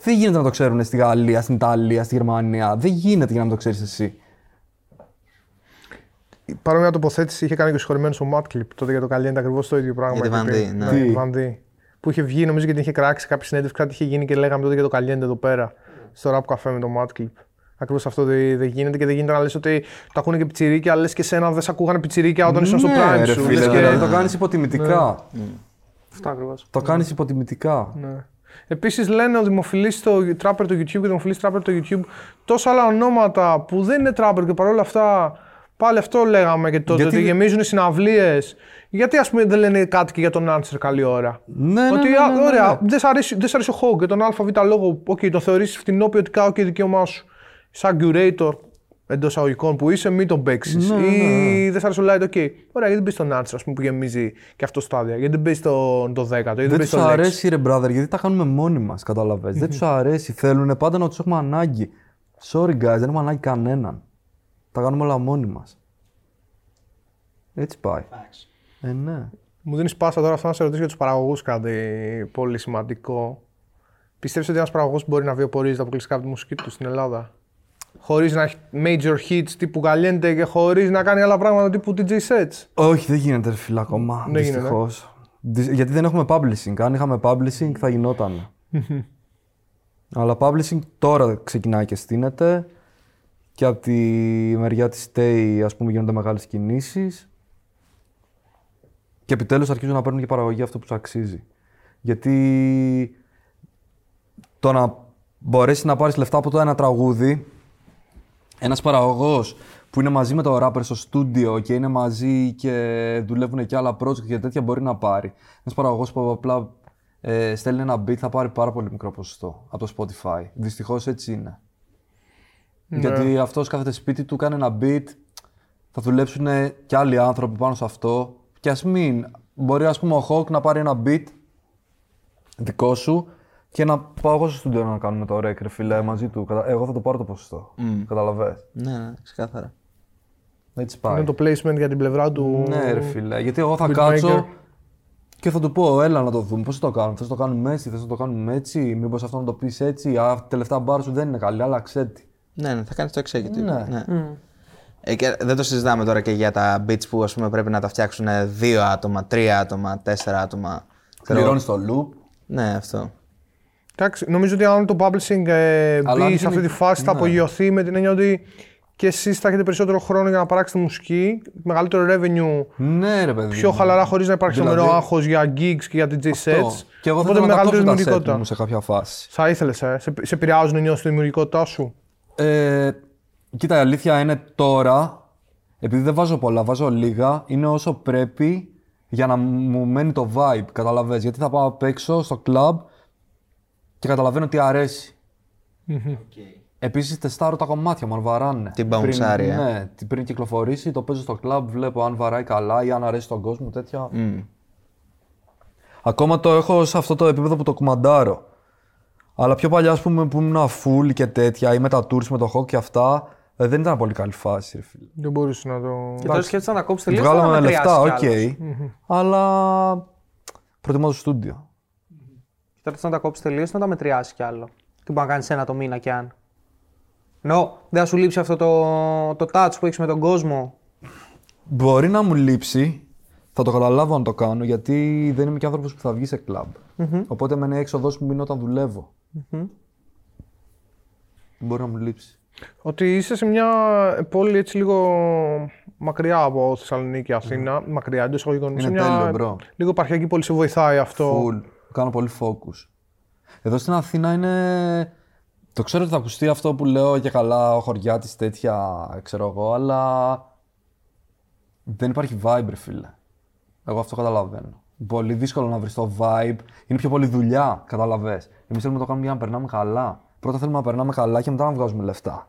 Δεν γίνεται να το ξέρουν στη Γαλλία, στην Ιταλία, στη Γερμανία. Δεν γίνεται για να μην το ξέρεις εσύ. Παρόμοια τοποθέτηση είχε κάνει και ο συγχωρημένος ο Μάτκλιπ τότε για το Καλιέντα ακριβώς το ίδιο πράγμα. Για τη είχε Van πει. Dee, ναι. Ναι, Τι; η Van Dee. Που είχε βγει, νομίζω και την είχε κράξει κάποια συνέντευξη, κάτι είχε γίνει και λέγαμε τότε για το Καλιέντα εδώ πέρα. Στο ραπ καφέ με τον Μάτκλιπ. Ακριβώς αυτό δεν, δεν γίνεται και δεν γίνεται να λες ότι το ακούνε και πιτσιρίκια, αλλά λες και σένα δεν σε ακούγανε πιτσιρίκια όταν ήσουν στο Ναι, prime ρε σου. φίλε, Λες και- δηλαδή το κάνεις υποτιμητικά. Αυτό ακριβώς. Το κάνεις υποτιμητικά. Ναι. Επίσης λένε ο δημοφιλής trapper του YouTube και ο δημοφιλής trapper του YouTube τόσα άλλα ονόματα που δεν είναι trapper και παρόλα αυτά πάλι αυτό λέγαμε και τότε. Γιατί Ότι δεν- γεμίζουν συναυλίες. Γιατί ας πούμε δεν λένε κάτι και για τον Anser καλή ώρα; Ναι, ναι, ότι ναι, α, ναι, ναι, ωραία, ναι. δεν σ' αρέσει, δεν σ' αρέσει ο Hawk και τον ΑΒ λόγο. Οκ, το θεωρείς φτηνό ποιοτικά, οκ, δικαίωμά σου. Σαν curator εντός εισαγωγικών που είσαι, μην τον παίξεις. Ναι, ή δεν σ' αρέσει ο Light, οκ. Ωραία, γιατί δεν μπεις στον Answer ας πούμε, που γεμίζει και αυτό στάδια. Γιατί δεν μπεις στον το 10ο, γιατί δεν Δεν μπεις τους στο Lex. αρέσει, ρε brother, γιατί τα κάνουμε μόνοι μας. Καταλαβέ. δεν τους αρέσει. Θέλουν πάντα να τους έχουμε ανάγκη. Sorry, guys, δεν έχουμε ανάγκη κανέναν. Τα κάνουμε όλα μόνοι μας. Έτσι πάει. Ε, ναι. Μου δίνεις πάσα τώρα αυτό να σε ρωτήσω για τους παραγωγούς κάτι πολύ σημαντικό. Πιστεύεις ότι ένας παραγωγός μπορεί να βιοπορίζεται αποκλειστικά από τη μουσική του στην Ελλάδα; Χωρίς να έχει major hits τύπου Galente και χωρίς να κάνει άλλα πράγματα τύπου DJ sets; Όχι, δεν γίνεται, ρε φίλε, ακόμα. Δεν γίνεται, Δυστυχώς. Γιατί δεν έχουμε publishing. Αν είχαμε publishing θα γινόταν. Αλλά publishing τώρα ξεκινάει και στείνεται. Και από τη μεριά της Stay, ας πούμε, γίνονται μεγάλες κινήσεις. Και επιτέλους αρχίζουν να παίρνουν και παραγωγή αυτό που τους αξίζει. Γιατί το να μπορέσεις να πάρεις λεφτά από το ένα τραγούδι, ένας παραγωγός που είναι μαζί με το rapper στο στούντιο και είναι μαζί και δουλεύουν και άλλα project και τέτοια μπορεί να πάρει. Ένας παραγωγός που απλά ε, στέλνει ένα beat θα πάρει πάρα πολύ μικρό ποσοστό από το Spotify. Δυστυχώς έτσι είναι. Γιατί αυτός κάθεται σπίτι του, κάνει ένα beat, θα δουλέψουν και άλλοι άνθρωποι πάνω σε αυτό. Και ας μην, μπορεί ας πούμε ο Hawk να πάρει ένα beat δικό σου και να πάω εγώ στο στούντιο να κάνουμε το rec, ρε φίλε, μαζί του. Κατα- Εγώ θα το πάρω το ποσοστό. Καταλαβες; Ναι, ναι, ξεκάθαρα. Έτσι πάει. Είναι το placement για την πλευρά του. Ναι, ρε φίλε. Γιατί εγώ θα beatmaker. κάτσω και θα του πω, έλα να το δούμε. Πώς θα το κάνουμε, Θες να το κάνουμε έτσι, θες να το κάνουμε έτσι, Μήπως αυτό να το πεις έτσι. Α, η τελευταία μπάρα σου δεν είναι καλή, άλλαξε τη. Ναι, ναι, θα κάνεις το executive. Ναι. Ναι. Ε, και δεν το συζητάμε τώρα και για τα beats που ας πούμε, πρέπει να τα φτιάξουν δύο άτομα, τρία άτομα, τέσσερα άτομα. Ξέρω εγώ. Πληρώνεις το loop. Ναι, αυτό. Εντάξει, νομίζω ότι αν το publishing ε, Αλλά αν μπει σε αυτή γίνει- τη φάση θα ναι. απογειωθεί με την έννοια ότι και εσείς θα έχετε περισσότερο χρόνο για να παράξετε μουσική, μεγαλύτερο revenue, Ναι, ρε παιδί. πιο μου. χαλαρά χωρίς να υπάρχει Δηλαδή, τρομερό άγχος για gigs και για DJ αυτό. sets. Και εγώ θα Οπότε ήθελα να τα μεγαλύτερη κόψω τα set δημιουργικότητα. μου σε κάποια φάση. Θα ήθελες, ε. σε, σε επηρεάζουν νιώσει τη δημιουργικότητά σου; Ε, κοίτα, η αλήθεια είναι τώρα, επειδή δεν βάζω πολλά, βάζω λίγα, είναι όσο πρέπει για να μου μένει το vibe, καταλαβες. Γιατί θα πάω απ' έξω στο club και καταλαβαίνω τι αρέσει. Επίσης τεστάρω τα κομμάτια μου, αν βαράνε. Την μπαουνσάρια. Πριν- Ναι, τι- πριν κυκλοφορήσει, το παίζω στο club, βλέπω αν βαράει καλά ή αν αρέσει στον κόσμο, τέτοια. Μμ. Ακόμα το έχω σε αυτό το επίπεδο που το κουμαντάρω. Αλλά πιο παλιά, ας πούμε, που ήμουν full και τέτοια ή με τα tours με το hawk και αυτά, ε, δεν ήταν πολύ καλή φάση, ρε φίλε. Δεν μπορούσε να το. Και τώρα σκέφτεσαι να τα κόψεις τελείως. Βγάλαμε λεφτά, οκ. Αλλά προτιμώ το στούντιο. Τώρα να τα κόψεις τελείως να τα μετριάσεις κι άλλο. Τι μπορεί να κάνεις ένα το μήνα κι αν. Νο, δεν θα σου λείψει αυτό το, το touch που έχεις με τον κόσμο; Μπορεί να μου λείψει, θα το καταλάβω αν το κάνω, γιατί δεν είμαι και άνθρωπος που θα βγει σε κλαμπ. Οπότε με είναι η έξοδό μου είναι όταν δουλεύω. Μπορεί να μου λείψει. Ότι είσαι σε μια πόλη έτσι λίγο μακριά από Θεσσαλονίκη, Αθήνα. Μακριά εντός εισαγωγικών. Είναι σε μια τέλειο, bro. λίγο επαρχιακή πόλη σε βοηθάει αυτό. Full. Κάνω πολύ focus. Εδώ στην Αθήνα είναι. Το ξέρω ότι θα ακουστεί αυτό που λέω και καλά, ο χωριάτης τέτοια, ξέρω εγώ, αλλά. Δεν υπάρχει vibe, ρε φίλε. Εγώ αυτό καταλαβαίνω. Πολύ δύσκολο να βρεις το vibe. Είναι πιο πολύ δουλειά, καταλαβέ. Εμείς θέλουμε να το κάνουμε για να περνάμε καλά. Πρώτα θέλουμε να περνάμε καλά και μετά να βγάζουμε λεφτά.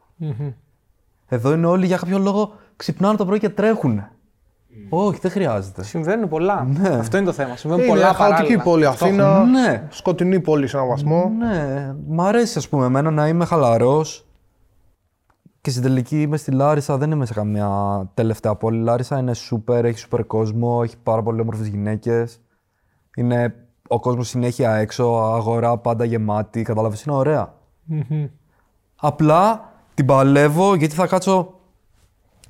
Εδώ είναι όλοι για κάποιο λόγο ξυπνάνε το πρωί και τρέχουν. Όχι, δεν χρειάζεται. Συμβαίνουν πολλά. Αυτό είναι το θέμα. Συμβαίνουν Είναι πολλά χαοτική παράλληλα. πόλη Αθήνα. Ναι. Σκοτεινή πόλη σε έναν βαθμό. Ναι, μ' αρέσει ας πούμε εμένα να είμαι χαλαρός Και στην τελική είμαι στη Λάρισα, δεν είμαι σε καμία τελευταία πόλη. Η Λάρισα είναι super, έχει super κόσμο, έχει πάρα πολύ όμορφες γυναίκες. Είναι ο κόσμος συνέχεια έξω, αγορά πάντα γεμάτη. Κατάλαβες, είναι ωραία. Απλά την παλεύω γιατί θα κάτσω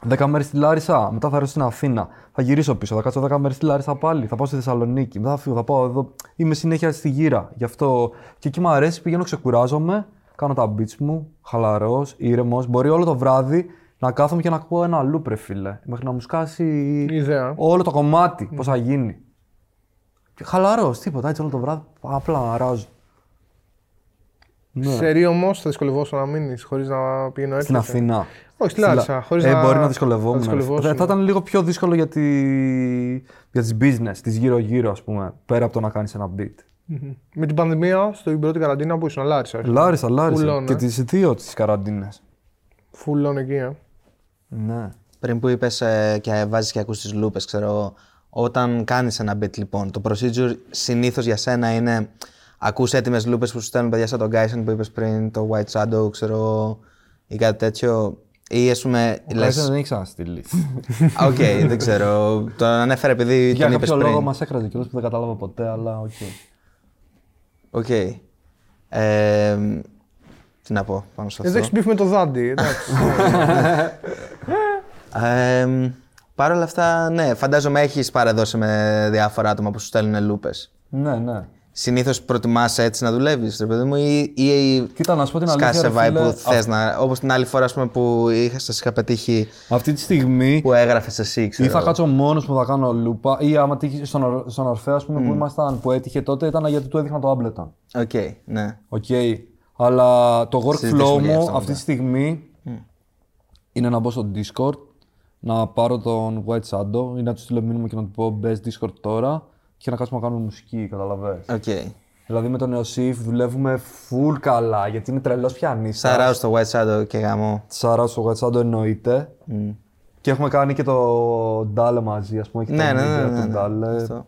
10 μέρες στη Λάρισα, μετά θα έρθω στην Αθήνα. Θα γυρίσω πίσω, θα κάτσω 10 μέρες στη Λάρισα πάλι. Θα πάω στη Θεσσαλονίκη, μετά θα φύγω, θα πάω εδώ. Είμαι συνέχεια στη γύρα. Γι' αυτό και εκεί μου αρέσει, πηγαίνω, ξεκουράζομαι, κάνω τα beats μου, χαλαρός, ήρεμος. Μπορεί όλο το βράδυ να κάθομαι και να ακούω ένα loop, ρε φίλε. Μέχρι να μου σκάσει Ιδέα. όλο το κομμάτι, πώς θα γίνει. Χαλαρός, τίποτα, έτσι όλο το βράδυ, απλά να ράζω. Ναι. Σε Ρή όμω θα δυσκολευόσαι να μείνεις χωρίς να πηγαίνω έτσι. Στην Αθήνα. Όχι, στη Λάρισα. Χωρίς ε, να... μπορεί να δυσκολευόμουν. να δυσκολευόσουν. Θα, θα ήταν λίγο πιο δύσκολο για, τη... για τις business, τις γύρω-γύρω, ας πούμε, πέρα από το να κάνεις ένα beat. Με την πανδημία, στην πρώτη καραντίνα που ήσουν, Λάρισα. όχι. Λάρισα, Λάρισα. Φουλών, Και ε. τις δύο τις καραντίνες. Full on εκεί, ε. Ναι. Πριν που είπες και βάζεις και ακούς τις λούπες, ξέρω εγώ, όταν κάνεις ένα beat λοιπόν, το procedure συνήθως για σένα είναι ακούς έτοιμες λούπες που σου στέλνουν παιδιά σαν τον Kaiser που είπες πριν, το White Shadow, ξέρω εγώ, ή κάτι τέτοιο. Ή ας πούμε, Ο λες, Kaiser δεν έχει ξαναστείλει. «Α, οκ, δεν ξέρω, το ανέφερε επειδή Για τον είπες κάποιο λόγο πριν. μας έκραζε κιόλας που δεν κατάλαβα ποτέ, αλλά οκ. Οκ. Ε, τι να πω πάνω σε Εδώ αυτό. έχει μπει με το δάντι, εντάξει. Ε, Παρ' όλα αυτά, ναι, φαντάζομαι έχεις παρεδώσει με διάφορα άτομα που σου στέλνουν λούπες. Ναι, ναι. Συνήθως προτιμάς έτσι να δουλεύεις, ρε παιδί μου, ή, ή Κοίτα, να σου πω την σκάσει αλήθεια, σε ρε vibe φίλε, που θες να. Όπως την άλλη φορά ας πούμε, που είχα, σας είχα πετύχει Αυτή τη στιγμή που έγραφες εσύ, ξέρω. ή θα κάτσω μόνος μου θα κάνω λούπα, ή άμα τύχει στον, Ορ- στον Ορφέα, ας πούμε, που ήμασταν, που έτυχε τότε, ήταν γιατί του έδειχνα το Ableton. Οκ, ναι. Οκ. Αλλά το Συζητήσουμε workflow για μου αυτό αυτή μετά. τη στιγμή είναι να μπω στο Discord, να πάρω τον White Shadow ή να τους στείλω μήνυμα και να του πω μπες Discord τώρα και να κάτσουμε να κάνουμε μουσική, καταλαβαίνεις. Οκ. Δηλαδή με τον Νεοσύφ δουλεύουμε full καλά γιατί είναι τρελός πιανίστας. Shout out στο White Shadow και γαμώ. Shout out στο White Shadow εννοείται. Και έχουμε κάνει και το Ντάλε μαζί, ας πούμε. και Ναι, το ναι, ναι, βίντεο ναι, του ναι. Ντάλε. Αυτό.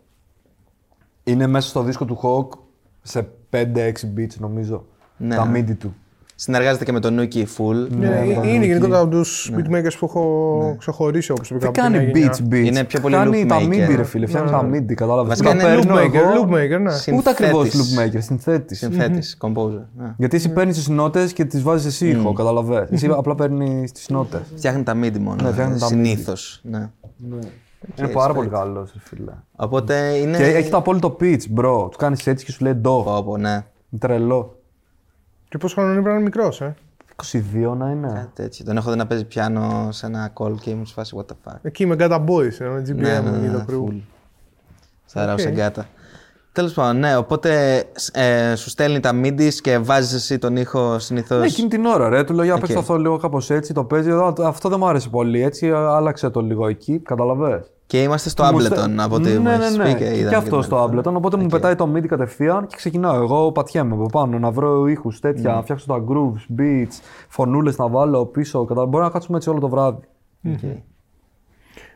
Είναι μέσα στο δίσκο του Hawk σε 5-6 beats νομίζω. Ναι. Τα MIDI του. Συνεργάζεται και με τον Nuki Full. Ναι, ναι, είναι ναι. γενικότερα από τους beatmakers που έχω ξεχωρίσει όπως Δεν κάνει beats, beats; Είναι πιο πολύ Κάνει loop τα maker. MIDI, ρε φίλε. Φτιάχνει τα MIDI, κατάλαβες. Βασικά είναι Loop παίρνω maker, loop maker, ναι. Ούτε ακριβώς Συνθέτης. loop maker, συνθέτης. Συνθέτη, composer. Ναι. Γιατί εσύ παίρνεις τις νότες και τις βάζεις εσύ ήχο, καταλαβέ. Εσύ απλά παίρνεις τις νότες. Φτιάχνει τα MIDI μόνο. Ναι, φτιάχνει τα MIDI. Συνήθως. Ναι. Είναι πάρα πολύ καλός, ρε φίλε. Οπότε είναι. Και έχει το απόλυτο pitch, bro. Τους κάνεις έτσι και σου λέει ντο. Πω, πω, ναι. Είναι τρελό. Και πόσο χρόνο είναι πρέπει να είναι μικρός, ε; 22 να είναι. Κάτι τέτοιο. Τον έχω δει να παίζει πιάνο σε ένα call και ήμουν σε φάση what the fuck. Εκεί με Gata Boys, ε, με GBM Ναι, ναι, ναι, ή το ναι, crew. full. Shout out Οκ. σε Gata. Τέλος πάντων, ναι, οπότε ε, σου στέλνει τα midis και βάζεις εσύ τον ήχο συνήθως. Ναι, εκείνη την ώρα, ρε. Του λέω για Οκ. παίξω αυτό λίγο κάπως έτσι. Το παίζει. «Α, Αυτό δεν μου άρεσε πολύ. Έτσι, άλλαξε το λίγο εκεί. Καταλαβέ. Και είμαστε στο Ableton από ό,τι μου ναι, ναι, έχεις ναι. πει και Και, είδαμε αυτό την στο άλλη φορά. Ableton. Οπότε μου πετάει το MIDI κατευθείαν και ξεκινάω. Εγώ πατιέμαι από πάνω να βρω ήχους τέτοια, να φτιάξω τα grooves, beats, φωνούλες να βάλω πίσω. Κατα... Μπορεί να κάτσουμε έτσι όλο το βράδυ.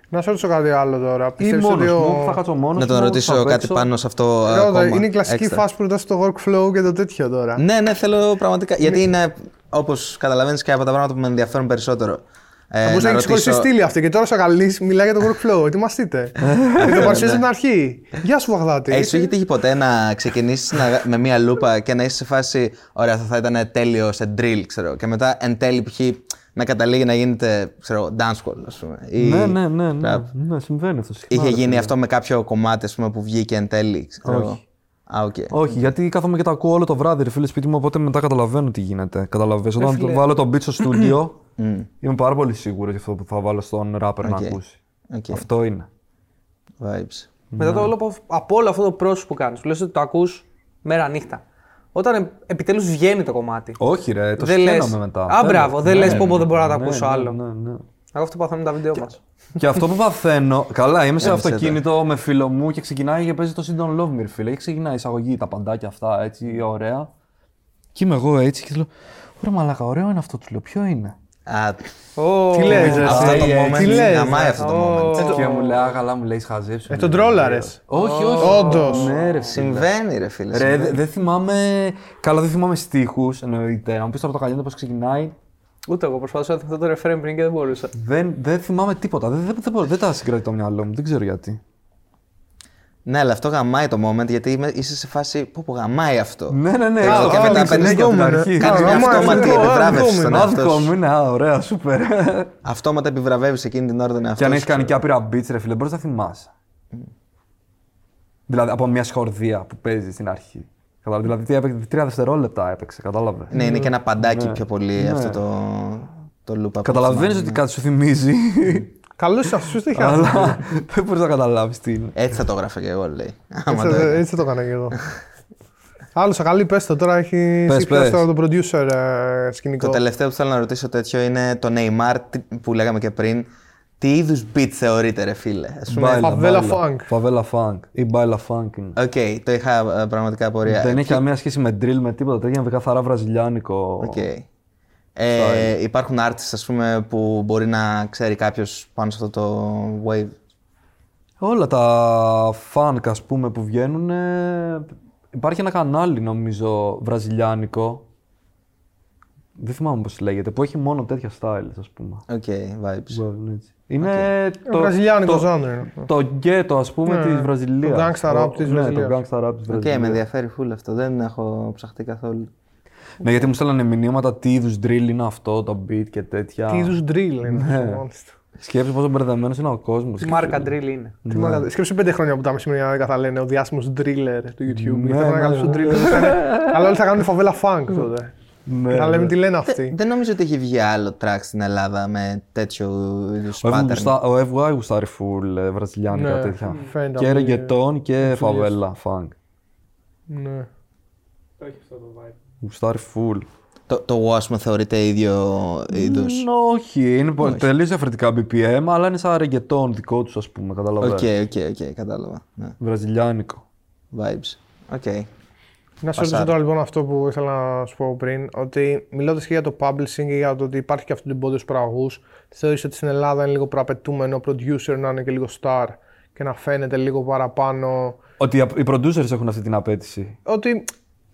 Να σε ρωτήσω κάτι άλλο τώρα. Ή Πιστεύεις μόνος ότι ο- μου, θα κάτσω μόνος Να τον ρωτήσω κάτι πάνω σε αυτό. Ρώτα, ακόμα, είναι η κλασική έξτρα. φάση που ρωτάς το workflow και το τέτοιο τώρα. Ναι, ναι, θέλω πραγματικά. Γιατί είναι, όπως καταλαβαίνεις, και από τα πράγματα που με ενδιαφέρουν περισσότερο. Ε, Θα μπορούσε να έχει χωριστεί στήλη αυτή και τώρα ο Σαγαλή μιλάει για το workflow. Ετοιμαστείτε. και το παρουσιάζεις από την αρχή. Γεια σου, Βαγδάτη. Ε, σου έχει τύχει ποτέ να ξεκινήσεις με μία λούπα και να είσαι σε φάση. Ωραία, αυτό θα ήταν τέλειο σε drill, ξέρω. Και μετά εν τέλει π.χ. να καταλήγει να γίνεται ξέρω, dancehall, ας πούμε. Ή Ναι, ναι, ναι. ναι, rap. ναι συμβαίνει αυτό. συχνά, Είχε ρε γίνει φίλε. αυτό με κάποιο κομμάτι ας πούμε, που βγήκε εν τέλει. Ξέρω. εγώ. Όχι. Α, οκ. Όχι, γιατί κάθομαι και τα ακούω όλο το βράδυ, ρε φίλε, σπίτι μου, οπότε μετά καταλαβαίνω τι γίνεται. Καταλαβαίνεις. Όταν φίλε. βάλω το beat στο στούντιο, είμαι πάρα πολύ σίγουρος για αυτό που θα βάλω στον rapper να Οκ. ακούσει. Οκ. Αυτό είναι. Vibes. Μετά το όλο από, από όλο αυτό το process που κάνεις, που λες ότι το ακούς μέρα νύχτα. Όταν ε, επιτέλους βγαίνει το κομμάτι. Όχι, ρε, το Δεν λες- σκέναμε μετά. Α, μπράβο, δεν λες, πω, πω, δεν μπορώ να το ναι, ακούσω ναι, άλλο. Ναι, ναι. Εγώ αυτό παθαίνω με τα βίντεο μας. Και αυτό που παθαίνω. Καλά, είμαι σε Έμεσα αυτοκίνητο με φίλο μου και ξεκινάει και παίζει το Sit Don't Love Me, ρε φίλε. Και ξεκινάει η εισαγωγή, τα παντάκια αυτά, έτσι, ωραία. Και είμαι εγώ έτσι και του λέω: Ωραία, μαλάκα, ωραίο είναι αυτό, του λέω. Ποιο είναι; Α, Τι λες, ρε, αυτό εσύ, το ε, moment. τι λες, γαμάει ρε. αυτό το Ω. moment. Και μου λέει: Α, καλά, μου λέει, χαζέψου. Ε, τον τρόλαρες. Όχι, όχι. Όντως. Ναι, ρε, φίλε. Συμβαίνει, ρε φίλε. Ρε, συμβαίνει. δε- δεν θυμάμαι. Καλά, δεν θυμάμαι στίχους, εννοείται. Να μου πεις τώρα το καλιέντε πώς ξεκινάει. Ούτε εγώ προσπαθούσα να θυμηθώ το refrain πριν και δεν μπορούσα. Δεν, δεν θυμάμαι τίποτα. Δεν, δεν, δεν, μπορώ- δεν τα συγκρατεί το μυαλό μου. Δεν ξέρω γιατί. Ναι, αλλά αυτό γαμάει το moment γιατί είμαι, είσαι σε φάση που, που γαμάει αυτό. Ναι, ναι, ναι. Ξέρω, ξέρω, και το μετά άνοιξε, παίρνεις ναι, και από την δούμε, αρχή. ναι. Κάνει μια γαμάει, αυτόματη αυτό, επιβράβευση αυτό στον είναι. εαυτό Άδικο σου. μου είναι, α, ωραία, σούπερ. Αυτόματα επιβραβεύεις εκείνη την ώρα τον εαυτό Και αν σου. έχει κάνει και άπειρα beats, ρε φίλε, μπορείς να θυμάσαι. Δηλαδή από μια σχορδία που παίζεις στην αρχή. Κατάλαβες. Δηλαδή τι έπαιξε, τρία δευτερόλεπτα έπαιξε, κατάλαβες. Ναι, είναι και ένα παντάκι Ναι. πιο πολύ Ναι. αυτό το, το loop. από Καταλαβαίνεις θυμάμαι. ότι κάτι σου θυμίζει, Καλό είναι αυτό, τι είχε αλλά δεν μπορείς να καταλάβεις τι είναι. Έτσι θα το έγραφα και εγώ, λέει. Άμα το Έτσι, έκανα. έτσι το έκανα και εγώ. Άλλο, καλή πες το τώρα έχει Πες, εσύ πες πες. τώρα το producer ε, σκηνικό. Το τελευταίο που θέλω να ρωτήσω τέτοιο είναι το Neymar τι- που λέγαμε και πριν. Τι είδους beat θεωρείτε, ρε φίλε; Ας πούμε, Μπάιλα, Φαβέλα μπάιλα. funk. Favela funk ή baile funk είναι. Οκ, το είχα ε, πραγματικά απορία. Δεν έχει καμία σχέση με drill, με τίποτα. Τέτοια είναι καθαρά βραζιλιάνικο. Οκ. Ε, υπάρχουν artists, ας πούμε, που μπορεί να ξέρει κάποιος πάνω σε αυτό το wave; Όλα τα funk, ας πούμε, που βγαίνουν. ε, Υπάρχει ένα κανάλι, νομίζω, βραζιλιάνικο. Δεν θυμάμαι πώς λέγεται, που έχει μόνο τέτοια styles, ας πούμε. Οκ, vibes. Βγάζουν έτσι. Είναι Το βραζιλιάνικο το, genre είναι αυτό. το γκέτο, ας πούμε, Ναι, της Βραζιλίας. το gangsta rap της Ναι, Βραζιλίας. το gangsta rap της Οκ, Βραζιλίας. με ενδιαφέρει φουλ αυτό. Δεν έχω ψαχτεί καθόλου. Ναι, γιατί μου στέλνανε μηνύματα τι είδους drill είναι αυτό, το beat και τέτοια. Τι είδους drill είναι Ναι. αυτό, μάλιστα. Σκέψου πόσο μπερδεμένος είναι ο κόσμος. Τι μάρκα drill είναι. Τι μάγκα- Σκέψου πέντε χρόνια που τα μεσημερινά θα λένε ο διάσημος driller του YouTube. Ναι, Ναι, θα ναι, καλύψω ναι. driller. Θα είναι- Αλλά όλοι θα κάνουν favela funk τότε. Ναι, Και θα λέμε ναι. τι λένε αυτοί. Δεν νομίζω ότι έχει βγει άλλο track στην Ελλάδα με τέτοιο είδους Ο F pattern. γουστα- Ο FY γουστάρει full ε, βραζιλιάνικα Ναι, τέτοια. φαίνεται Και από τη- ρεγκετόν και φαβέλα, funk. Ναι. Το έχει αυτό το vibe. Γουστάρει full. Το, το wash μου θεωρείται ίδιο είδου. Μ, Όχι, είναι πολύ τελείως διαφορετικά BPM, αλλά είναι σαν ρεγκετόν δικός τους, ας πούμε. Οκ, Καταλαβαίνεις. οκ, οκ, κατάλαβα. Ναι. Βραζιλιάνικο. Vibes. Οκ. Να σε ρωτήσω τώρα λοιπόν αυτό που ήθελα να σου πω πριν, ότι μιλώντας και για το publishing και για το ότι υπάρχει και αυτό το εμπόδιος στου παραγωγού, θεωρείς ότι στην Ελλάδα είναι λίγο προαπαιτούμενο ο producer να είναι και λίγο star και να φαίνεται λίγο παραπάνω; Ότι οι producers έχουν αυτή την απέτηση. Ότι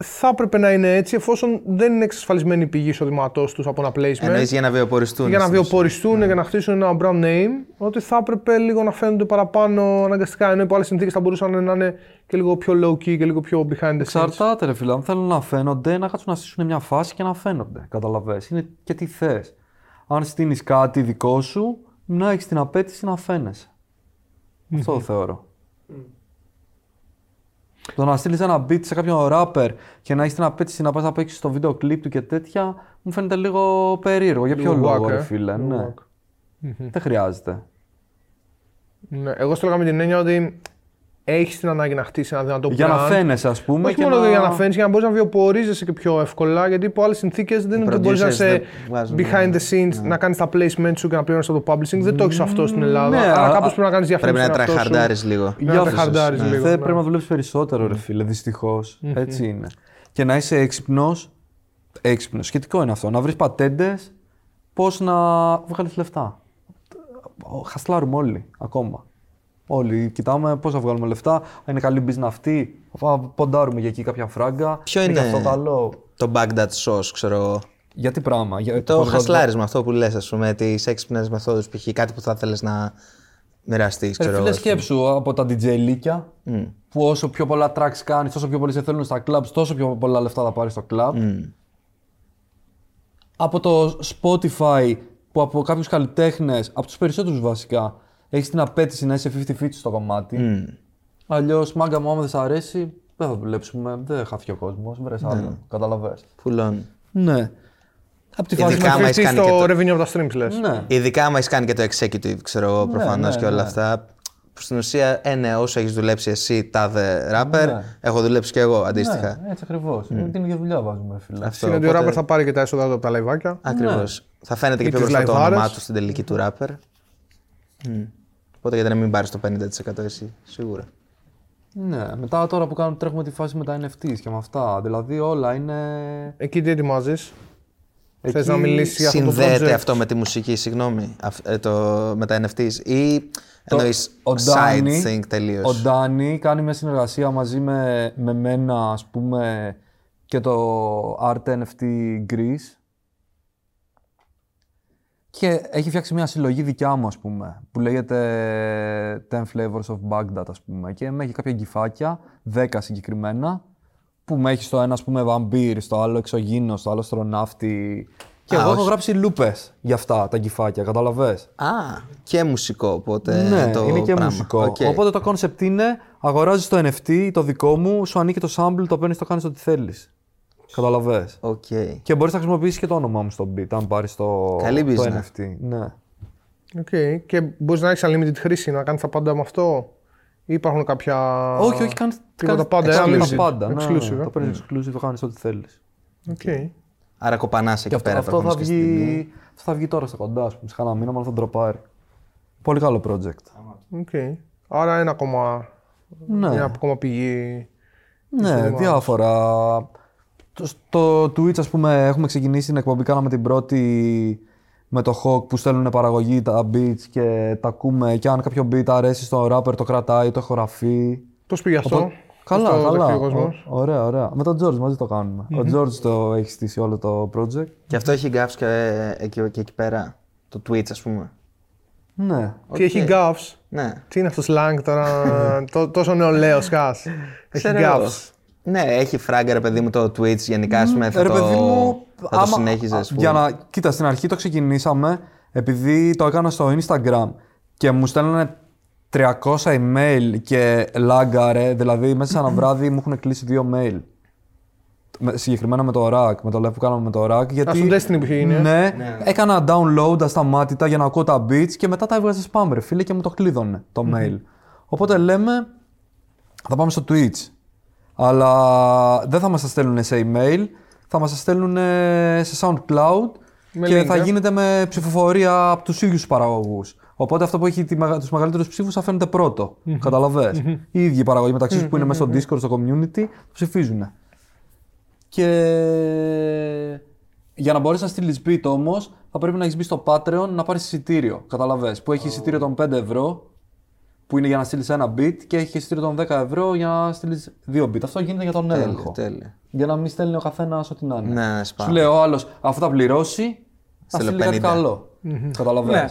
θα έπρεπε να είναι έτσι εφόσον δεν είναι εξασφαλισμένη η πηγή εισοδήματό τους από ένα placement. Εννοείς για να βιοποριστούν. για να στην ουσία. βιοποριστούν και να χτίσουν ένα brand name, ότι θα έπρεπε λίγο να φαίνονται παραπάνω αναγκαστικά. Ενώ υπό άλλες συνθήκες θα μπορούσαν να είναι και λίγο πιο low key και λίγο πιο behind the scenes. Εξαρτάται, ρε φίλε. Αν θέλουν να φαίνονται, να κάτσουν να στήσουν μια φάση και να φαίνονται. Καταλαβες. Είναι και τι θες. Αν στείνεις κάτι δικό σου, να έχεις την απέτηση να φαίνεσαι. Αυτό θεωρώ. Το να στείλεις ένα beat σε κάποιον rapper και να έχεις την απέτηση να πας να παίξεις στο βίντεο κλιπ του και τέτοια, μου φαίνεται λίγο περίεργο. Για ποιο Λίγο λόγο, whack, ρε ε. φίλε. Λίγο Ναι. whack. Δεν χρειάζεται. Ναι, εγώ στο λέγα με την έννοια ότι έχεις την ανάγκη να χτίσεις ένα δυνατό Για να brand. φαίνεσαι, ας πούμε. Όχι και μόνο να... για να φαίνει, για να μπορείς να βιοπορίζεσαι και πιο εύκολα. Γιατί υπό άλλες συνθήκες δεν είναι ότι μπορείς να producers είσαι δεν βγάζουν, behind the scenes, να κάνεις τα placement σου και να πληρώνεις το publishing. Δεν το έχεις αυτό στην Ελλάδα. ναι, Άρα α- κάπως πρέπει να κάνεις Πρέπει διαφήμιση. να στον εαυτό σου. τραχαρντάρει λίγο. Να Για τραχαρντάρεις φυσικά. λίγο, Θε- ναι. Πρέπει να δουλεύει περισσότερο, ρε φίλε. Δυστυχώς. Έτσι είναι. Και να είσαι έξυπνος. Έξυπνος. Σχετικό είναι αυτό. Να βρεις πατέντες πώς να βγάλεις λεφτά. Χαστλάρουμε όλοι ακόμα. Όλοι κοιτάμε πώς θα βγάλουμε λεφτά. Αν είναι καλή business αυτή, θα ποντάρουμε για εκεί κάποια φράγκα. Ποιο και είναι αυτό καλό. το Baghdad sauce, ξέρω εγώ; Για τι πράγμα. Για... Το πώς θα- χασλάρισμα, αυτό που λες, ας πούμε, τις έξυπνες μεθόδους, π.χ. κάτι που θα θέλεις να μοιραστείς, Ρε ξέρω φίλε, εγώ. ας πούμε. σκέψου από τα DJ λίκια που όσο πιο πολλά tracks κάνεις, όσο πιο πολύ σε θέλουν στα clubs, τόσο πιο πολλά λεφτά θα πάρεις στο club. Από το Spotify που από κάποιους καλλιτέχνες, από τους περισσότερους βασικά, έχεις την απέτηση να είσαι 50-50 στο κομμάτι. Αλλιώς, μάγκα μου, άμα δεν σ' αρέσει, δεν θα δουλέψουμε, δεν χάθηκε ο κόσμος, βρες άλλο, καταλαβες. Full on. Ναι. Από τη φάση Ειδικά άμα έχεις Φυστεί κάνει στο και το- revenue από τα streams λες. Ναι. Ειδικά άμα έχεις κάνει και το executive, ξέρω εγώ, προφανώς ναι, και όλα ναι. αυτά. Που στην ουσία, ε, ναι, όσο έχεις δουλέψει εσύ, τάδε rapper, Ναι. έχω δουλέψει και εγώ αντίστοιχα. Ναι, έτσι ακριβώς. Την ίδια δουλειά βάζουμε, φίλε. Αυτό, Είναι ότι ο οπότε- rapper θα πάρει και τα έσοδα του από τα λαϊβάκια. Ακριβώς. Θα φαίνεται και Ή πιο τις μπροστά το λαϊβάρες. όνομά του στην τελική του rapper. Μμ. Οπότε γιατί να μην πάρεις το 50% εσύ, σίγουρα. Ναι, μετά τώρα που κάνουμε, τρέχουμε τη φάση με τα NFTs και με αυτά. Δηλαδή όλα είναι. Εκεί τι ετοιμάζεις; Θες Εκεί να μιλήσεις για αυτό το Συνδέεται project; αυτό με τη μουσική, συγγνώμη, αυ- ε, το, με τα NFTs ή εννοείς ο side Ντάνι- thing Ο τελείως. Ντάνι κάνει μια συνεργασία μαζί με, με μένα, ας πούμε, και το Art NFT Greece. Και έχει φτιάξει μια συλλογή δικιά μου, ας πούμε, που λέγεται 10 Flavors of Baghdad, ας πούμε. Και με έχει κάποια γκυφάκια, 10 συγκεκριμένα, που με έχει στο ένα, ας πούμε, βαμπίρ, στο άλλο εξωγήινο, στο άλλο αστροναύτη. Και Α, εγώ έχω όχι. γράψει λούπες για αυτά τα γκιφάκια, κατάλαβες. Α, και μουσικό, οπότε. ναι, το είναι και πράγμα. μουσικό. Οκ. Οπότε το concept είναι, αγοράζεις το NFT, το δικό μου, σου ανήκει το sample, το παίρνεις, το κάνεις ό,τι θέλεις. Καταλαβες. Οκ. Και μπορείς να χρησιμοποιήσεις και το όνομά μου στο beat, αν πάρεις το, Καλή το business. NFT. Ναι. Οκ. Και μπορείς να έχεις unlimited χρήση, να κάνεις τα πάντα με αυτό; Ή υπάρχουν κάποια. όχι, όχι, κάνεις, Τίποτα κάνεις πάντα, exclusive. exclusive. Τα πάντα, ναι, ναι, Exclusive, ναι. ε. Το παίρνεις exclusive, το κάνεις ό,τι θέλεις. Οκ. Άρα κοπανάς εκεί Και αυτό, πέρα. αυτό, θα προφανώς, και στη τιμή. βγει, αυτό θα βγει τώρα στα κοντά, ας πούμε, σε κανένα μήνα, μάλλον θα ντροπάρει. Πολύ καλό project. OK. Άρα είναι ακόμα. Ναι. Μια ακόμα πηγή. Ναι, διάφορα. Το, στο Twitch, ας πούμε, έχουμε ξεκινήσει την εκπομπή, κάναμε την πρώτη με το Hawk που στέλνουν παραγωγή τα beats και τα ακούμε και αν κάποιο beat αρέσει στον rapper το κρατάει, το ηχογραφεί. Πώς πήγε αυτό; Οπότε- Καλά, Αυτό καλά. δέχτηκε ο κόσμος; Ω- ωραία, ωραία. Με τον George μαζί το κάνουμε. Ο George το έχει στήσει όλο το project. Και αυτό έχει gaps και, εκεί, και εκεί πέρα. Το Twitch, ας πούμε. Ναι. Τι έχει gaffs. Ναι. Τι είναι αυτό slang τώρα; τό- τόσο νεολαίος σκάς. Έχει Ξέρω εγώ. gaffs. Ναι, έχει φράγκα ρε παιδί μου το Twitch γενικά. Ας πούμε, θα Ρε το, παιδί μου, θα το άμα- συνέχιζες. Για full. να, κοίτα, στην αρχή το ξεκινήσαμε επειδή το έκανα στο Instagram και μου στέλνανε 300 email και λάγκαρε, δηλαδή μέσα σε ένα βράδυ μου έχουν κλείσει δύο mail. Με- συγκεκριμένα με το RAC, με το live που κάναμε με το RAC. Γιατί, στο Destiny που είχε γίνει, ε; Ναι, έκανα download ασταμάτητα για να ακούω τα beats και μετά τα έβγαζε spam ρε φίλε και μου το κλείδωνε το mail. Οπότε λέμε, θα πάμε στο Twitch. Αλλά δεν θα μας τα στέλνουν σε email, θα μας τα στέλνουν σε SoundCloud Με και link, θα ε. γίνεται με ψηφοφορία από τους ίδιους τους παραγωγούς. Οπότε αυτό που έχει τη, μεγα- τους μεγαλύτερους ψήφους θα φαίνεται πρώτο. Καταλαβες; Οι ίδιοι παραγωγοί μεταξύ τους που είναι μέσα στο Discord, στο community, ψηφίζουν. Και για να μπορέσει να στείλεις beat όμως, θα πρέπει να έχεις μπει στο Patreon να πάρεις εισιτήριο. Καταλαβέ. Που έχει εισιτήριο των 5 ευρώ, που είναι για να στείλεις ένα beat, και έχει εισιτήριο των 10 ευρώ για να στείλεις δύο beat. Αυτό γίνεται για τον Τέλεια, έλεγχο. τέλεια. Για να μην στέλνει ο καθένας ό,τι να είναι. Ναι, ναι, σπάω. Σου λέει ο άλλος, αφού θα πληρώσει, θα Στέλνω στείλει κάτι 50. καλό. Κατάλαβες. Ναι.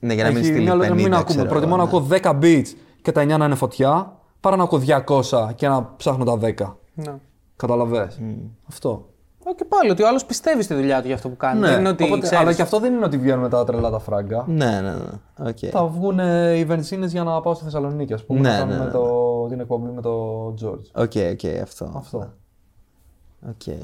Ναι, για να μην Έχει στείλει μια 50, λογική, μην ακούμε. ξέρω Προτιμώ εγώ, να ναι. ακούω 10 beats και τα 9 να είναι φωτιά, παρά να ακούω 200 και να ψάχνω τα 10. Ναι. Κατάλαβες. Αυτό. Ε, Και πάλι ότι ο άλλος πιστεύει στη δουλειά του για αυτό που κάνει. Ναι, Δεν είναι ότι οπότε- ξέρεις, αλλά και αυτό δεν είναι ότι βγαίνουν μετά τα τρελά τα φράγκα. Ναι, ναι, ναι. Οκ. Θα βγουν οι βενζίνες για να πάω στη Θεσσαλονίκη, ας πούμε. Ναι, να κάνουμε ναι, ναι. Το, την εκπομπή με τον George. OK, OK, αυτό. Αυτό. Οκ.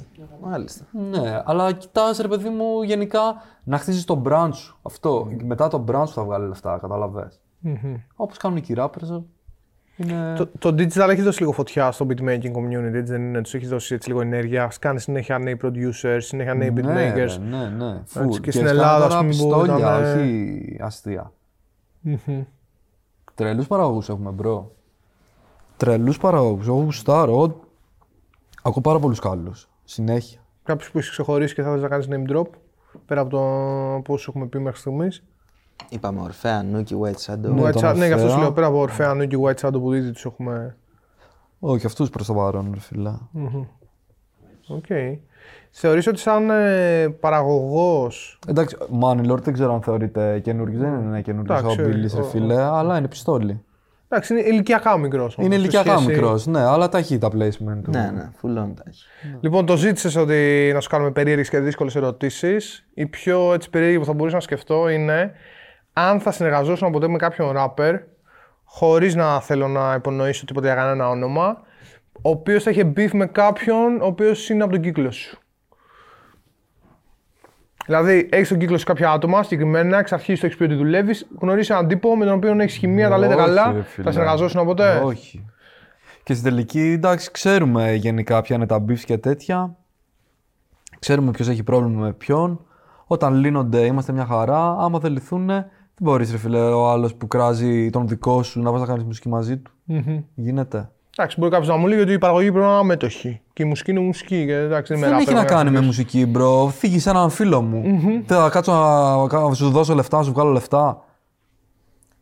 Μάλιστα. Ναι, αλλά κοιτά, ρε παιδί μου, γενικά να χτίσεις το brand σου. Αυτό. Μετά το brand σου θα βγάλει λεφτά, κατάλαβες. Όπως κάνουν και οι rappers. Είναι... Το, το digital έχει δώσει λίγο φωτιά στο beatmaking community, έτσι δεν είναι; Τους έχει δώσει έτσι λίγο ενέργεια. Σκάνε συνέχεια νέοι producers, συνέχεια νέοι ναι, beatmakers. ρε, ναι, ναι. Έτσι, Full. και στην σκάνε Ελλάδα, τώρα ας πούμε, που πιστόλια, ήταν, ε, όχι αστεία. Τρελούς παραγωγούς έχουμε, bro. Τρελούς παραγωγούς. Εγώ γουστάρω. Ακούω πάρα πολλούς καλούς. Συνέχεια. Κάποιος που έχει ξεχωρίσει και θα ήθελε να κάνεις name drop. Πέρα από το πώ έχουμε πει μέχρι στιγμής. Είπαμε Ορφέα, Νούκι, White Shadow. Ναι, White τον Shadow- ναι, γι' αυτό Orfea. σου λέω πέρα από Orfea, Nuki, White Shadow που ήδη τους έχουμε. Όχι, αυτούς προς το παρόν, ρε φίλε. Οκ. Θεωρείς ότι σαν ε, παραγωγός Εντάξει, Money Lord δεν ξέρω αν θεωρείται καινούργιος. Δεν είναι καινούργιος Εντάξει, ο Billy, ρε ο- φίλε, αλλά είναι πιστόλι. Εντάξει, είναι ηλικιακά μικρός. Είναι ηλικιακά μικρός, ναι, αλλά τα έχει τα placement του. Ναι, ναι, φουλών τα έχει. Λοιπόν, το ζήτησες ότι να σου κάνουμε περίεργες και δύσκολες ερωτήσεις. Η πιο έτσι, περίεργη που θα μπορούσα να σκεφτώ είναι αν θα συνεργαζόσουν ποτέ με κάποιον rapper, χωρίς να θέλω να υπονοήσω τίποτα για κανένα όνομα, ο οποίος θα είχε beef με κάποιον ο οποίος είναι από τον κύκλο σου. Δηλαδή, έχεις τον κύκλο σου κάποια άτομα συγκεκριμένα, εξ αρχής το έχεις πει ότι δουλεύεις, γνωρίζεις έναν τύπο με τον οποίο έχεις χημεία, τα λέτε Όχι, καλά. ρε φίλε. Θα συνεργαζόσουν ποτέ; Όχι. Και στην τελική, εντάξει, ξέρουμε γενικά ποια είναι τα beefs και τέτοια. Ξέρουμε ποιος έχει πρόβλημα με ποιον. Όταν λύνονται, είμαστε μια χαρά. Άμα δεν λυθούν, δεν μπορείς, ρε φίλε, ο άλλος που κράζει τον δικό σου να πας να κάνεις μουσική μαζί του. Γίνεται. Εντάξει, μπορεί κάποιος να μου λέει ότι η παραγωγή πρέπει να είναι αμέτοχη. Και η μουσική είναι μουσική. Και, εντάξει, δεν, είμαι Δεν έχει rapper, να είμαι κάνει με rapper. μουσική, bro. Θίγει έναν φίλο μου. Δεν θα κάτσω να, να σου δώσω λεφτά, να σου βγάλω λεφτά.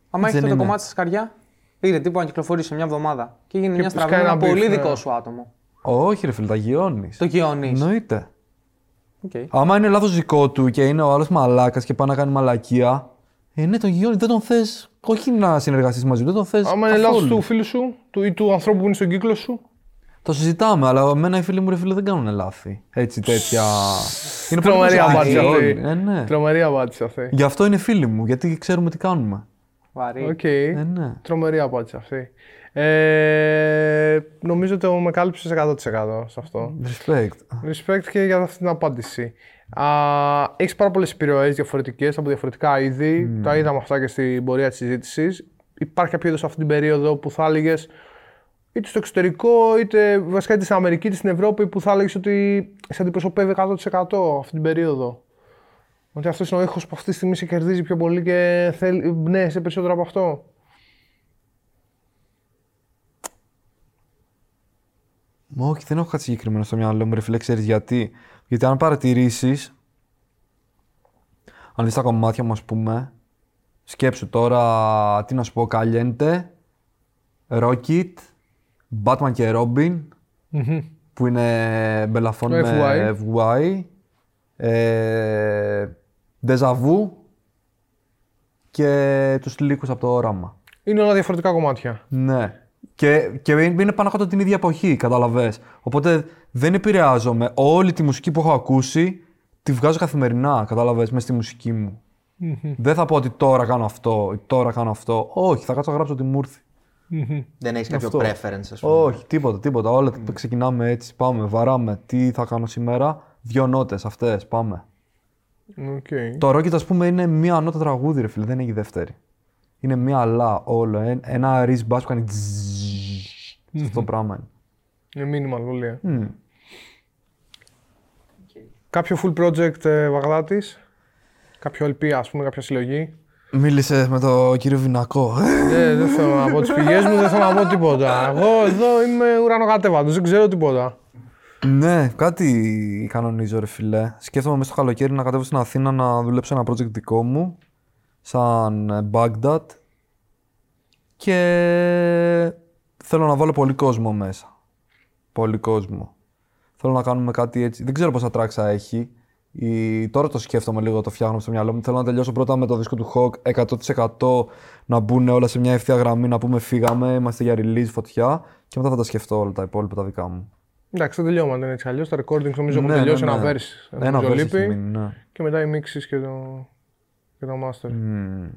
Άμα έχετε δεν το είναι. κομμάτι σα καρδιά, πήρε τύπου να κυκλοφορήσει σε μια εβδομάδα και έγινε Και μια σκάει στραβή με ένα ένα beef, πολύ ναι. δικό σου άτομο. Όχι, ρε φίλε, τα γιώνεις. Το κοιώνει. Εννοείται. Okay. Άμα είναι λάθος δικό του και είναι ο άλλος μαλάκας και πάει να κάνει μαλακία, ε, ναι, τον γιο δεν τον θες. Όχι να συνεργαστείς μαζί του, δεν τον θες. Άμα είναι λάθος του φίλου σου του, ή του ανθρώπου που είναι στον κύκλο σου. Το συζητάμε, αλλά εμένα οι φίλοι μου ρε φίλε δεν κάνουν λάθη. Έτσι τέτοια. είναι Τρομερή προσεκτικοί απάντηση όλοι. αυτή. Ε, ναι. Τρομερή απάντηση αυτή. Γι' αυτό είναι φίλοι μου, γιατί ξέρουμε τι κάνουμε. Βαρύ. Οκ. Ε, ναι. Τρομερή απάντηση αυτή. Ε, νομίζω ότι με κάλυψες 100% σε αυτό. Respect. Respect και για αυτή την απάντηση. Έχεις πάρα πολλές επιρροές διαφορετικές από διαφορετικά είδη. Τα είδαμε αυτά και στην πορεία της συζήτησης. Υπάρχει κάποιο είδος αυτή την περίοδο που θα έλεγες είτε στο εξωτερικό, είτε βασικά είτε στην Αμερική, είτε στην Ευρώπη, που θα έλεγες ότι σε αντιπροσωπεύει 100% αυτή την περίοδο. Ότι αυτός είναι ο ήχος που αυτή τη στιγμή σε κερδίζει πιο πολύ και θέλει, εμπνέεσαι περισσότερο από αυτό. Μα όχι, δεν έχω κάτι συγκεκριμένο στο μυαλό μου, ρε φίλε, ξέρεις γιατί. Γιατί αν παρατηρήσεις, αν δεις τα κομμάτια μου, ας πούμε, σκέψου τώρα, τι να σου πω, Caliente, Rocket, Batman και Robin, που είναι μπελαφών Το με FY, ε, Deja Vu και τους λύκους από το όραμα. Είναι όλα διαφορετικά κομμάτια. Ναι. Και, και είναι πάνω κάτω την ίδια εποχή, καταλαβες. Οπότε δεν επηρεάζομαι. Όλη τη μουσική που έχω ακούσει τη βγάζω καθημερινά, καταλαβες, μέσα στη μουσική μου. Δεν θα πω ότι τώρα κάνω αυτό ή τώρα κάνω αυτό. Όχι, θα κάτσω να γράψω τι μου ήρθε. Δεν έχεις κάποιο Αυτό. preference, ας πούμε. Όχι, τίποτα, τίποτα. Όλα ξεκινάμε έτσι. Πάμε, βαράμε. Τι θα κάνω σήμερα, δύο νότες αυτές, πάμε. Okay. Το Rocket, ας πούμε, είναι μία νότα τραγούδι, ρε φίλε, δεν έχει δεύτερη. Είναι μία αλά όλο. ε- Ένα ριζ bass που κάνει τζζζζζ. Αυτό το πράγμα είναι. Είναι minimal πολύ. ε. Μμ. Κάποιο full project ε, Βαγδάτης, κάποιο LP ας πούμε, κάποια συλλογή; Μίλησε με τον κύριο Βινακό. Ε, δεν θέλω να πω τις πηγές μου, δεν θέλω να πω τίποτα. Εγώ εδώ είμαι ουρανοκατέβατος, δεν ξέρω τίποτα. ναι, κάτι κανονίζω, ρε φιλέ. Σκέφτομαι μέσα στο καλοκαίρι να κατέβω στην Αθήνα να δουλέψω ένα project δικό μου, σαν ε, Baghdad. Και θέλω να βάλω πολύ κόσμο μέσα. Πολύ κόσμο. Θέλω να κάνουμε κάτι έτσι. Δεν ξέρω πόσα τράξα έχει. Η... Τώρα το σκέφτομαι λίγο, το φτιάχνω στο μυαλό μου. Θέλω να τελειώσω πρώτα με το δίσκο του Hawk 100% να μπουν όλα σε μια ευθεία γραμμή, να πούμε φύγαμε, είμαστε για release, φωτιά. Και μετά θα τα σκεφτώ όλα τα υπόλοιπα τα δικά μου. Εντάξει, δεν τελειώμα, δεν είναι έτσι αλλιώς. Τα recordings νομίζω έχουν Ναι, τελειώσει ναι, ένα ναι. verse. Ένα νομίζω verse λείπει. έχει μείνει, ναι. Και μετά οι mixes και το, και το master. Μμμ.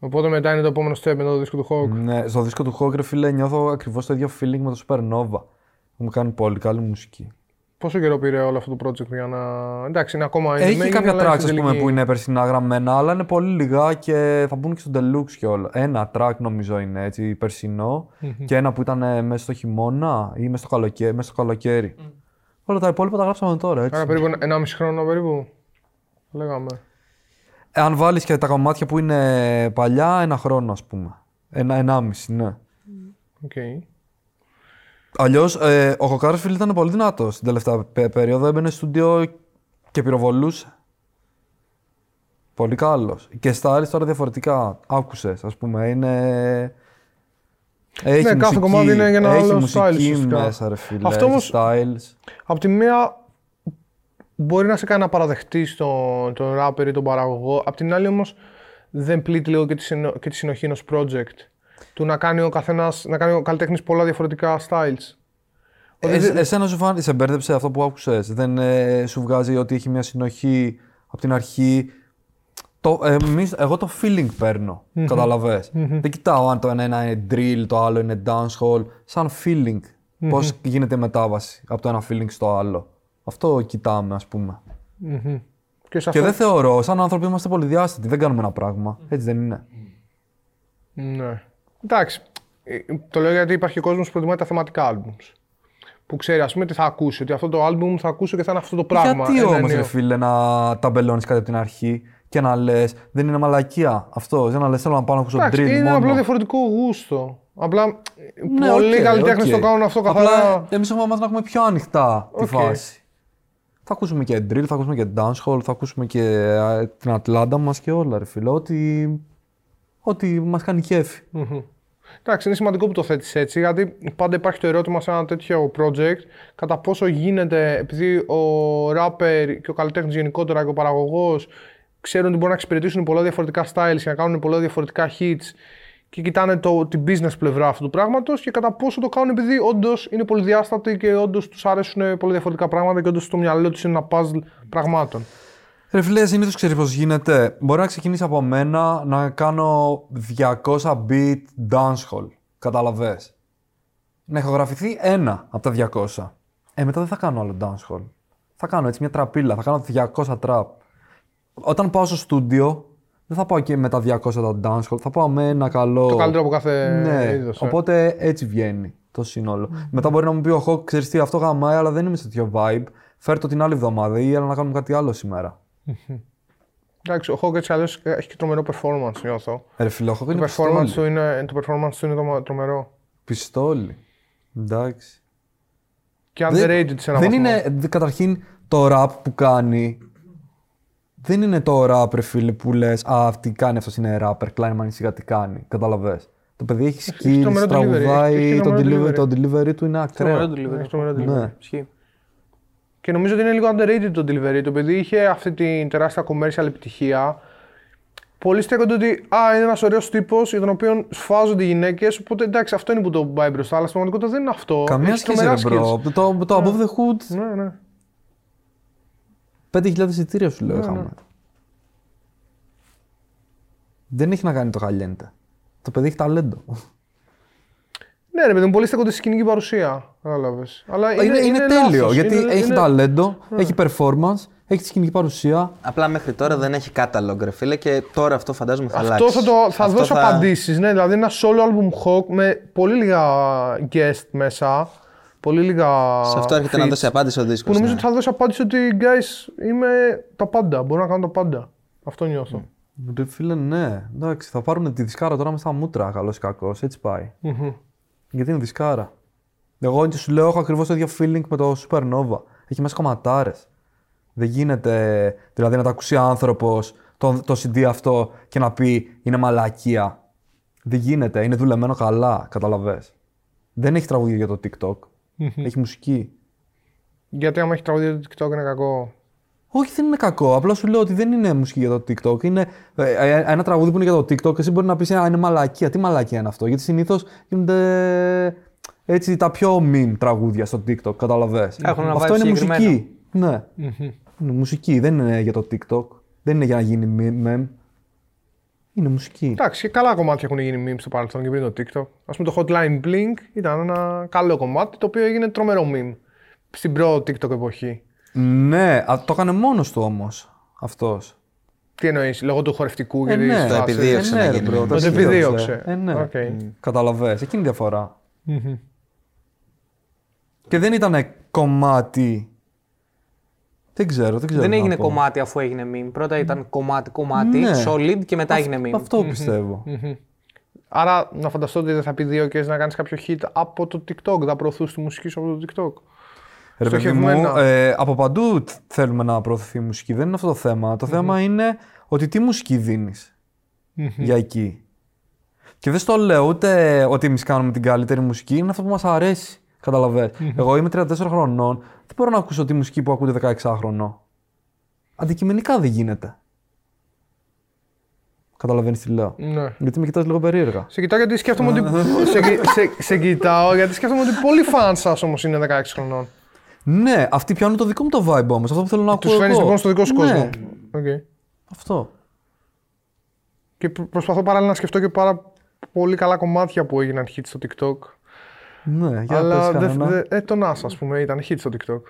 Οπότε μετά είναι το επόμενο step μετά το δίσκο του Hawk. Ναι, στο δίσκο του Hawk, ρε φίλε, νιώθω ακριβώς το ίδιο feeling με το Supernova. Μου κάνει πολύ καλή μουσική. Πόσο καιρό πήρε όλο αυτό το project για να. Εντάξει, είναι ακόμα Έχει ending, κάποια αλλά tracks, στην ας πούμε, τελική- που είναι περσινά γραμμένα, αλλά είναι πολύ λίγα και θα μπουν και στο deluxe και όλα. Ένα track νομίζω είναι έτσι, περσινό, και ένα που ήταν ε, μέσα στο χειμώνα ή μέσα στο καλοκαίρι. Μέσα στο καλοκαίρι. Όλα τα υπόλοιπα τα γράψαμε τώρα, έτσι. Άρα περίπου ένα- ενάμιση χρόνο περίπου. Λέγαμε. Ε, Αν βάλεις και τα κομμάτια που είναι παλιά, ένα χρόνο, ας πούμε. Ένα, ενάμιση, ναι. Οκ. Αλλιώς, ε, ο Hawk, ρε φίλε, ήταν πολύ δυνατός την τελευταία πε- περίοδο. Έμπαινε στο στούντιο και πυροβολούσε. Πολύ καλός. Και στα άλλα τώρα διαφορετικά. Άκουσες, ας πούμε. Είναι. Έχει Ναι, κάθε μουσική, κομμάτι είναι για ένα έχει άλλο μουσική style ουσιαστικά. μέσα, ρε φίλε. Αυτό έχει όμως- styles. Απ' τη μία μπορεί να σε κάνει να παραδεχτείς τον, τον rapper ή τον παραγωγό. Απ' την άλλη όμως δεν πλήττει λίγο και τη, συνο- και τη συνοχή ενός project. Του να κάνει ο καθένας, να κάνει ο καλλιτέχνης πολλά διαφορετικά styles. Ε, εσένα σου φάνηκε, σε μπέρδεψε αυτό που άκουσες. Δεν ε, σου βγάζει ότι έχει μια συνοχή από την αρχή. Το, ε, εμείς- εγώ το feeling παίρνω. καταλαβες; Δεν κοιτάω αν το ένα είναι drill, το άλλο είναι dancehall. Σαν feeling. Πώς γίνεται η μετάβαση από το ένα feeling στο άλλο. Αυτό κοιτάμε, ας πούμε. Και σε Και αυτό. δεν θεωρώ, σαν άνθρωποι είμαστε πολυδιάστατοι. Δεν κάνουμε ένα πράγμα. Έτσι δεν είναι. Ναι. Εντάξει. Ε, Το λέω γιατί υπάρχει κόσμος που προτιμάει τα θεματικά albums. Που ξέρει, ας πούμε, τι θα ακούσει. Ότι αυτό το album θα ακούσω και θα είναι αυτό το πράγμα. Γιατί ένα όμως, νέο. ρε φίλε, να ταμπελώνεις κάτι από την αρχή και να λες, δεν είναι μαλακία αυτό. Δεν να λε, θέλω να πάω να ακούσω Εντάξει, drill είναι μόνο. απλά διαφορετικό γούστο. Απλά Ναι, πολλοί οκ, καλλιτέχνες οκ. το κάνουν αυτό Απλά καθαρά. εμείς έχουμε μάθει να έχουμε πιο ανοιχτά τη Οκ. φάση. Θα ακούσουμε και drill, θα ακούσουμε και dancehall, θα ακούσουμε και ε, την Ατλάντα μας και όλα, ρε φίλε. Ό,τι, ό,τι μας κάνει κέφι. Μμμ. Εντάξει, είναι σημαντικό που το θέτεις έτσι, γιατί πάντα υπάρχει το ερώτημα σε ένα τέτοιο project κατά πόσο γίνεται, επειδή ο rapper και ο καλλιτέχνης γενικότερα και ο παραγωγός ξέρουν ότι μπορούν να εξυπηρετήσουν πολλά διαφορετικά styles και να κάνουν πολλά διαφορετικά hits και κοιτάνε το, την business πλευρά αυτού του πράγματος και κατά πόσο το κάνουν επειδή όντως είναι πολυδιάστατοι και όντως τους αρέσουν πολλά διαφορετικά πράγματα και όντως στο μυαλό τους είναι ένα puzzle πραγμάτων. Ρε φίλε, συνήθως ξέρεις πώς γίνεται. Μπορεί να ξεκινήσεις από μένα να κάνω 200 beat dancehall. Καταλαβέ. Να ηχογραφηθεί ένα από τα 200. Ε, μετά δεν θα κάνω άλλο dancehall. Θα κάνω έτσι μια τραπίλα, θα κάνω 200 trap. Όταν πάω στο στούντιο, δεν θα πάω και με τα 200 τα dancehall, θα πάω με ένα καλό. Το καλύτερο από κάθε Ναι, είδος, ε. οπότε έτσι βγαίνει το σύνολο. Μετά μπορεί να μου πει ο Χοκ, ξέρεις τι, αυτό γαμάει, αλλά δεν είμαι σε τέτοιο vibe. Φέρ το την άλλη εβδομάδα ή έλα να κάνουμε κάτι άλλο σήμερα. Εντάξει, ο Hawk έτσι αλλιώς έχει και τρομερό performance, νιώθω. Ρε φίλε, ο Χοκ Το είναι performance, πιστόλι. του είναι, το performance του είναι τρομα- τρομερό. Πιστόλι. Εντάξει. Και underrated σε ένα δεν βαθμό. είναι, δε- καταρχήν, το rap που κάνει. Δεν είναι το rap, ρε φίλε, που λες Α, αυτή κάνει αυτό είναι rapper. Κλάινμαν σιγά τι κάνει. Καταλαβέ. Το παιδί έχει skills, τρομερό delivery, έχει- τραγουδάει, έχει το τρομερό delivery, delivery. το delivery του είναι Τρομερό ακραίο. delivery. Έχει τρομερό delivery. Ναι. Ισχύει. Και νομίζω ότι είναι λίγο underrated το delivery του, επειδή είχε αυτή την τεράστια commercial επιτυχία. Πολλοί στέκονται ότι α, είναι ένας ωραίος τύπος για τον οποίο σφάζονται οι γυναίκες. Οπότε εντάξει, αυτό είναι που το πάει μπροστά. Αλλά στην πραγματικότητα δεν είναι αυτό. Καμία Έχει σχέση, τρομερά ρε bro. skills. Το, το Above the Hood, Ναι, ναι. 5.000 εισιτήρια σου λέω Ναι, είχαμε. ναι. Δεν έχει να κάνει το Χαλιέντε. Το παιδί έχει ταλέντο. Ναι, ρε παιδί μου, πολλοί στέκονται στη σκηνική παρουσία. Κατάλαβες. Αλλά είναι, Είναι, είναι, τέλειο λάθος. γιατί Είναι- έχει είναι- ταλέντο, έχει performance, έχει τη σκηνική παρουσία. Απλά μέχρι τώρα δεν έχει catalog, ρε φίλε, και τώρα αυτό φαντάζομαι θα αλλάξει. Αυτό θα, το, θα Αυτό δώσω απαντήσεις. Ναι, δηλαδή ένα solo album Hawk με πολύ λίγα guest μέσα. Πολύ λίγα. Σε αυτό έρχεται να feats, δώσει απάντηση ο ναι. δίσκος. Που νομίζω ότι θα δώσει απάντηση ότι guys είμαι τα πάντα. Μπορώ να κάνω τα πάντα. Αυτό νιώθω. Ρε φίλε, ναι. Εντάξει, θα πάρουν τη δισκάρα τώρα με στα μούτρα, καλός ή κακός. Έτσι πάει. Γιατί είναι δισκάρα. Εγώ και σου λέω, έχω ακριβώς το ίδιο feeling με το Supernova. Έχει μέσα κομματάρες. Δεν γίνεται δηλαδή να τα ακούσει άνθρωπος το, το CD αυτό και να πει είναι μαλακία. Δεν γίνεται. Είναι δουλεμένο καλά, καταλαβες. Δεν έχει τραγούδια για το TikTok. Έχει μουσική. Γιατί άμα έχει τραγουδία το TikTok είναι κακό. Όχι, δεν είναι κακό. Απλά σου λέω ότι δεν είναι μουσική για το TikTok. Είναι ε, ε, ένα τραγούδι που είναι για το TikTok. Εσύ μπορεί να πεις: Α, είναι μαλακία. Τι μαλακία είναι αυτό; Γιατί συνήθως γίνονται έτσι τα πιο meme τραγούδια στο TikTok. Καταλαβέ. Έχουν ένα Αυτό vibe είναι συγκεκριμένο. μουσική. Ναι. Είναι μουσική. Δεν είναι για το TikTok. Δεν είναι για να γίνει meme. Είναι μουσική. Εντάξει, και καλά κομμάτια έχουν γίνει memes στο παρελθόν και πριν το TikTok. Ας πούμε το Hotline Bling ήταν ένα καλό κομμάτι το οποίο έγινε τρομερό meme στην προ TikTok εποχή. Ναι, α, το έκανε μόνος του όμως αυτός. Τι εννοείς, λόγω του χορευτικού και Ε, της ναι. φάσης. Το επιδίωξε να γίνει meme. Το Το επιδίωξε. Ε, ναι. Οκ. Καταλαβες, εκείνη η διαφορά. Και δεν ήταν κομμάτι. Δεν ξέρω, δεν ξέρω. Δεν τι να έγινε πω. κομμάτι αφού έγινε meme. Πρώτα ήταν κομμάτι, κομμάτι, Ναι. solid και μετά έγινε meme. Αυτό πιστεύω. Άρα να φανταστώ ότι δεν θα πει δύο και να κάνεις κάποιο hit από το TikTok. Θα προωθούσε τη μουσική σου από το TikTok. Ρε παιδί μου, Στοχευμένα. ε, από παντού τ- θέλουμε να προωθηθεί η μουσική. Δεν είναι αυτό το θέμα. Το θέμα είναι ότι τι μουσική δίνεις για εκεί. Και δεν στο λέω ούτε ότι εμείς κάνουμε την καλύτερη μουσική, είναι αυτό που μας αρέσει. Καταλαβες. Εγώ είμαι 34 χρονών, δεν μπορώ να ακούσω τη μουσική που ακούτε 16 χρονών. Αντικειμενικά δεν γίνεται. Καταλαβαίνεις τι λέω. Ναι. Γιατί με κοιτάς λίγο περίεργα. Σε κοιτάω γιατί σκέφτομαι ότι. σε, κυ- σε, σε κοιτάω γιατί σκέφτομαι ότι πολλοί φαν σας όμως είναι 16 χρονών. Ναι, αυτοί πιάνουν το δικό μου το vibe όμως. Αυτό που θέλω να ακούω. Τους φέρνεις εγώ. λοιπόν στο δικό σου Ναι, κόσμο. Οκ. Αυτό. Και προ- προσπαθώ παράλληλα να σκεφτώ και πάρα πολύ καλά κομμάτια που έγιναν hit στο TikTok. Ναι, για αλλά πες δε, κανένα. δε, ε, το NAS, ας πούμε, ήταν hit στο TikTok.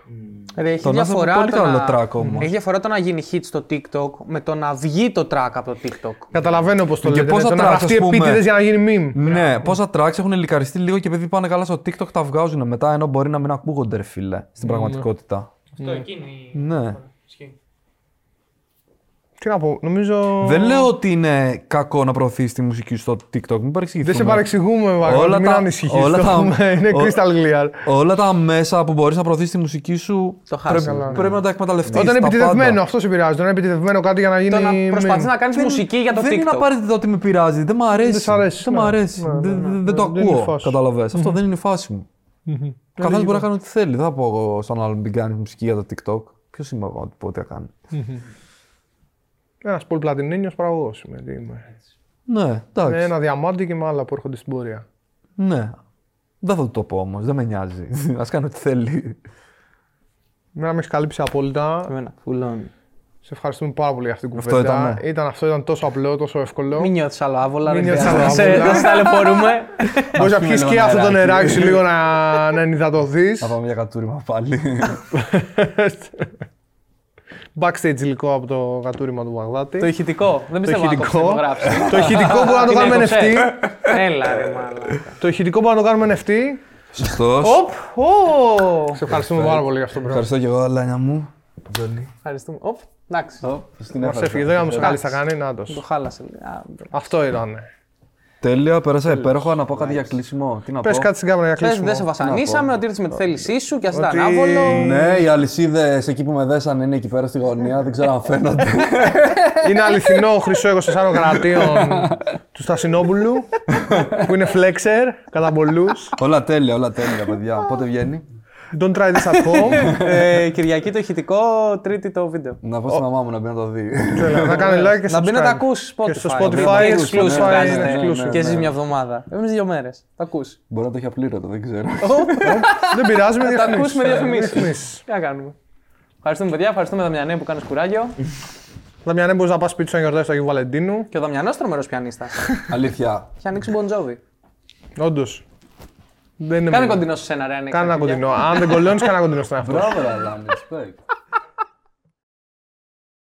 Ρε, έχει Το Nas είναι διαφορά πολύ το καλό να... track όμως. Έχει διαφορά το να γίνει hit στο TikTok με το να βγει το track από το TikTok. Καταλαβαίνω πώς το Και λέτε. πόσα ναι, το να tracks, γραφτεί ας πούμε. επίτηδες για να γίνει meme. Ναι, πόσα tracks έχουν λικαριστεί λίγο και επειδή πάνε καλά στο TikTok τα βγάζουν μετά ενώ μπορεί να μην ακούγονται, ρε φίλε, στην πραγματικότητα. Αυτό εκείνη. Ναι. Ισχύει. Τι να πω, νομίζω. Δεν λέω ότι είναι κακό να προωθείς τη μουσική σου στο TikTok, μην παρεξηγηθούμε. Δεν σε παρεξηγούμε, Βάγκο. Όλα Μην τα- ανησυχείς. όλα το τα- έχουμε, Είναι ο- crystal clear. Όλα τα μέσα που μπορείς να προωθήσεις τη μουσική σου Το χάσαμε. πρέπει, Καλά, ναι. πρέπει να τα εκμεταλλευτείς. Όταν είναι τα επιτεδευμένο, πάντα. αυτό σε επηρεάζει. Όταν είναι επιτεδευμένο κάτι για να γίνει. Το να προσπαθείς meme. να κάνεις Δεν- μουσική για το δεν είναι TikTok. απαραίτητο ότι με πειράζει. Δεν μ' αρέσει. σ' αρέσει, Δεν ναι. μ' αρέσει. Ναι, ναι, Δεν- ναι. δεν- Δεν το Δεν είναι η ακούω. φάση σου. Καταλαβες. Αυτό δεν είναι η φάση μου. Ο καθένας μπορεί να κάνει ό,τι θέλει. Δεν θα πω εγώ στον άλλον μην κάνει μουσική για το TikTok. Ποιος είμαι εγώ να του πω τι να κάνει. Ένας πολύ πλατινένιο παραγωγός είμαι. τι είμαι. Ναι, Με εντάξει. ένα διαμάντι και με άλλα που έρχονται στην πορεία. Ναι. Δεν θα του το πω όμως. Δεν με νοιάζει. Α κάνει ό,τι θέλει. Εμένα με έχει καλύψει απόλυτα. Εμένα, φουλών. Σε ευχαριστούμε πάρα πολύ για αυτή την Αυτό κουβέντα. ήταν, ναι. ήταν, αυτό ήταν τόσο απλό, τόσο εύκολο. Μην νιώθεις άλλο άβολα. Μην δεν νιώθεις χρειάζεται άλλο να σε- άβολα. Να σε ταλαιπωρούμε. Μπορείς να πούμε πιεις λίγο και αυτό το νεράκι. νεράκι σου λίγο να, να ενυδατωθείς. Θα πάμε για κατούριμα πάλι. Backstage υλικό από το κατούριμα του Βαγδάτη. Το ηχητικό. Δεν πιστεύω να το ηχητικό. υπογράψει. το ηχητικό μπορούμε να το Είναι κάνουμε 20. NFT. Έλα ρε μαλάκα. το ηχητικό μπορούμε να το κάνουμε NFT. Σωστός. Οπ, ω. Σε ευχαριστούμε πάρα πολύ για αυτό το πράγμα. Ευχαριστώ και εγώ, Λάνια μου. Ευχαριστούμε. Οπ, εντάξει. Μα έφυγε, δεν είχαμε καλή θα κάνει. Να Το τος. χάλασε. Α, Αυτό ήταν. Τέλεια, πέρασα υπέροχα να πω κάτι για κλείσιμο. Τι να Πες πω; κάτι στην κάμερα για Πες, κλείσιμο. δεν σε βασανίσαμε, ότι ήρθες με τη θέλησή σου και α ήταν Ότι- άβολο. Ναι, οι αλυσίδες εκεί που με δέσανε είναι εκεί πέρα στη γωνία, δεν ξέρω αν φαίνονται. Είναι αληθινό χρυσό 24 κρατίων του Στασινόπουλου που είναι flexer κατά πολλού. όλα τέλεια, όλα τέλεια, παιδιά. Πότε βγαίνει; Don't try this at home. Ε, Κυριακή το ηχητικό, Τρίτη το βίντεο. Να πω στη μαμά μου να μπει να το δει. Θέλω να κάνει like και Να μπει να τα subscribe. ακούσει Spotify. Και στο Είναι Spotify, exclusive Spotify κάνετε. είναι exclusive. Και εσεί μια εβδομάδα. Εμείς δύο μέρες. Τα ακούς. Μπορεί να το έχει απλήρωτο, δεν ξέρω. Δεν πειράζει με Τα διαφημίσεις. ακούς με διαφημίσεις. Διαφημίσεις. Τι να κάνουμε. Ευχαριστούμε παιδιά, ευχαριστούμε Δαμιανέ που κάνεις κουράγιο. Δαμιανέ, μπορείς να πας σπίτι σου να γιορτάσεις το Αγίου Βαλεντίνου. Και ο Δαμιανός τρομερός πιανίστας. Αλήθεια. Έχει ανοίξει μποντζόβι. Όντως. Δεν είναι Κάνε μόνο. κοντινό σε ένα ρε. αν έχει Κάνε ένα τα παιδιά. κοντινό. Αν δεν κολλώνεις, κάνε ένα κοντινό στον εαυτό σου. Μπράβο, Λάνια, respect.